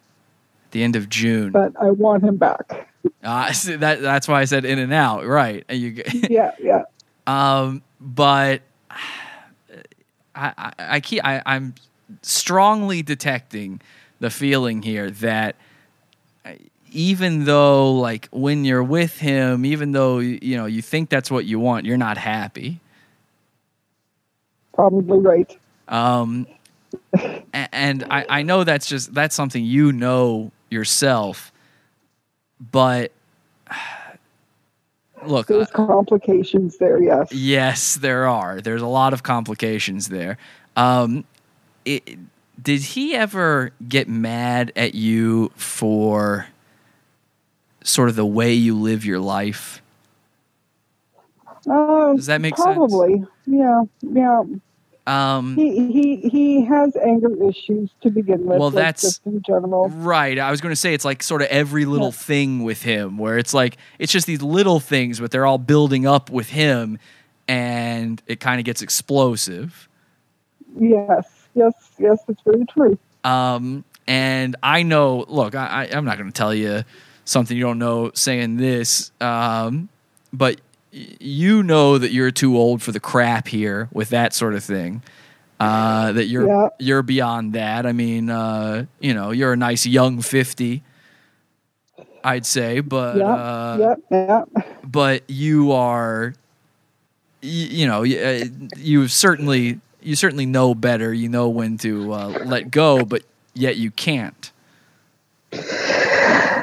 Speaker 1: The end of June.
Speaker 9: but I want him back.
Speaker 1: Uh, <laughs> see, that that's why I said in and out, right? And you, <laughs>
Speaker 9: Yeah, yeah.
Speaker 1: um, but I, I, I keep, I, I'm strongly detecting the feeling here that even though, like, when you're with him, even though you know you think that's what you want, you're not happy.
Speaker 9: Probably right.
Speaker 1: Um, and I, I know that's just that's something you know yourself, but <sighs> look,
Speaker 9: There's complications there, yes.
Speaker 1: Yes, there are. There's a lot of complications there. Um, it, did he ever get mad at you for sort of the way you live your life?
Speaker 9: Uh,
Speaker 1: Does that make sense?
Speaker 9: probably. Yeah, yeah.
Speaker 1: Um,
Speaker 9: He he he has anger issues to begin with.
Speaker 1: Well,
Speaker 9: like,
Speaker 1: that's-
Speaker 9: just in general.
Speaker 1: right. I was going to say it's like sort of every little
Speaker 9: Yeah.
Speaker 1: thing with him, where it's like it's just these little things, but they're all building up with him, and it kind of gets explosive.
Speaker 9: Yes, yes, yes. It's very true.
Speaker 1: Um, and I know, look, I, I, I'm not going to tell you something you don't know saying this, um, but you know that you're too old for the crap here with that sort of thing. Uh, that you're
Speaker 9: Yeah.
Speaker 1: you're beyond that. I mean, uh, you know, you're a nice young fifty, I'd say, but
Speaker 9: yeah,
Speaker 1: uh,
Speaker 9: yeah,
Speaker 1: but you are y- you know y- uh, you certainly you certainly know better you know when to uh, let go but yet you can't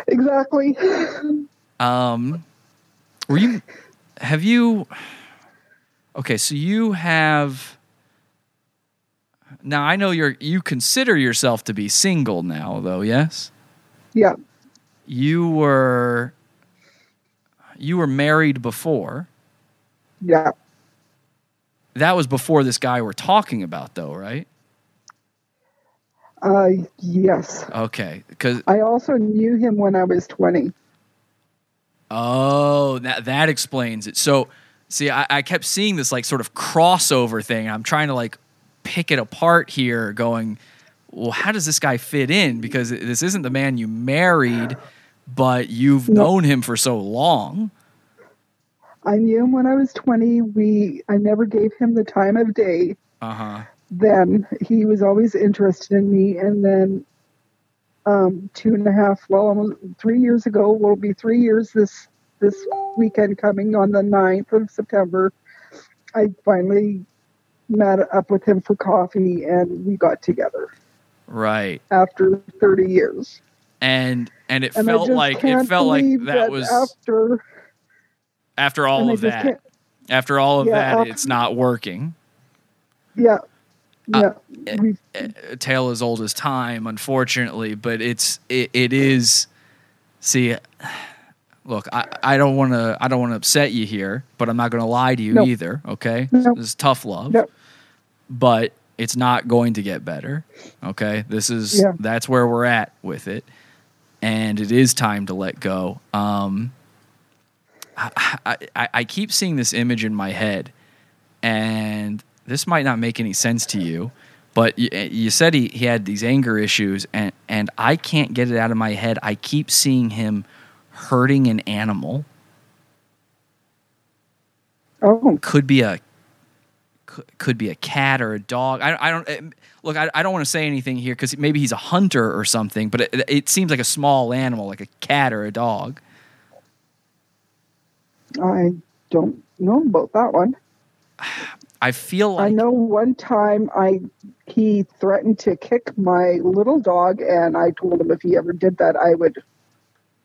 Speaker 9: Exactly.
Speaker 1: um were you have you okay so you have now i know you're you consider yourself to be single now though yes
Speaker 9: Yeah,
Speaker 1: you were you were married before
Speaker 9: yeah.
Speaker 1: that was before this guy we're talking about though right
Speaker 9: Uh, yes.
Speaker 1: okay because
Speaker 9: I also knew him when I was twenty.
Speaker 1: Oh, that that explains it. So, see, I, I kept seeing this like sort of crossover thing. I'm trying to like pick it apart here, going, well, how does this guy fit in? Because this isn't the man you married, but you've
Speaker 9: No.
Speaker 1: known him for so long.
Speaker 9: I knew him when I was twenty. We I never gave him the time of day.
Speaker 1: Uh huh.
Speaker 9: Then he was always interested in me, and then um, two and a half, well, almost three years ago, will be three years this this weekend coming on the 9th of September. I finally met up with him for coffee, and we got together
Speaker 1: Right.
Speaker 9: after 30 years.
Speaker 1: And and it
Speaker 9: And
Speaker 1: felt like it felt like that was
Speaker 9: after
Speaker 1: after all of that. After all of
Speaker 9: Yeah,
Speaker 1: that,
Speaker 9: af-
Speaker 1: it's not working.
Speaker 9: yeah Yeah, we
Speaker 1: a tale as old as time, unfortunately. But it's it, it is. See, look, I, I don't want to I don't want to upset you here, but I'm not going to lie to you
Speaker 9: Nope.
Speaker 1: either. Okay,
Speaker 9: Nope.
Speaker 1: this is tough love,
Speaker 9: Yep.
Speaker 1: but it's not going to get better. Okay, this is
Speaker 9: Yeah.
Speaker 1: that's where we're at with it, and it is time to let go. Um, I, I- I keep seeing this image in my head, and this might not make any sense to you, but you, you said he, he had these anger issues, and, and I can't get it out of my head. I keep seeing him hurting an animal.
Speaker 9: oh
Speaker 1: Could be a could, could be a cat or a dog. I, I don't eh, look. I, I don't want to say anything here because maybe he's a hunter or something. But it, it seems like a small animal, like a cat or a dog.
Speaker 9: I don't know about that one. <sighs> <sighs>
Speaker 1: I feel like
Speaker 9: I know one time I he threatened to kick my little dog, and I told him if he ever did that, I would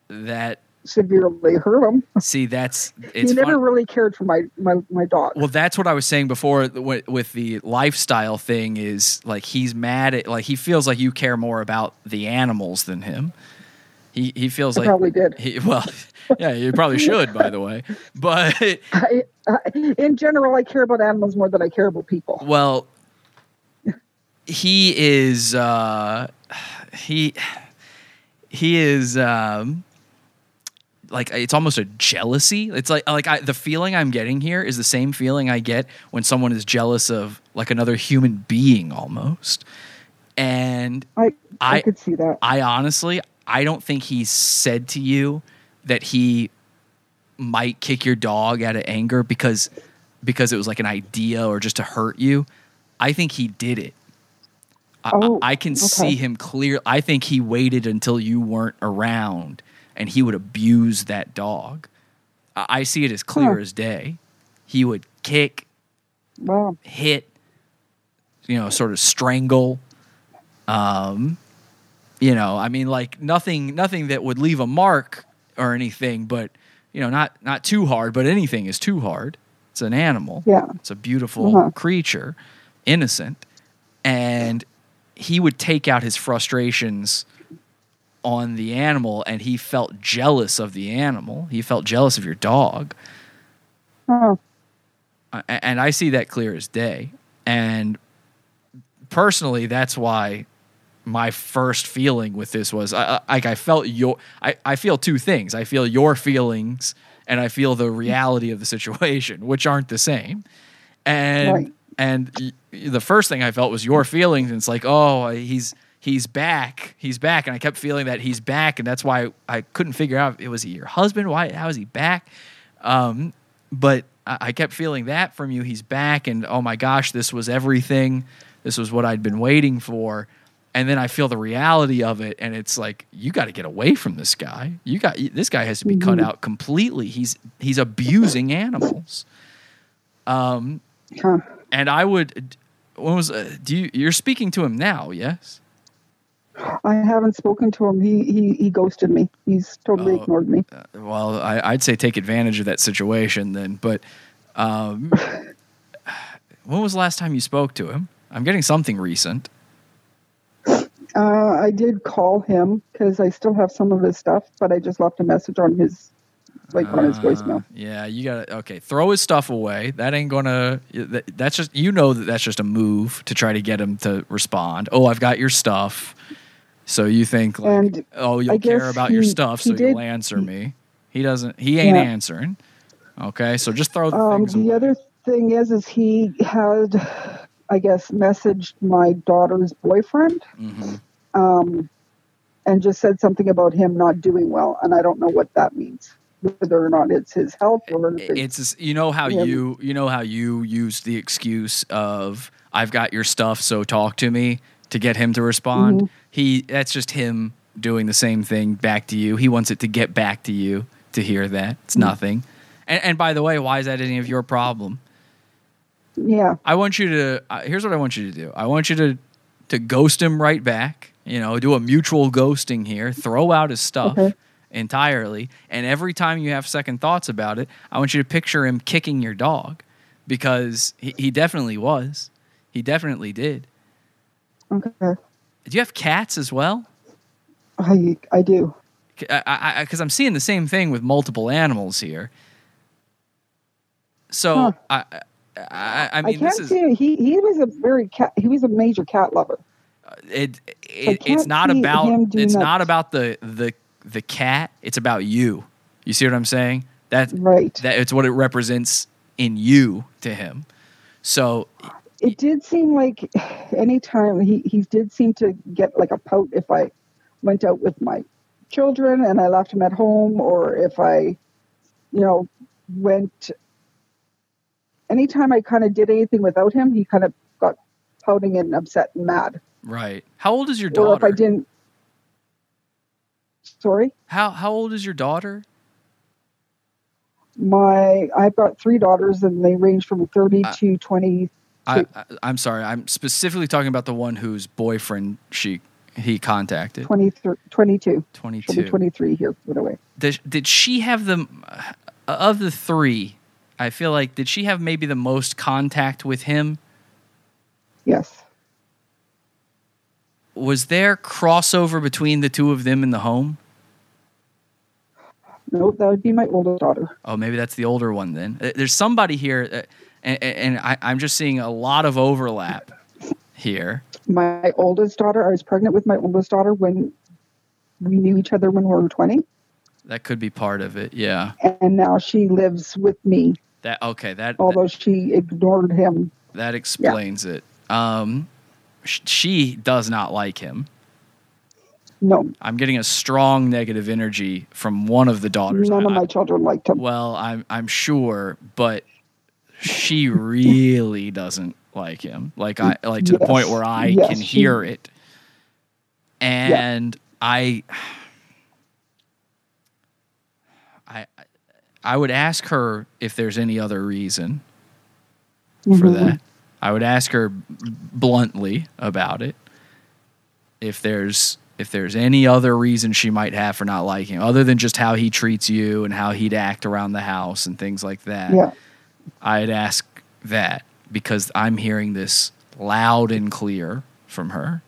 Speaker 1: that.
Speaker 9: severely hurt him.
Speaker 1: See, that's <laughs> it's
Speaker 9: he never
Speaker 1: fun-
Speaker 9: really cared for my my, my dog.
Speaker 1: Well, that's what I was saying before with, with the lifestyle thing. Is like he's mad at like he feels like you care more about the animals than him. He he feels
Speaker 9: I
Speaker 1: like
Speaker 9: probably did.
Speaker 1: He, well, yeah, you probably should, by the way. But
Speaker 9: I, I, in general, I care about animals more than I care about people.
Speaker 1: well, he is uh, he he is um, like it's almost a jealousy. It's like like I, the feeling I'm getting here is the same feeling I get when someone is jealous of like another human being almost. And
Speaker 9: I I,
Speaker 1: I-
Speaker 9: could see that.
Speaker 1: I honestly, I don't think he said to you that he might kick your dog out of anger because because it was like an idea or just to hurt you. I think he did it. I,
Speaker 9: Oh,
Speaker 1: I, can see him clear. I think he waited until you weren't around and he would abuse that dog. I, I see it as clear
Speaker 9: Huh.
Speaker 1: as day. He would kick,
Speaker 9: Wow.
Speaker 1: hit, you know, sort of strangle. Um, you know, I mean, like nothing, nothing that would leave a mark or anything, but you know, not not too hard. But anything is too hard. It's an animal.
Speaker 9: Yeah.
Speaker 1: It's a beautiful
Speaker 9: Uh-huh.
Speaker 1: creature, innocent, and he would take out his frustrations on the animal, and he felt jealous of the animal. He felt jealous of your dog.
Speaker 9: Oh,
Speaker 1: Uh, and I see that clear as day. And personally, that's why my first feeling with this was I, I- like I felt your I, I feel two things. I feel your feelings and I feel the reality of the situation, which aren't the same. And
Speaker 9: Right.
Speaker 1: and y- the first thing I felt was your feelings. And it's like, oh, he's he's back, he's back, and I kept feeling that he's back, and that's why I couldn't figure out it was he your husband? Why? How is he back? Um, but I, I kept feeling that from you. He's back, and oh my gosh, this was everything. This was what I'd been waiting for. And then I feel the reality of it, and it's like you got to get away from this guy. You got this guy has to be cut out completely. He's he's abusing animals. Um,
Speaker 9: huh.
Speaker 1: and I would. When was uh, do you? You're speaking to him now, yes?
Speaker 9: I haven't spoken to him. He he, he ghosted me. He's totally
Speaker 1: Oh.
Speaker 9: ignored me.
Speaker 1: Well, I, I'd say take advantage of that situation then. But um, <sighs> when was the last time you spoke to him? I'm getting something recent.
Speaker 9: Uh, I did call him because I still have some of his stuff, but I just left a message on his like on his
Speaker 1: Uh,
Speaker 9: voicemail.
Speaker 1: Yeah, you got to okay. Throw his stuff away. That ain't gonna. That, that's just you know that that's just a move to try to get him to respond. Oh, I've got your stuff. So you think like,
Speaker 9: And
Speaker 1: oh, you'll care about your stuff,
Speaker 9: he
Speaker 1: so you'll
Speaker 9: did-
Speaker 1: answer me. He doesn't. He ain't
Speaker 9: Yeah.
Speaker 1: answering. Okay, so just throw the
Speaker 9: Um,
Speaker 1: things
Speaker 9: the
Speaker 1: away.
Speaker 9: other thing is, is he had, I guess, messaged my daughter's boyfriend,
Speaker 1: Mhm.
Speaker 9: Um, and just said something about him not doing well, and I don't know what that means, whether or not it's his health or if
Speaker 1: it's you know how
Speaker 9: Yeah.
Speaker 1: you you know how you use the excuse of I've got your stuff, so talk to me to get him to respond.
Speaker 9: Mm-hmm.
Speaker 1: He that's just him doing the same thing back to you. He wants it to get back to you to hear that it's
Speaker 9: Mm-hmm.
Speaker 1: nothing. And, and by the way, why is that any of your problem?
Speaker 9: yeah,
Speaker 1: I want you to. Uh, here's what I want you to do. I want you to to ghost him right back. You know, do a mutual ghosting here. Throw out his stuff
Speaker 9: Okay.
Speaker 1: entirely, and every time you have second thoughts about it, I want you to picture him kicking your dog because he, he definitely was. He definitely did.
Speaker 9: Okay.
Speaker 1: Do you have cats as well?
Speaker 9: I I do.
Speaker 1: Because I, I, 'cause I'm seeing the same thing with multiple animals here. So
Speaker 9: Huh.
Speaker 1: I, I, I
Speaker 9: I,
Speaker 1: mean,
Speaker 9: can't
Speaker 1: this is
Speaker 9: see. He he was a very cat. He was a major cat lover.
Speaker 1: Uh, it,
Speaker 9: I
Speaker 1: it it's
Speaker 9: can't
Speaker 1: about it's not about the the the cat it's about you you see what i'm saying that
Speaker 9: Right.
Speaker 1: that it's what it represents in you to him so
Speaker 9: It did seem like anytime he he did seem to get like a pout if I went out with my children and I left him at home, or if I, you know, went. Anytime I kind of did anything without him, he kind of got pouting and upset and mad.
Speaker 1: right how old is your daughter?
Speaker 9: Or if I didn't. Sorry,
Speaker 1: how how old is your daughter
Speaker 9: my I've got three daughters and they range from thirty
Speaker 1: Uh,
Speaker 9: to twenty.
Speaker 1: I, I i'm sorry i'm specifically talking about the one whose boyfriend she he contacted
Speaker 9: 20, 22. She'll
Speaker 1: 22
Speaker 9: be 23 here, by the way.
Speaker 1: did, did she have the of the three i feel like did she have maybe the most contact with him
Speaker 9: Yes.
Speaker 1: was there crossover between the two of them in the home
Speaker 9: No, that would be my oldest daughter.
Speaker 1: oh maybe that's the older one then Uh, there's somebody here uh, and, and I, i'm just seeing a lot of overlap here
Speaker 9: My oldest daughter, I was pregnant with my oldest daughter when we knew each other when we were 20.
Speaker 1: that could be part of it yeah
Speaker 9: And now she lives with me,
Speaker 1: that okay that
Speaker 9: although she ignored him.
Speaker 1: that explains it um sh- she does not like him
Speaker 9: No,
Speaker 1: i'm getting a strong negative energy from one of the daughters
Speaker 9: none of
Speaker 1: I-
Speaker 9: my children liked him.
Speaker 1: Well, I'm I'm sure, but she really doesn't like him. Like I like to the point where I
Speaker 9: Yes,
Speaker 1: can
Speaker 9: she-
Speaker 1: hear it. And I I would ask her if there's any other reason for
Speaker 9: Mhm.
Speaker 1: that. I would ask her bluntly about it. If there's if there's any other reason she might have for not liking him, other than just how he treats you and how he'd act around the house and things like that,
Speaker 9: Yeah.
Speaker 1: I'd ask that because I'm hearing this loud and clear from her.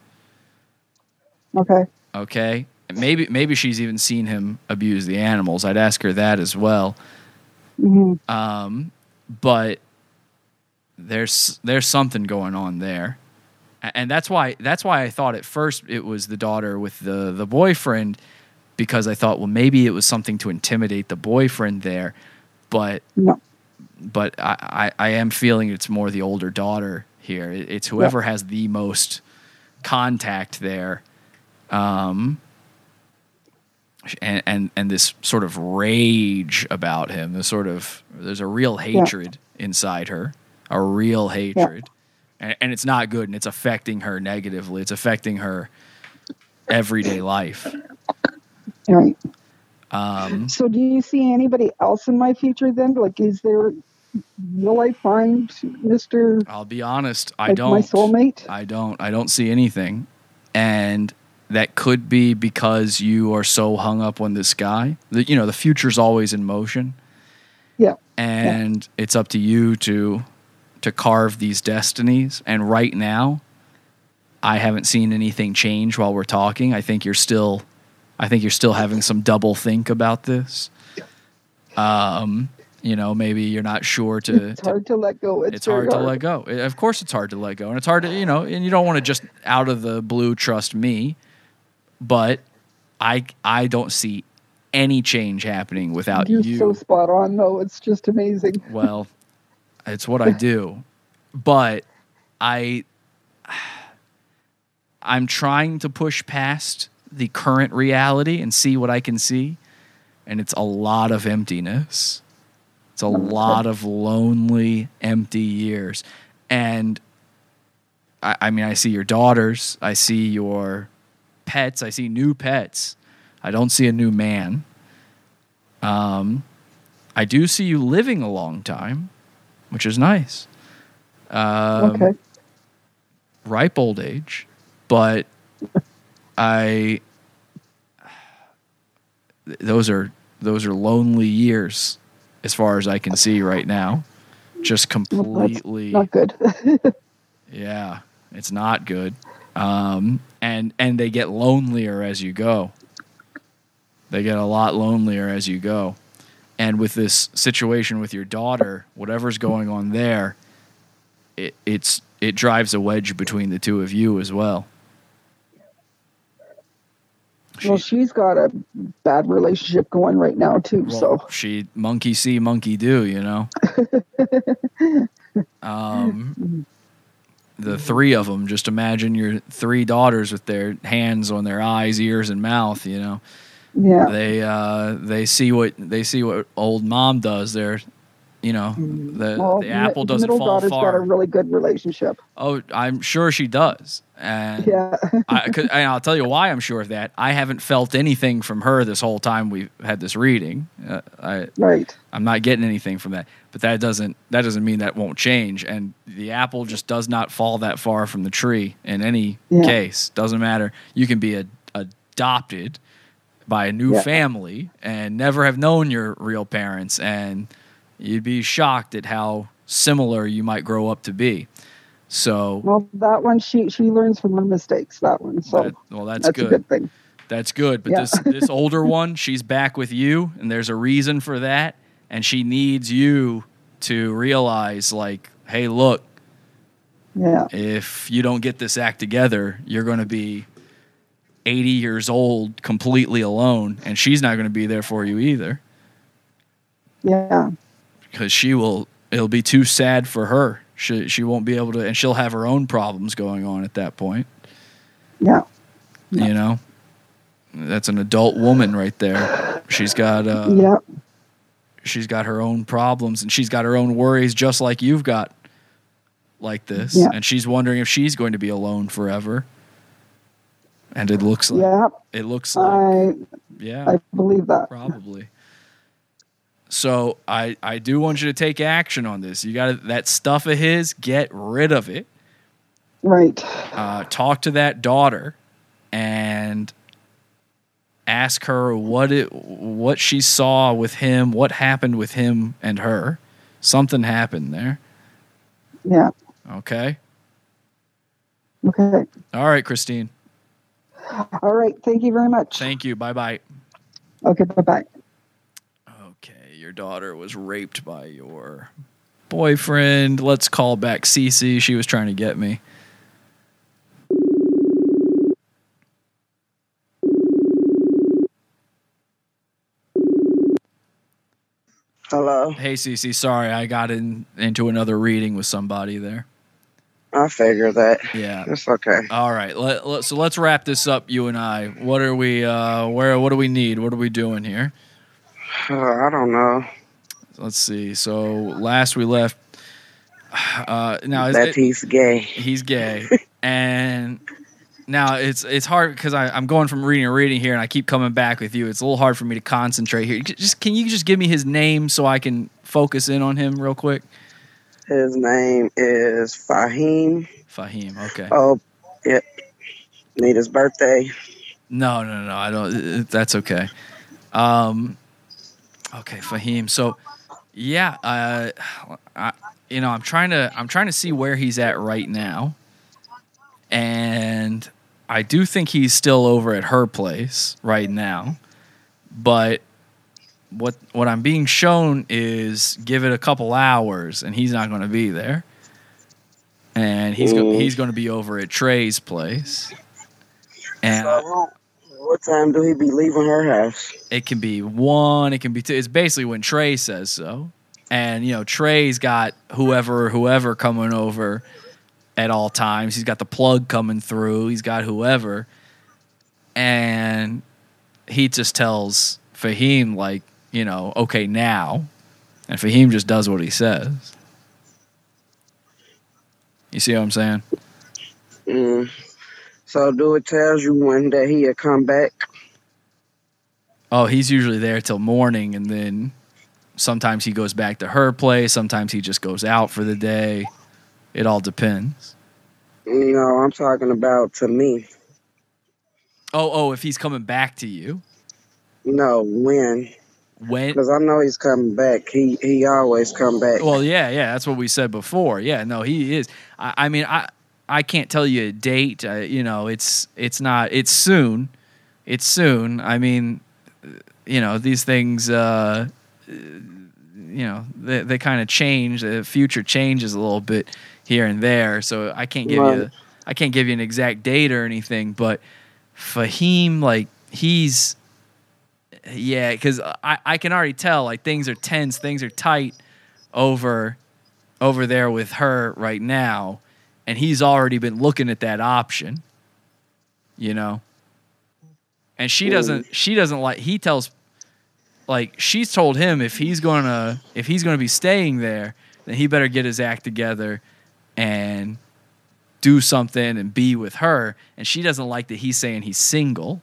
Speaker 9: Okay.
Speaker 1: Okay, maybe maybe she's even seen him abuse the animals. I'd ask her that as well.
Speaker 9: hmm
Speaker 1: Um, but there's there's something going on there, and that's why that's why I thought at first it was the daughter with the the boyfriend, because I thought well maybe it was something to intimidate the boyfriend there, but
Speaker 9: No.
Speaker 1: but I, I, I am feeling it's more the older daughter here. It's whoever has the most contact there, um, and, and and this sort of rage about him. This sort of there's a real hatred inside her, a real hatred, and, and it's not good, and it's affecting her negatively. It's affecting her everyday life.
Speaker 9: Right.
Speaker 1: Um,
Speaker 9: So, do you see anybody else in my future then? Like, is there, will I find Mr.
Speaker 1: I'll be honest, I
Speaker 9: like
Speaker 1: don't.
Speaker 9: my soulmate?
Speaker 1: I don't. I don't see anything, and that could be because you are so hung up on this guy. The, you know, the future's always in motion,
Speaker 9: Yeah.
Speaker 1: and it's up to you to to carve these destinies. And right now, I haven't seen anything change while we're talking. I think you're still, I think you're still having some double think about this. Um, you know, maybe you're not sure to,
Speaker 9: It's hard to let go. It's,
Speaker 1: it's
Speaker 9: very
Speaker 1: hard to let go. Of course, it's hard to let go, and it's hard to you know, and you don't want to just out of the blue trust me, but I I don't see any change happening without
Speaker 9: You're
Speaker 1: you.
Speaker 9: so spot on, though. It's just amazing. <laughs>
Speaker 1: well, it's what I do, but I I'm trying to push past the current reality and see what I can see, and it's a lot of emptiness. It's a lot of lonely, empty years. And I, I mean, I see your daughters, I see your pets, I see new pets. I don't see a new man. Um, I do see you living a long time, which is nice. Um,
Speaker 9: okay.
Speaker 1: ripe old age, but <laughs> I those are those are lonely years as far as I can see right now. Just
Speaker 9: Well,
Speaker 1: completely
Speaker 9: Not good. <laughs>
Speaker 1: yeah, it's not good. Um, and and they get lonelier as you go. They get a lot lonelier as you go, and with this situation with your daughter, whatever's going on there, it, it's it drives a wedge between the two of you as well.
Speaker 9: well, she's got a bad relationship going right now too.
Speaker 1: Well,
Speaker 9: so
Speaker 1: she monkey see, monkey do, you know. <laughs> um, the three of them. Just imagine your three daughters with their hands on their eyes, ears, and mouth. You know,
Speaker 9: yeah,
Speaker 1: they uh, they see what they see what old mom does. They're, you know, the
Speaker 9: well,
Speaker 1: the apple doesn't
Speaker 9: middle
Speaker 1: fall
Speaker 9: daughter's
Speaker 1: far.
Speaker 9: got a really good relationship.
Speaker 1: Oh, I'm sure she does. And
Speaker 9: Yeah.
Speaker 1: I, <laughs> and I'll tell you why I'm sure of that. I haven't felt anything from her this whole time we've had this reading. Uh, I,
Speaker 9: Right.
Speaker 1: I'm not getting anything from that. But that doesn't that doesn't mean that won't change. And the apple just does not fall that far from the tree in any
Speaker 9: Yeah.
Speaker 1: case. Doesn't matter. You can be a, adopted by a new
Speaker 9: Yeah.
Speaker 1: family and never have known your real parents, and you'd be shocked at how similar you might grow up to be. So
Speaker 9: Well, that one she she learns from her mistakes. That one, so
Speaker 1: That- well, that's,
Speaker 9: that's
Speaker 1: good.
Speaker 9: a good thing.
Speaker 1: That's good. But
Speaker 9: Yeah.
Speaker 1: this this <laughs> older one, she's back with you, and there's a reason for that. And she needs you to realize, like, hey, look,
Speaker 9: Yeah.
Speaker 1: if you don't get this act together, you're going to be 80 years old, completely alone, and she's not going to be there for you either,
Speaker 9: Yeah.
Speaker 1: Because she will. It'll be too sad for her. She she won't be able to, and she'll have her own problems going on at that point.
Speaker 9: Yeah.
Speaker 1: You know, that's an adult woman right there. She's got uh,
Speaker 9: yeah.
Speaker 1: she's got her own problems and she's got her own worries just like you've got like this
Speaker 9: Yeah.
Speaker 1: and she's wondering if she's going to be alone forever and it looks like
Speaker 9: Yeah.
Speaker 1: it looks like
Speaker 9: I
Speaker 1: yeah
Speaker 9: I believe that.
Speaker 1: probably so i i do want you to take action on this you got that stuff of his get rid of it
Speaker 9: Right.
Speaker 1: uh, talk to that daughter and ask her what it what she saw with him, what happened with him and her. Something happened there.
Speaker 9: Yeah.
Speaker 1: Okay.
Speaker 9: Okay.
Speaker 1: All right, Christine.
Speaker 9: All right. Thank you very much.
Speaker 1: Thank you. Bye bye.
Speaker 9: Okay. Bye bye.
Speaker 1: Your daughter was raped by your boyfriend. Let's call back Cece. She was trying to get me.
Speaker 5: Hello.
Speaker 1: Hey Cece, sorry I got in into another reading with somebody there.
Speaker 5: I figure that.
Speaker 1: Yeah.
Speaker 5: It's okay.
Speaker 1: All right. Let, let- so let's wrap this up, you and I. What are we? Uh, where? What do we need? What are we doing here?
Speaker 5: Uh, I don't know.
Speaker 1: Let's see. So last we left. Uh, now
Speaker 5: that he's gay.
Speaker 1: he's gay, <laughs> and now it's it's hard because I'm going from reading to reading here, and I keep coming back with you. It's a little hard for me to concentrate here. Just can you just give me his name so I can focus in on him real quick?
Speaker 5: His name is Fahim.
Speaker 1: Fahim. Okay.
Speaker 5: Oh, yep. Need his birthday.
Speaker 1: No, no, no. I don't. That's okay. Um, okay, Fahim. So, yeah, uh, I, you know, I'm trying to, I'm trying to see where he's at right now, and I do think he's still over at her place right now, but what what I'm being shown is give it a couple hours, and he's not going to be there, and he's go,
Speaker 5: Mm.
Speaker 1: he's going to be over at Trey's place, and. I-
Speaker 5: what time do he be leaving her house?
Speaker 1: it can be one, it can be two. It's basically when Trey says so. And you know, Trey's got whoever whoever coming over at all times. He's got the plug coming through. He's got whoever. And he just tells Fahim like, you know, okay now. And Fahim just does what he says. You see what I'm saying?
Speaker 5: Mm. So, do it tells you when that he'll come back?
Speaker 1: Oh, he's usually there till morning, and then sometimes he goes back to her place. Sometimes he just goes out for the day. It all depends.
Speaker 5: No, I'm talking about to me.
Speaker 1: Oh, oh, if he's coming back to you,
Speaker 5: No, when?
Speaker 1: when?
Speaker 5: Because I know he's coming back. He he always come back.
Speaker 1: Well, yeah, yeah, that's what we said before. Yeah, no, he is. I, I mean, I I can't tell you a date. Uh, you know, it's it's not. It's soon. It's soon. I mean, you know, these things. Uh, you know, they they kind of change. The future changes a little bit here and there. So I can't give
Speaker 5: Right.
Speaker 1: you. I can't give you an exact date or anything. But Fahim, like he's. Yeah, because I, I can already tell like things are tense, things are tight over over there with her right now, and he's already been looking at that option. You know, and she doesn't. She doesn't like. He tells, like she's told him if he's gonna if he's gonna be staying there, then he better get his act together and do something and be with her. And she doesn't like that he's saying he's single.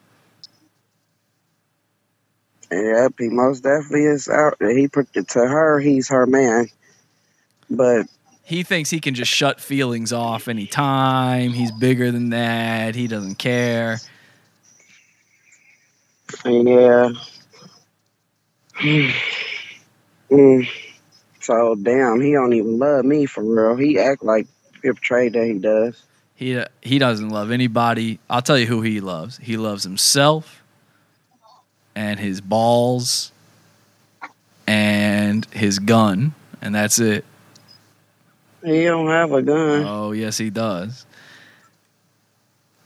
Speaker 5: Yep, he most definitely is out. He put it to her. He's her man, but
Speaker 1: he thinks he can just shut feelings off anytime. He's bigger than that. He doesn't care.
Speaker 5: yeah. Mm. So damn, he don't even love me for real. He act like Pip Trade that he does.
Speaker 1: He he doesn't love anybody. I'll tell you who he loves. He loves himself and his balls and his gun, and that's it.
Speaker 5: He don't have a gun.
Speaker 1: Oh, yes, he does.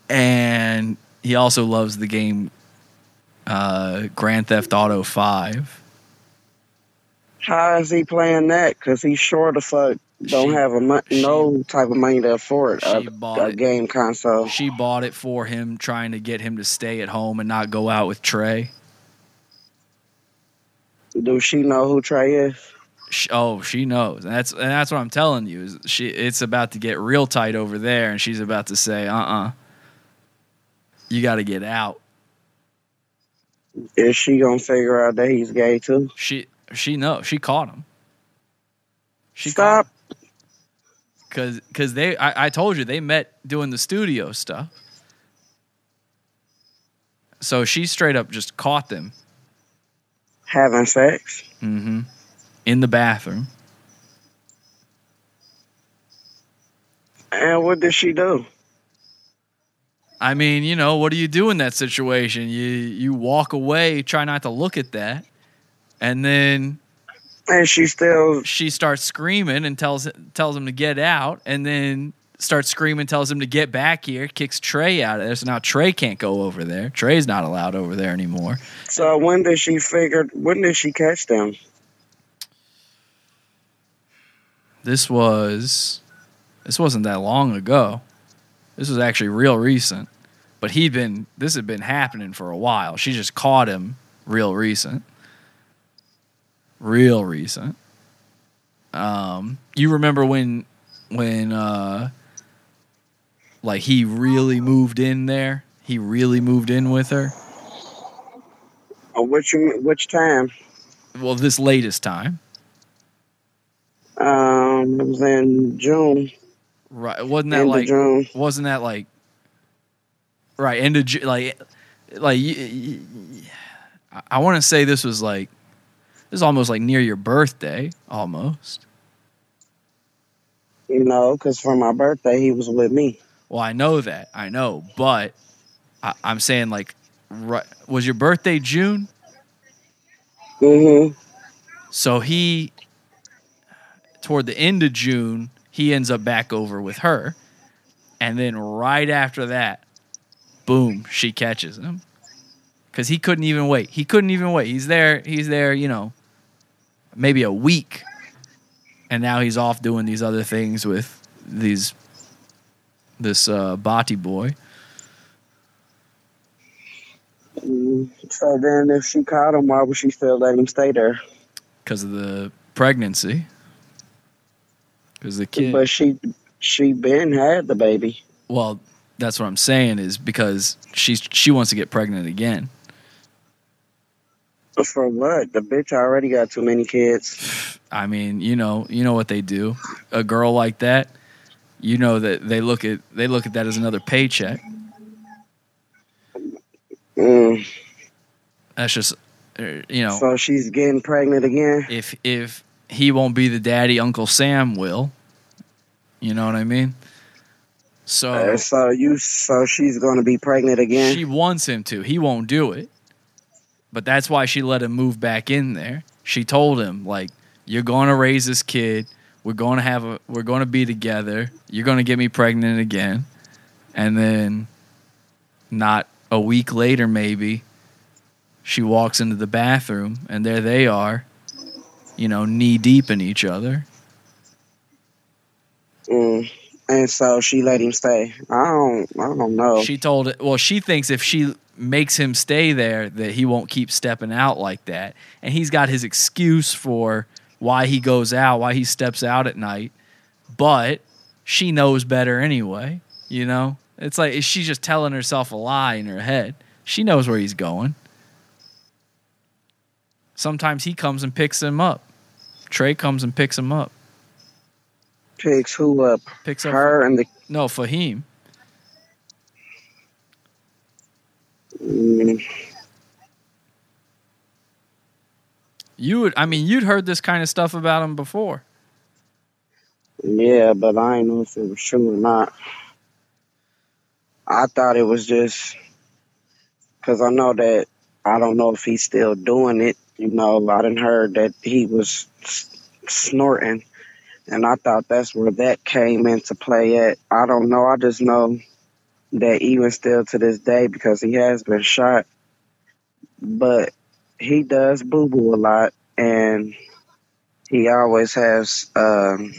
Speaker 1: And he also loves the game uh, Grand Theft Auto 5.
Speaker 5: How is he playing that? Cause he sure the fuck don't
Speaker 1: She-
Speaker 5: have a mon- no type of money to afford a,
Speaker 1: She
Speaker 5: a game console.
Speaker 1: She bought it for him, trying to get him to stay at home and not go out with Trey.
Speaker 5: Do she know who Trey is?
Speaker 1: Sh- Oh, she knows, and that's and that's what I'm telling you. Is she? It's about to get real tight over there, and she's about to say, "Uh, uh you got to get out."
Speaker 5: Is she gonna figure out that he's gay too?
Speaker 1: She she knows. She caught him. She
Speaker 5: Stop.
Speaker 1: because because they I, I told you they met doing the studio stuff. So she straight up just caught them
Speaker 5: Having sex.
Speaker 1: hmm in the bathroom.
Speaker 5: And what did she do?
Speaker 1: I mean, you know, what do you do in that situation? You you walk away, try not to look at that, and then
Speaker 5: And she still
Speaker 1: she starts screaming and tells tells him to get out, and then starts screaming, tells him to get back here, kicks Trey out of there. So now Trey can't go over there. Trey's not allowed over there anymore.
Speaker 5: so when did she figure when did she catch them?
Speaker 1: This was this wasn't that long ago. This was actually real recent. But he'd been this had been happening for a while. She just caught him real recent. Real recent. Um you remember when when uh like he really moved in there? He really moved in with her?
Speaker 5: Or which which time?
Speaker 1: Well, this latest time.
Speaker 5: Um it was in June.
Speaker 1: Right. Wasn't that
Speaker 5: End
Speaker 1: like
Speaker 5: June.
Speaker 1: wasn't that like right end of Ju- like like y- y- y- I want to say this was like this is almost like near your birthday almost.
Speaker 5: You know, because for my birthday he was with me.
Speaker 1: Well, I know that I know, but I, I'm saying like right, was your birthday June?
Speaker 5: Mm-hmm.
Speaker 1: So he toward the end of June he ends up back over with her, and then right after that, boom, she catches him because he couldn't even wait. He couldn't even wait. He's there. He's there. You know, maybe a week, and now he's off doing these other things with these this uh, Bati boy.
Speaker 5: So then if she caught him, why would she still let him stay there?
Speaker 1: because of the pregnancy. Because the kid.
Speaker 5: But she she been had the baby.
Speaker 1: Well, that's what I'm saying is because she's she wants to get pregnant again.
Speaker 5: For what? The bitch already got too many kids.
Speaker 1: I mean, you know, you know what they do. A girl like that, you know that they look at they look at that as another paycheck.
Speaker 5: Mm.
Speaker 1: That's just uh, you know,
Speaker 5: So she's getting pregnant again.
Speaker 1: if if he won't be the daddy, Uncle Sam will. You know what I mean? So
Speaker 5: Uh, so you, so she's gonna be pregnant again.
Speaker 1: she wants him to. He won't do it. But that's why she let him move back in there. She told him like you're going to raise this kid. We're going to have a we're going to be together. You're going to get me pregnant again. And then not a week later maybe she walks into the bathroom and there they are, you know, knee deep in each other.
Speaker 5: Mm. And so she let him stay. I don't, I don't know.
Speaker 1: She told it. Well, she thinks if she makes him stay there, that he won't keep stepping out like that. And he's got his excuse for why he goes out, why he steps out at night. But she knows better anyway. You know, it's like she's just telling herself a lie in her head. She knows where he's going. Sometimes he comes and picks him up. Trey comes and picks him up.
Speaker 5: Picks who up?
Speaker 1: Picks up
Speaker 5: Her and the.
Speaker 1: no Fahim.
Speaker 5: Mm,
Speaker 1: You would, I mean, you'd heard this kind of stuff about him before.
Speaker 5: yeah, but I didn't know if it was true or not. I thought it was just because I know that I don't know if he's still doing it. You know, I didn't heard that he was snorting, and I thought that's where that came into play. At I don't know. I just know that even still to this day, because he has been shot, but he does boo boo a lot, and he always has um,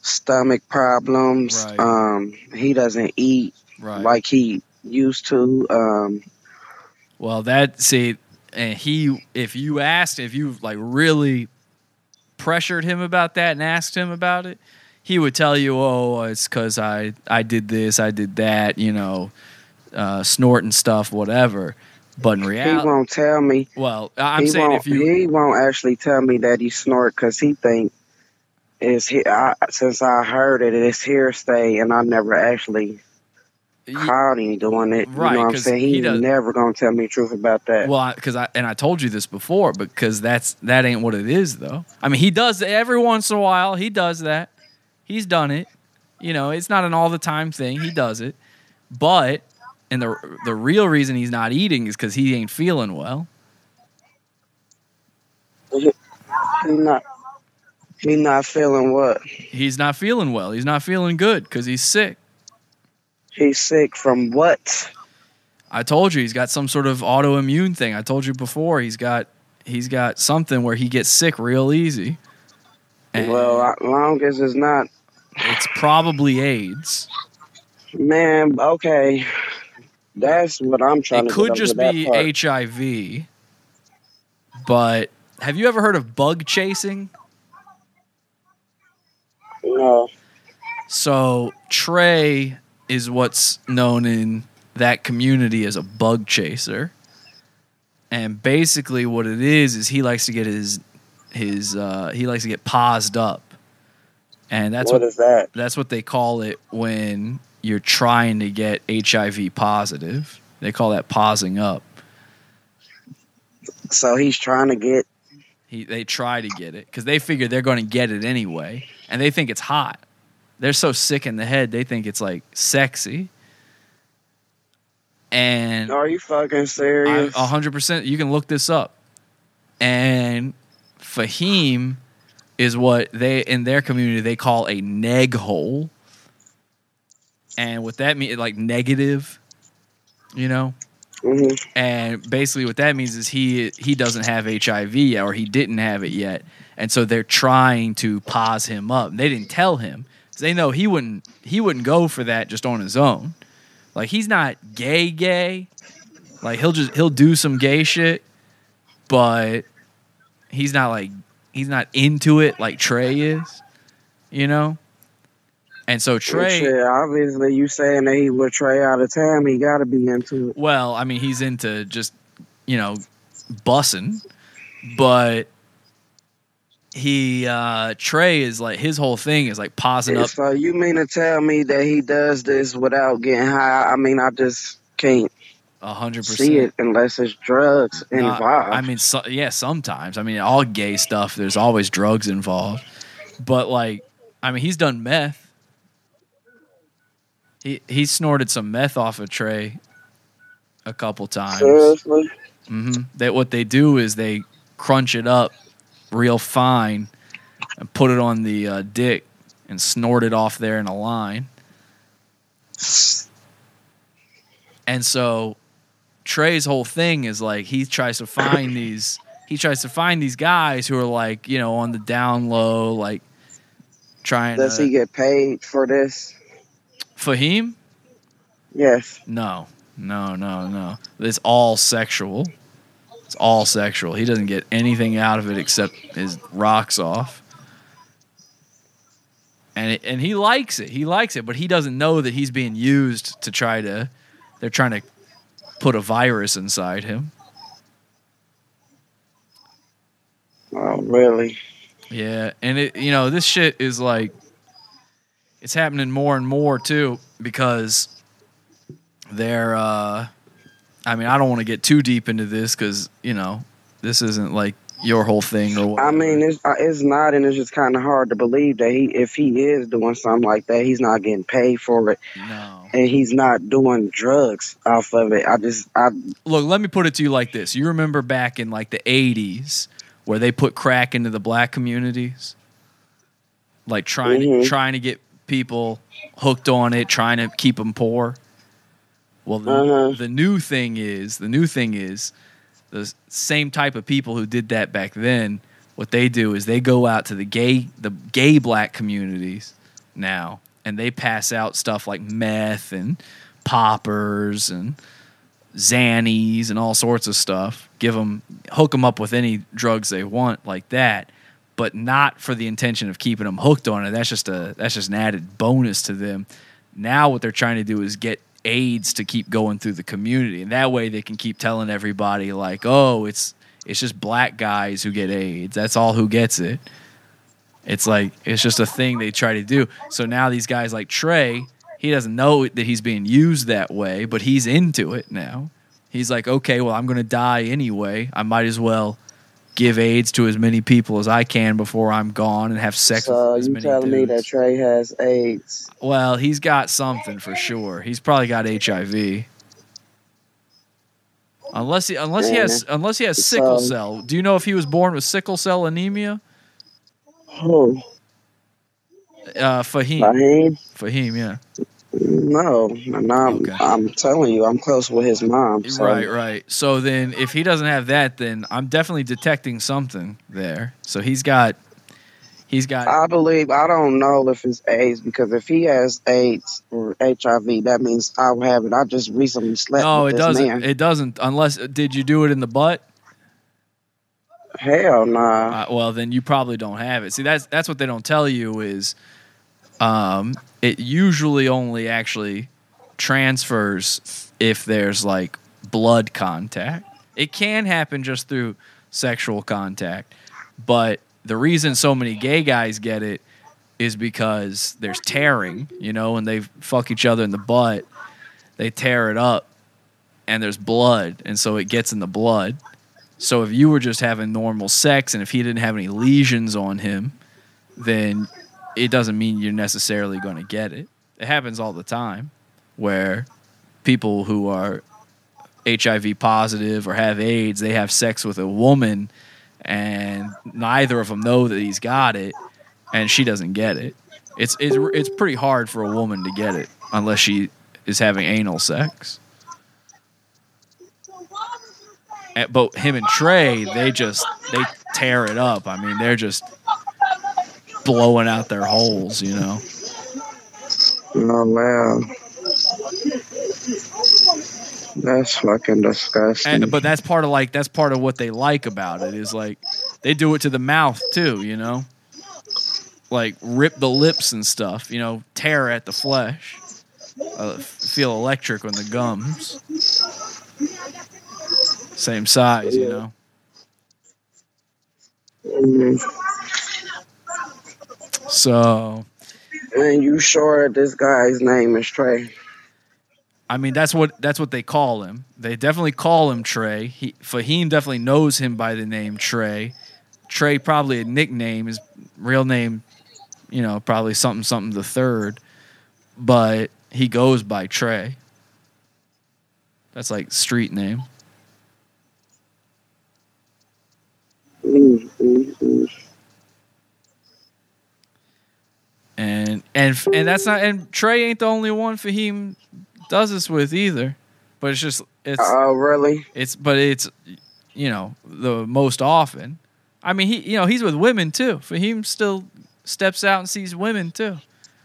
Speaker 5: stomach problems.
Speaker 1: Right.
Speaker 5: Um, he doesn't eat
Speaker 1: Right.
Speaker 5: like he used to. Um,
Speaker 1: Well, that see, and he, if you asked, if you like really pressured him about that and asked him about it, he would tell you, "Oh, it's because I I did this, I did that, you know, uh, snorting stuff, whatever." But in reality he
Speaker 5: won't tell me.
Speaker 1: well, I'm
Speaker 5: he
Speaker 1: saying
Speaker 5: won't,
Speaker 1: if you,
Speaker 5: he won't actually tell me that he snort because he think it's he. I, since I heard it, it's hearsay, and I never actually caught him doing it.
Speaker 1: Right,
Speaker 5: you know what I'm saying?
Speaker 1: he
Speaker 5: He,
Speaker 1: does-
Speaker 5: never gonna tell me the truth about that.
Speaker 1: well, because I and I told you this before, because that's that ain't what it is, though. I mean, he does every once in a while. He does that. He's done it. You know, it's not an all the time thing. He does it, but and the the real reason he's not eating is because he ain't feeling well.
Speaker 5: he not. He not feeling what?
Speaker 1: He's not feeling well. He's not feeling good because he's sick.
Speaker 5: He's sick from what?
Speaker 1: I told you he's got some sort of autoimmune thing. I told you before he's got he's got something where he gets sick real easy. And
Speaker 5: Well, as long as it's not,
Speaker 1: it's probably AIDS.
Speaker 5: man. Okay, that's what I'm trying
Speaker 1: It could just be. HIV. But have you ever heard of bug chasing?
Speaker 5: No.
Speaker 1: So Trey is what's known in that community as a bug chaser. And basically what it is is he likes to get his his uh, he likes to get pozzed up. And that's
Speaker 5: what
Speaker 1: what
Speaker 5: is that?
Speaker 1: that's what they call it when you're trying to get HIV positive. They call that pozzing up.
Speaker 5: So he's trying to get.
Speaker 1: He, they try to get it because they figure they're going to get it anyway, and they think it's hot. They're so sick in the head, they think it's like sexy. And
Speaker 5: Are you fucking serious?
Speaker 1: hundred percent, you can look this up. And Fahim is what they in their community they call a neg hole. And what that means, like negative, you know.
Speaker 5: Mhm.
Speaker 1: And basically, what that means is he he doesn't have HIV yet, or he didn't have it yet, and so they're trying to poz him up. They didn't tell him, they know he wouldn't he wouldn't go for that just on his own. Like he's not gay gay. Like he'll just he'll do some gay shit, but he's not like he's not into it like Trey is, you know. And so Trey,
Speaker 5: Shit, obviously, you saying that he would Trey out of time, he got to be into it.
Speaker 1: Well, I mean, he's into just, you know, bussing, but he uh Trey is like his whole thing is like pozzing up.
Speaker 5: So you mean to tell me that he does this without getting high? I mean, I just can't
Speaker 1: A hundred percent.
Speaker 5: see it unless it's drugs
Speaker 1: Uh,
Speaker 5: involved.
Speaker 1: I mean, so, yeah, sometimes. I mean, all gay stuff. There's always drugs involved, but like, I mean, he's done meth. He he snorted some meth off of Trey a couple times.
Speaker 5: Seriously?
Speaker 1: hmm That what they do is they crunch it up real fine and put it on the uh, dick and snort it off there in a line. And so Trey's whole thing is like he tries to find these he tries to find these guys who are like, you know, on the down low, like trying
Speaker 5: Does
Speaker 1: to
Speaker 5: he get paid for this?
Speaker 1: Fahim?
Speaker 5: Yes.
Speaker 1: No. No, no, no. It's all sexual. It's all sexual. He doesn't get anything out of it except his rocks off. And it, and he likes it. He likes it, but he doesn't know that he's being used to try to they're trying to put a virus inside him.
Speaker 5: Oh, really?
Speaker 1: Yeah, and it you know, this shit is like it's happening more and more too because they're uh I mean, I don't want to get too deep into this cuz, you know, this isn't like your whole thing or what.
Speaker 5: I mean, it's uh, it's not, and it's just kind of hard to believe that he, if he is doing something like that, he's not getting paid for it,
Speaker 1: No.
Speaker 5: and he's not doing drugs off of it. I just, I
Speaker 1: Look, let me put it to you like this. You remember back in like the 80s where they put crack into the black communities? Like trying to
Speaker 5: Mhm.
Speaker 1: trying to get people hooked on it, trying to keep them poor. Well, the,
Speaker 5: Uh-huh.
Speaker 1: the new thing is, the new thing is the same type of people who did that back then, what they do is they go out to the gay the gay black communities now and they pass out stuff like meth and poppers and Xannies and all sorts of stuff. Give them, hook them up with any drugs they want, like that, but not for the intention of keeping them hooked on it. That's just a that's just an added bonus to them. Now what they're trying to do is get aids to keep going through the community, and that way they can keep telling everybody like, oh, it's it's just black guys who get AIDS. That's all who gets it. It's like it's just a thing they try to do. So now these guys like Trey, he doesn't know that he's being used that way, but he's into it now. He's like, okay, well, I'm going to die anyway. I might as well give AIDS to as many people as I can before I'm gone and have sex
Speaker 5: so
Speaker 1: with as
Speaker 5: you
Speaker 1: many
Speaker 5: telling me that. Trey has AIDS?
Speaker 1: Well, he's got something for sure. He's probably got HIV. Unless he unless he has unless he has sickle
Speaker 5: So-
Speaker 1: cell. Do you know if he was born with sickle cell anemia?
Speaker 5: Who?
Speaker 1: Uh, Fahim.
Speaker 5: Fahim?
Speaker 1: Fahim, yeah.
Speaker 5: No, I'm,
Speaker 1: Okay.
Speaker 5: I'm telling you, I'm close with his mom. So
Speaker 1: Right, right. So then, if he doesn't have that, then I'm definitely detecting something there. So he's got, he's got.
Speaker 5: I believe I don't know if it's AIDS because if he has AIDS or HIV, that means I'll have it. I just recently slept
Speaker 1: no,
Speaker 5: with
Speaker 1: it doesn't.
Speaker 5: man.
Speaker 1: It doesn't. Unless did you do it in the butt?
Speaker 5: Hell nah.
Speaker 1: Uh, well, then you probably don't have it. See, that's that's what they don't tell you is, um, it usually only actually transfers if there's like blood contact. It can happen just through sexual contact, but the reason so many gay guys get it is because there's tearing, you know, and they fuck each other in the butt, they tear it up, and there's blood, and so it gets in the blood. So if you were just having normal sex and if he didn't have any lesions on him, then it doesn't mean you're necessarily going to get it. It happens all the time where people who are HIV positive or have AIDS, they have sex with a woman and neither of them know that he's got it and she doesn't get it. It's it's it's pretty hard for a woman to get it unless she is having anal sex. But him and Trey, they just they tear it up. I mean, they're just blowing out their holes, you know.
Speaker 5: Oh man. That's fucking disgusting.
Speaker 1: And, but that's part of like that's part of what they like about it is like they do it to the mouth too, you know. Like rip the lips and stuff, you know, tear at the flesh, uh, feel electric on the gums. Same size, you know.
Speaker 5: Mhm.
Speaker 1: So
Speaker 5: And you sure this guy's name is Trey?
Speaker 1: I mean, that's what that's what they call him. They definitely call him Trey. He, Fahim definitely knows him by the name Trey. Trey probably a nickname. His real name, you know, probably something something the third. But he goes by Trey. That's like street name.
Speaker 5: Mm, mm, mm.
Speaker 1: And and and that's not and Trey ain't the only one Fahim does this with either. But it's just it's
Speaker 5: Oh, really?
Speaker 1: it's but it's you know the most often. I mean he you know he's with women too. Fahim still steps out and sees women too.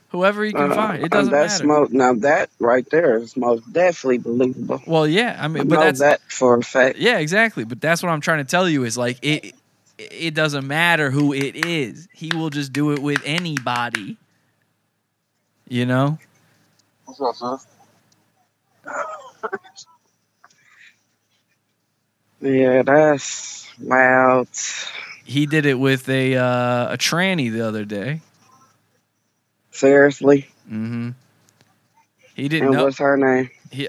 Speaker 1: Whoever he can
Speaker 5: Uh,
Speaker 1: find, it doesn't
Speaker 5: that's
Speaker 1: matter.
Speaker 5: Most, now that right there is most definitely believable.
Speaker 1: well, yeah, I
Speaker 5: I
Speaker 1: mean, but
Speaker 5: know
Speaker 1: that's
Speaker 5: that for a fact.
Speaker 1: yeah, exactly. But that's what I'm trying to tell you is like it. It doesn't matter who it is. He will just do it with anybody. You know.
Speaker 5: Yeah, that's loud.
Speaker 1: He did it with a uh, a tranny the other day.
Speaker 5: Seriously.
Speaker 1: Mm-hmm. He didn't
Speaker 5: And
Speaker 1: know.
Speaker 5: what's her name?
Speaker 1: He,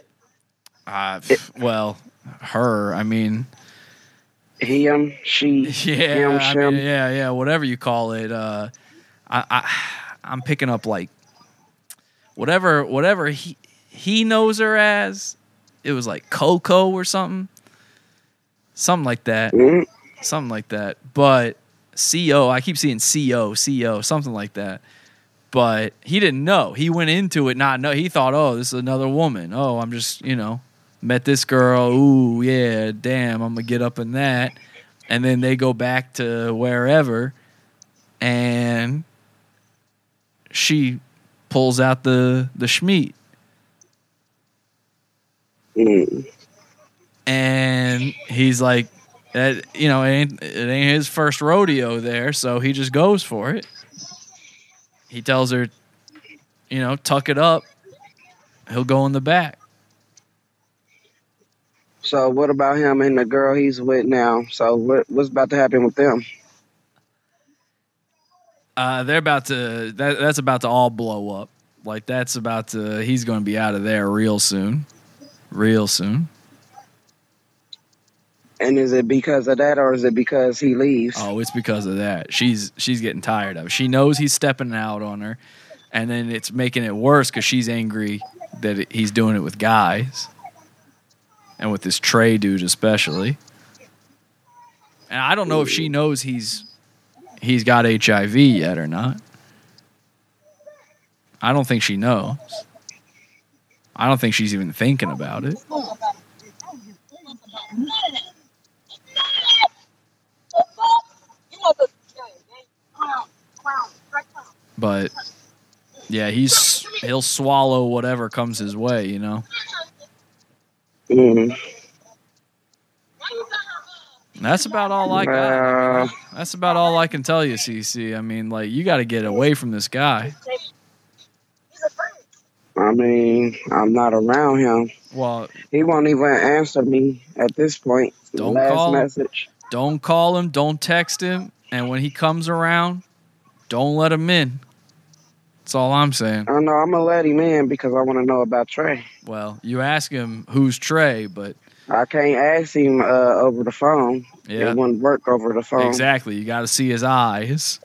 Speaker 1: Uh, f- well, her. I mean,
Speaker 5: Him, she, <laughs>
Speaker 1: yeah,
Speaker 5: him,
Speaker 1: I mean, yeah, yeah, whatever you call it. Uh, I, I, I'm picking up like whatever, whatever he he knows her as. It was like Coco or something, something like that,
Speaker 5: Mm,
Speaker 1: something like that. But Co, I keep seeing Co, Co, something like that. But he didn't know. He went into it not know. He thought, oh, this is another woman. Oh, I'm just you know met this girl. Ooh, yeah, damn, I'm gonna get up in that. And then they go back to wherever, and she pulls out the the schmeat,
Speaker 5: mm.
Speaker 1: and he's like, that you know, it ain't, it ain't his first rodeo there, so he just goes for it. He tells her, you know, tuck it up. He'll go in the back.
Speaker 5: So what about him and the girl he's with now? So what what's about to happen with them?
Speaker 1: Uh, they're about to. That, that's about to all blow up. Like that's about to. He's going to be out of there real soon. Real soon.
Speaker 5: And is it because of that or is it because he leaves?
Speaker 1: Oh, it's because of that. She's she's getting tired of it. She knows he's stepping out on her, and then it's making it worse because she's angry that he's doing it with guys, and with this Trey dude especially. And I don't know if she knows he's he's got HIV yet or not. I don't think she knows. I don't think she's even thinking about it. But yeah, he's he'll swallow whatever comes his way, you know.
Speaker 5: Mm.
Speaker 1: That's about all I got.
Speaker 5: Uh,
Speaker 1: That's about all I can tell you, Cece. I mean, like you got to get away from this guy.
Speaker 5: I mean, I'm not around him.
Speaker 1: Well,
Speaker 5: He won't even answer me at this point.
Speaker 1: Don't
Speaker 5: Last
Speaker 1: call.
Speaker 5: message.
Speaker 1: don't call him, don't text him, and when he comes around, don't let him in. That's all I'm saying.
Speaker 5: I know I'm gonna let him in because I want to know about Trey.
Speaker 1: Well, you ask him who's Trey, but
Speaker 5: I can't ask him uh, over the phone.
Speaker 1: yeah,
Speaker 5: It wouldn't work over the phone.
Speaker 1: exactly. You got to see his eyes.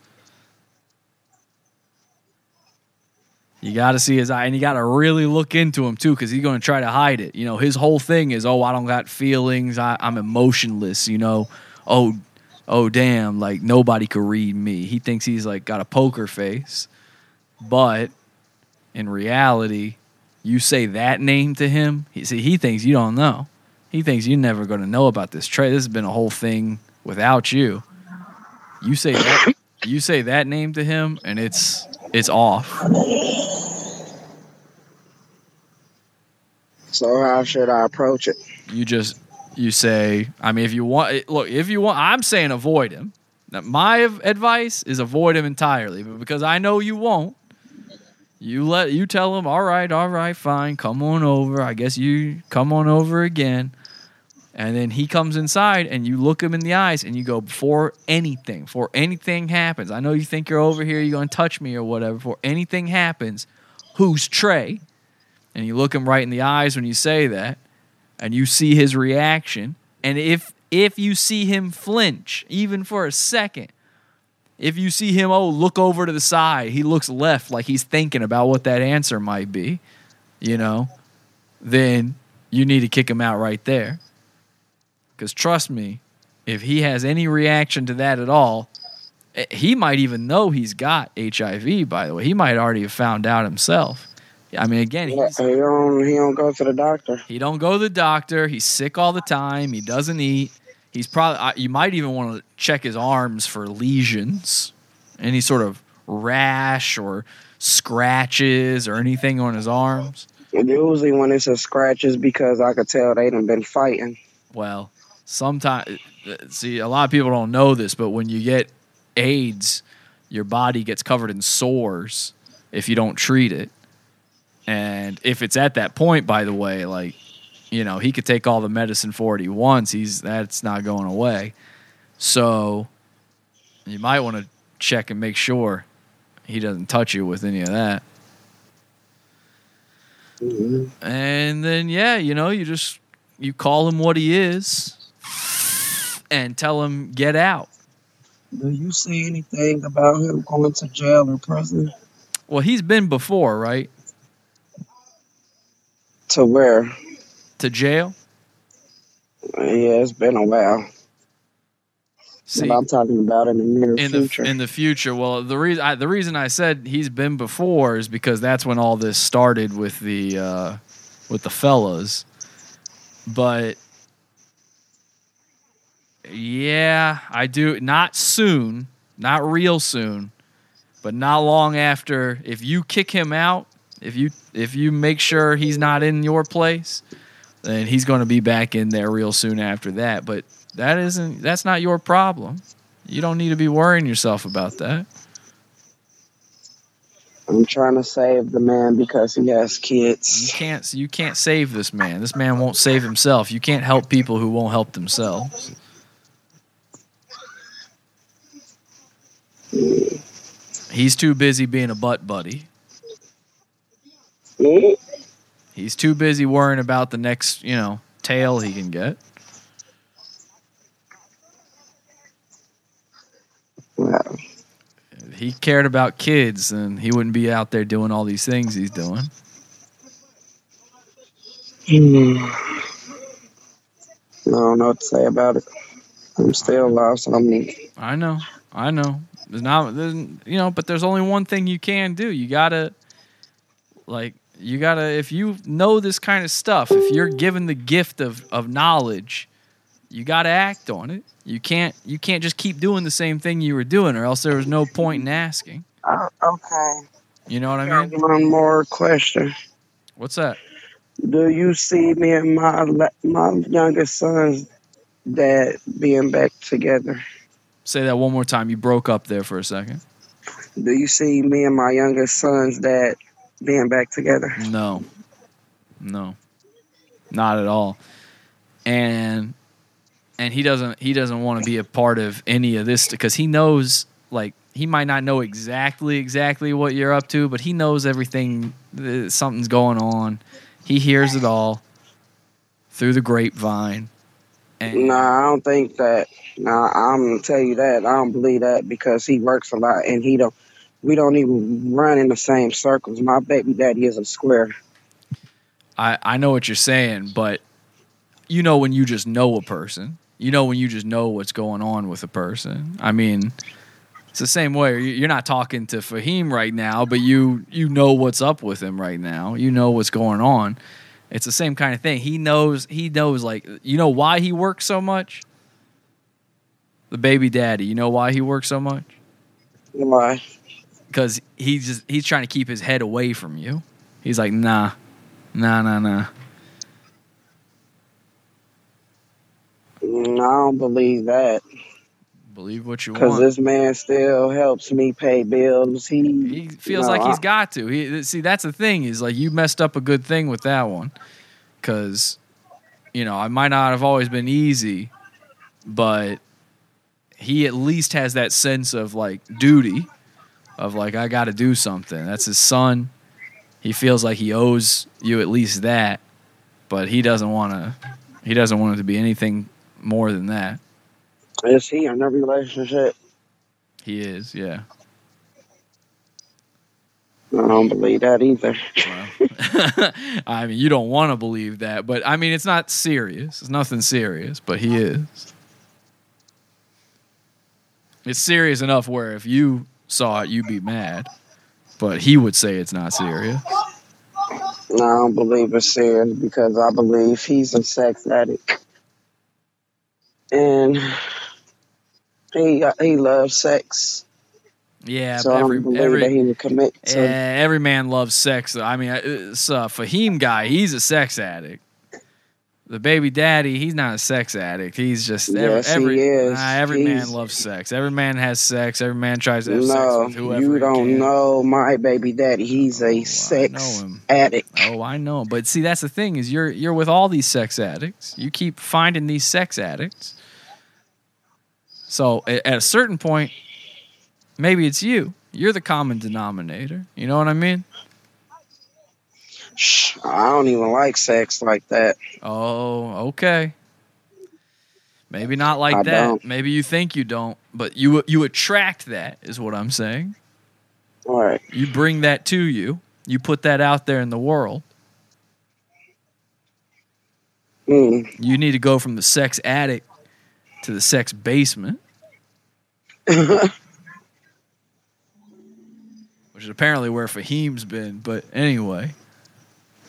Speaker 1: You got to see his eye, and you got to really look into him too, because he's going to try to hide it. You know, his whole thing is, oh, I don't got feelings. I, I'm emotionless. You know, oh, oh, damn, like nobody could read me. He thinks he's like got a poker face, but in reality, you say that name to him. He see, he thinks you don't know. He thinks you're never going to know about this Trey. This has been a whole thing without you. You say that. You say that name to him, and it's it's off.
Speaker 5: So how should I approach it?
Speaker 1: you just you say i mean if you want look if you want i'm saying avoid him now, my advice is avoid him entirely but because i know you won't you let you tell him all right all right fine come on over i guess you come on over again and then he comes inside and you look him in the eyes and you go before anything before anything happens. I know you think you're over here you're going to touch me or whatever. Before anything happens who's trey? And you look him right in the eyes when you say that and you see his reaction. And if if you see him flinch even for a second if you see him oh look over to the side he looks left like he's thinking about what that answer might be you know, then you need to kick him out right there. Because trust me, if he has any reaction to that at all, eh, he might even know he's got HIV. By the way, he might already have found out himself. I mean, again,
Speaker 5: Yeah, he don't he don't go to the doctor.
Speaker 1: he don't go to the doctor. He's sick all the time. He doesn't eat. He's probably. You might even want to check his arms for lesions, any sort of rash or scratches or anything on his arms.
Speaker 5: And usually when it's a scratches because I could tell they done been fighting.
Speaker 1: Well, sometimes see a lot of people don't know this, but when you get AIDS, your body gets covered in sores if you don't treat it. And if it's at that point, by the way, like you know, he could take all the medicine for it he wants. He's that's not going away. So you might want to check and make sure he doesn't touch you with any of that. Mm-hmm. And then yeah, you know, you just you call him what he is and tell him get out.
Speaker 5: Do you see anything about him going to jail or prison?
Speaker 1: Well, he's been before, right?
Speaker 5: To where?
Speaker 1: To jail.
Speaker 5: Yeah, it's been a while.
Speaker 1: See,
Speaker 5: I'm talking about in the near
Speaker 1: in
Speaker 5: future.
Speaker 1: the in the future. Well, the reason I, the reason I said he's been before is because that's when all this started with the uh, with the fellas. But yeah, I do not soon, not real soon, but not long after. If you kick him out, if you if you make sure he's not in your place, then he's going to be back in there real soon after that. But that isn't that's not your problem. You don't need to be worrying yourself about that.
Speaker 5: I'm trying to save the man because he has kids.
Speaker 1: You can't you can't save this man. This man won't save himself. You can't help people who won't help themselves. He's too busy being a butt buddy.
Speaker 5: Mm,
Speaker 1: He's too busy worrying about the next, you know, tail he can get. If he cared about kids, and he wouldn't be out there doing all these things he's doing.
Speaker 5: hmm. I don't know what to say about it. I'm still lost. I'm
Speaker 1: I know, I know. There's not, there's, you know, but there's only one thing you can do. You gotta, like, you gotta. If you know this kind of stuff, if you're given the gift of of knowledge, you gotta act on it. You can't, you can't just keep doing the same thing you were doing, or else there was no point in asking.
Speaker 5: uh, okay.
Speaker 1: You know what I mean?
Speaker 5: One more question.
Speaker 1: What's that?
Speaker 5: Do you see me and my my youngest son's dad being back together?
Speaker 1: Say that one more time. You broke up there for a second.
Speaker 5: Do you see me and my youngest son's dad being back together?
Speaker 1: No. No. Not at all. And and he doesn't he doesn't want to be a part of any of this because he knows like he might not know exactly exactly what you're up to, but he knows everything something's going on. He hears it all through the grapevine. And
Speaker 5: Nah, I don't think that. Nah, I'm gonna tell you that. I don't believe that because he works a lot and he don't. We don't even run in the same circles. My baby daddy is a square.
Speaker 1: I, I know what you're saying, but you know when you just know a person. You know when you just know what's going on with a person. I mean, it's the same way. You're not talking to Fahim right now, but you you know what's up with him right now. You know what's going on. It's the same kind of thing. He knows. He knows. Like you know why he works so much. The baby daddy. You know why he works so much?
Speaker 5: Why?
Speaker 1: Because he's just he's trying to keep his head away from you. He's like, nah, nah, nah, nah.
Speaker 5: Mm, I don't believe that
Speaker 1: Believe what you want.
Speaker 5: because this man still helps me pay bills. He
Speaker 1: He feels
Speaker 5: No,
Speaker 1: like he's got to. He see that's the thing is like you messed up a good thing with that one, because you know I might not have always been easy, but he at least has that sense of like duty, of like I got to do something. That's his son. He feels like he owes you at least that, but he doesn't want to. He doesn't want it to be anything more than that.
Speaker 5: Is he in a relationship?
Speaker 1: He is, yeah.
Speaker 5: I don't believe that either. <laughs>
Speaker 1: I mean, you don't want to believe that, but I mean, it's not serious. It's nothing serious, but he is. It's serious enough where if you saw it, you'd be mad, but he would say it's not serious.
Speaker 5: No, I don't believe it's serious because I believe he's a sex addict, and he he loves sex.
Speaker 1: Yeah,
Speaker 5: so
Speaker 1: every every
Speaker 5: he would commit
Speaker 1: eh,
Speaker 5: to.
Speaker 1: every man loves sex. I mean, uh, it's uh, Fahim guy. He's a sex addict. The baby daddy, he's not a sex addict. He's just every,
Speaker 5: Yes, he
Speaker 1: every,
Speaker 5: is.
Speaker 1: nah, every man loves sex. Every man has sex. Every man tries to have sex
Speaker 5: No,
Speaker 1: with whoever.
Speaker 5: you don't
Speaker 1: can.
Speaker 5: know my baby daddy. He's
Speaker 1: Oh,
Speaker 5: a sex addict.
Speaker 1: Oh, I know. But see, that's the thing is you're you're with all these sex addicts. You keep finding these sex addicts. So at a certain point, maybe it's you. You're the common denominator. You know what I mean?
Speaker 5: Shh, I don't even like sex like that.
Speaker 1: Oh, okay. Maybe not like
Speaker 5: I
Speaker 1: that.
Speaker 5: don't.
Speaker 1: Maybe you think you don't, but you you attract that is what I'm saying.
Speaker 5: All right.
Speaker 1: You bring that to you. You put that out there in the world.
Speaker 5: Mm.
Speaker 1: You need to go from the sex addict to the sex basement, <laughs> which is apparently where Fahim's been. But anyway,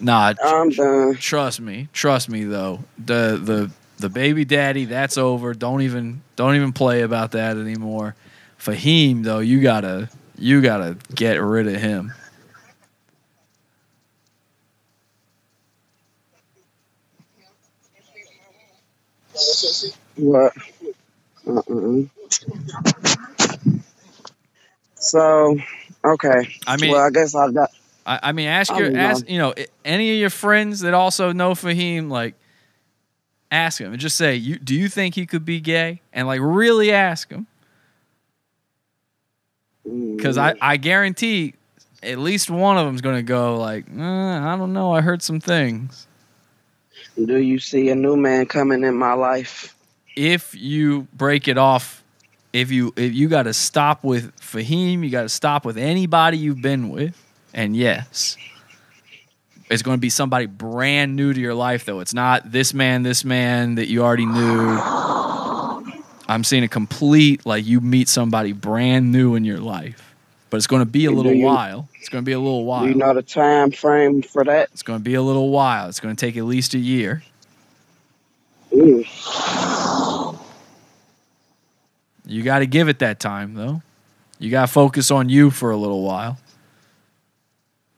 Speaker 1: nah.
Speaker 5: I'm done.
Speaker 1: Trust me. Trust me though. The the the baby daddy, that's over. Don't even don't even play about that anymore. Fahim though, you gotta you gotta get rid of him.
Speaker 5: What? Uh-uh. So, okay.
Speaker 1: I mean-
Speaker 5: well, I guess I've got.
Speaker 1: I, I mean, ask
Speaker 5: I
Speaker 1: your
Speaker 5: know.
Speaker 1: ask you know any of your friends that also know Fahim, like ask him and just say, "You do you think he could be gay?" And like really ask him because I I guarantee at least one of them's gonna go like, uh, "I don't know, I heard some things."
Speaker 5: Do you see a new man coming in my life?
Speaker 1: If you break it off, if you if you got to stop with Fahim, you got to stop with anybody you've been with, and yes, it's going to be somebody brand new to your life. Though it's not this man, this man that you already knew. I'm seeing a complete like you meet somebody brand new in your life, but it's going to be a little
Speaker 5: you-
Speaker 1: while. It's going to be a little while.
Speaker 5: You know the time frame for that?
Speaker 1: It's going to be a little while. It's going to take at least a year.
Speaker 5: Ooh.
Speaker 1: You got to give it that time, though. You got to focus on you for a little while.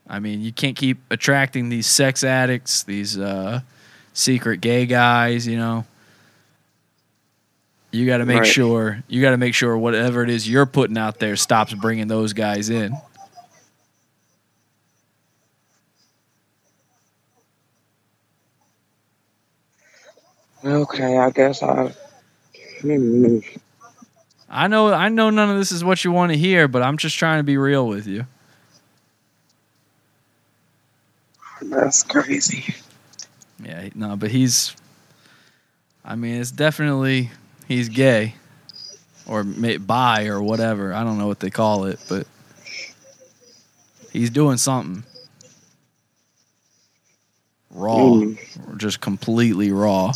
Speaker 1: I mean, you can't keep attracting these sex addicts, these uh, secret gay guys. You know, you got to make
Speaker 5: Right.
Speaker 1: sure you got to make sure whatever it is you're putting out there stops bringing those guys in.
Speaker 5: Okay, I guess I. Hmm.
Speaker 1: I know, I know, none of this is what you want to hear, but I'm just trying to be real with you.
Speaker 5: That's crazy.
Speaker 1: Yeah, no, but he's. I mean, it's definitely he's gay, or may, bi, or whatever. I don't know what they call it, but he's doing something raw,
Speaker 5: Mm.
Speaker 1: or just completely raw.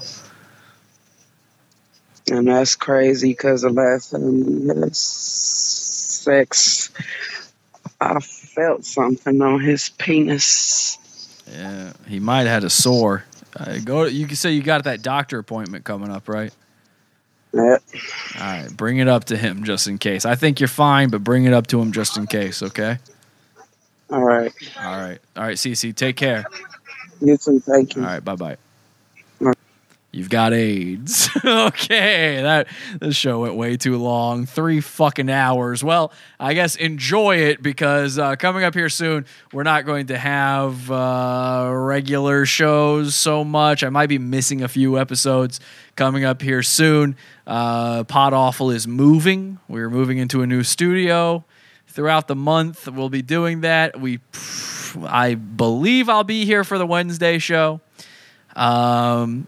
Speaker 5: And that's crazy because the last time we had sex, I felt something on his penis.
Speaker 1: Yeah, he might have had a sore. Uh, go. You can say you got that doctor appointment coming up, right?
Speaker 5: Yep.
Speaker 1: All right, bring it up to him just in case. I think you're fine, but bring it up to him just in case. Okay.
Speaker 5: All right.
Speaker 1: All right. All right, Cece. Take care.
Speaker 5: You too. Thank you.
Speaker 1: All right, bye bye. You've got AIDS. <laughs> okay, that this show went way too long. Three fucking hours. Well, I guess enjoy it because uh, coming up here soon, we're not going to have uh, regular shows so much. I might be missing a few episodes coming up here soon. Uh, Pod Awful is moving. We're moving into a new studio throughout the month. We'll be doing that. We, I believe, I'll be here for the Wednesday show. Um,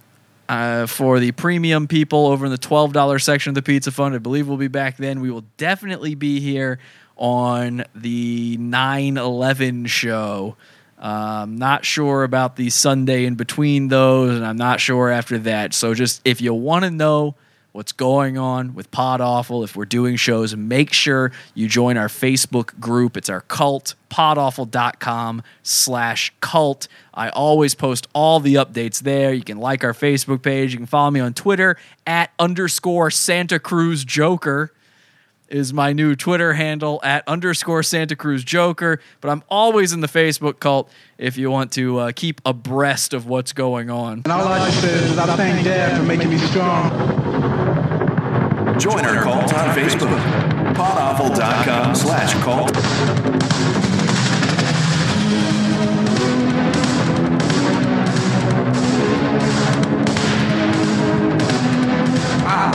Speaker 1: uh, for the premium people over in the $12 section of the Pizza Fund. I believe we'll be back then. We will definitely be here on the 9 11 show. Um, not sure about the Sunday in between those, and I'm not sure after that. So, just if you want to know what's going on with Pod Awful, if we're doing shows, make sure you join our Facebook group. It's our cult, podawful.com slash cult. I always post all the updates there. You can like our Facebook page. You can follow me on Twitter at underscore Santa Cruz Joker is my new Twitter handle at underscore Santa Cruz Joker. But I'm always in the Facebook cult if you want to uh, keep abreast of what's going on.
Speaker 8: And all I just said is I thank Dad for making me strong.
Speaker 7: Join our cult on Facebook. Podawful.com slash cult.
Speaker 1: Ah,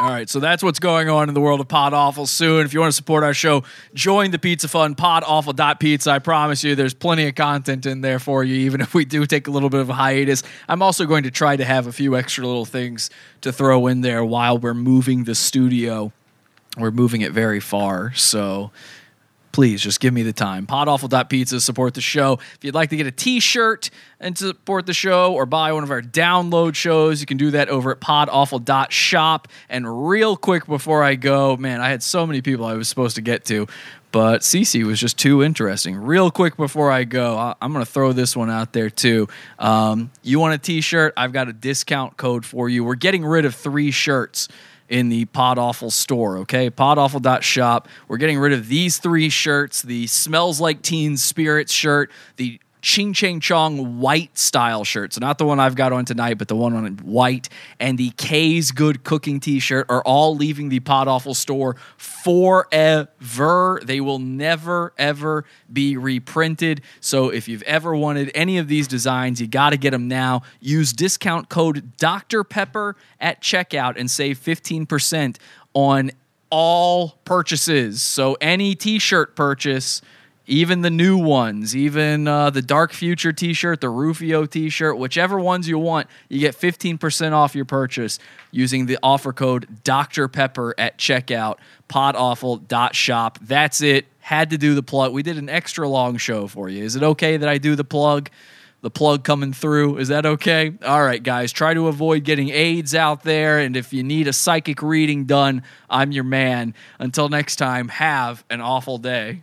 Speaker 1: All right, so that's what's going on in the world of Pod Awful soon. If you want to support our show, join the Pizza Fund, podawful.pizza. I promise you there's plenty of content in there for you, even <laughs> if we do take a little bit of a hiatus. I'm also going to try to have a few extra little things to throw in there while we're moving the studio. We're moving it very far, so please just give me the time. Podawful.pizza support the show. If you'd like to get a t-shirt and support the show or buy one of our download shows, you can do that over at podawful.shop. And real quick before I go, man, I had so many people I was supposed to get to, but Cece was just too interesting. Real quick before I go, I- I'm going to throw this one out there too. Um, you want a t-shirt? I've got a discount code for you. We're getting rid of three shirts in the Pod Awful store, okay? Podawful.shop. We're getting rid of these three shirts the Smells Like Teen Spirits shirt, the Ching Chang Chong white style shirt. So, not the one I've got on tonight, but the one on white, and the K's Good Cooking t shirt are all leaving the Pod Awful store forever. They will never, ever be reprinted. So, if you've ever wanted any of these designs, you got to get them now. Use discount code Dr. Pepper at checkout and save 15% on all purchases. So, any t shirt purchase even the new ones, even uh, the Dark Future t shirt, the Rufio t shirt, whichever ones you want, you get 15% off your purchase using the offer code Dr. Pepper at checkout, podawful.shop. That's it. Had to do the plug. We did an extra long show for you. Is it okay that I do the plug? The plug coming through. Is that okay? All right, guys. Try to avoid getting AIDS out there. And if you need a psychic reading done, I'm your man. Until next time, have an awful day.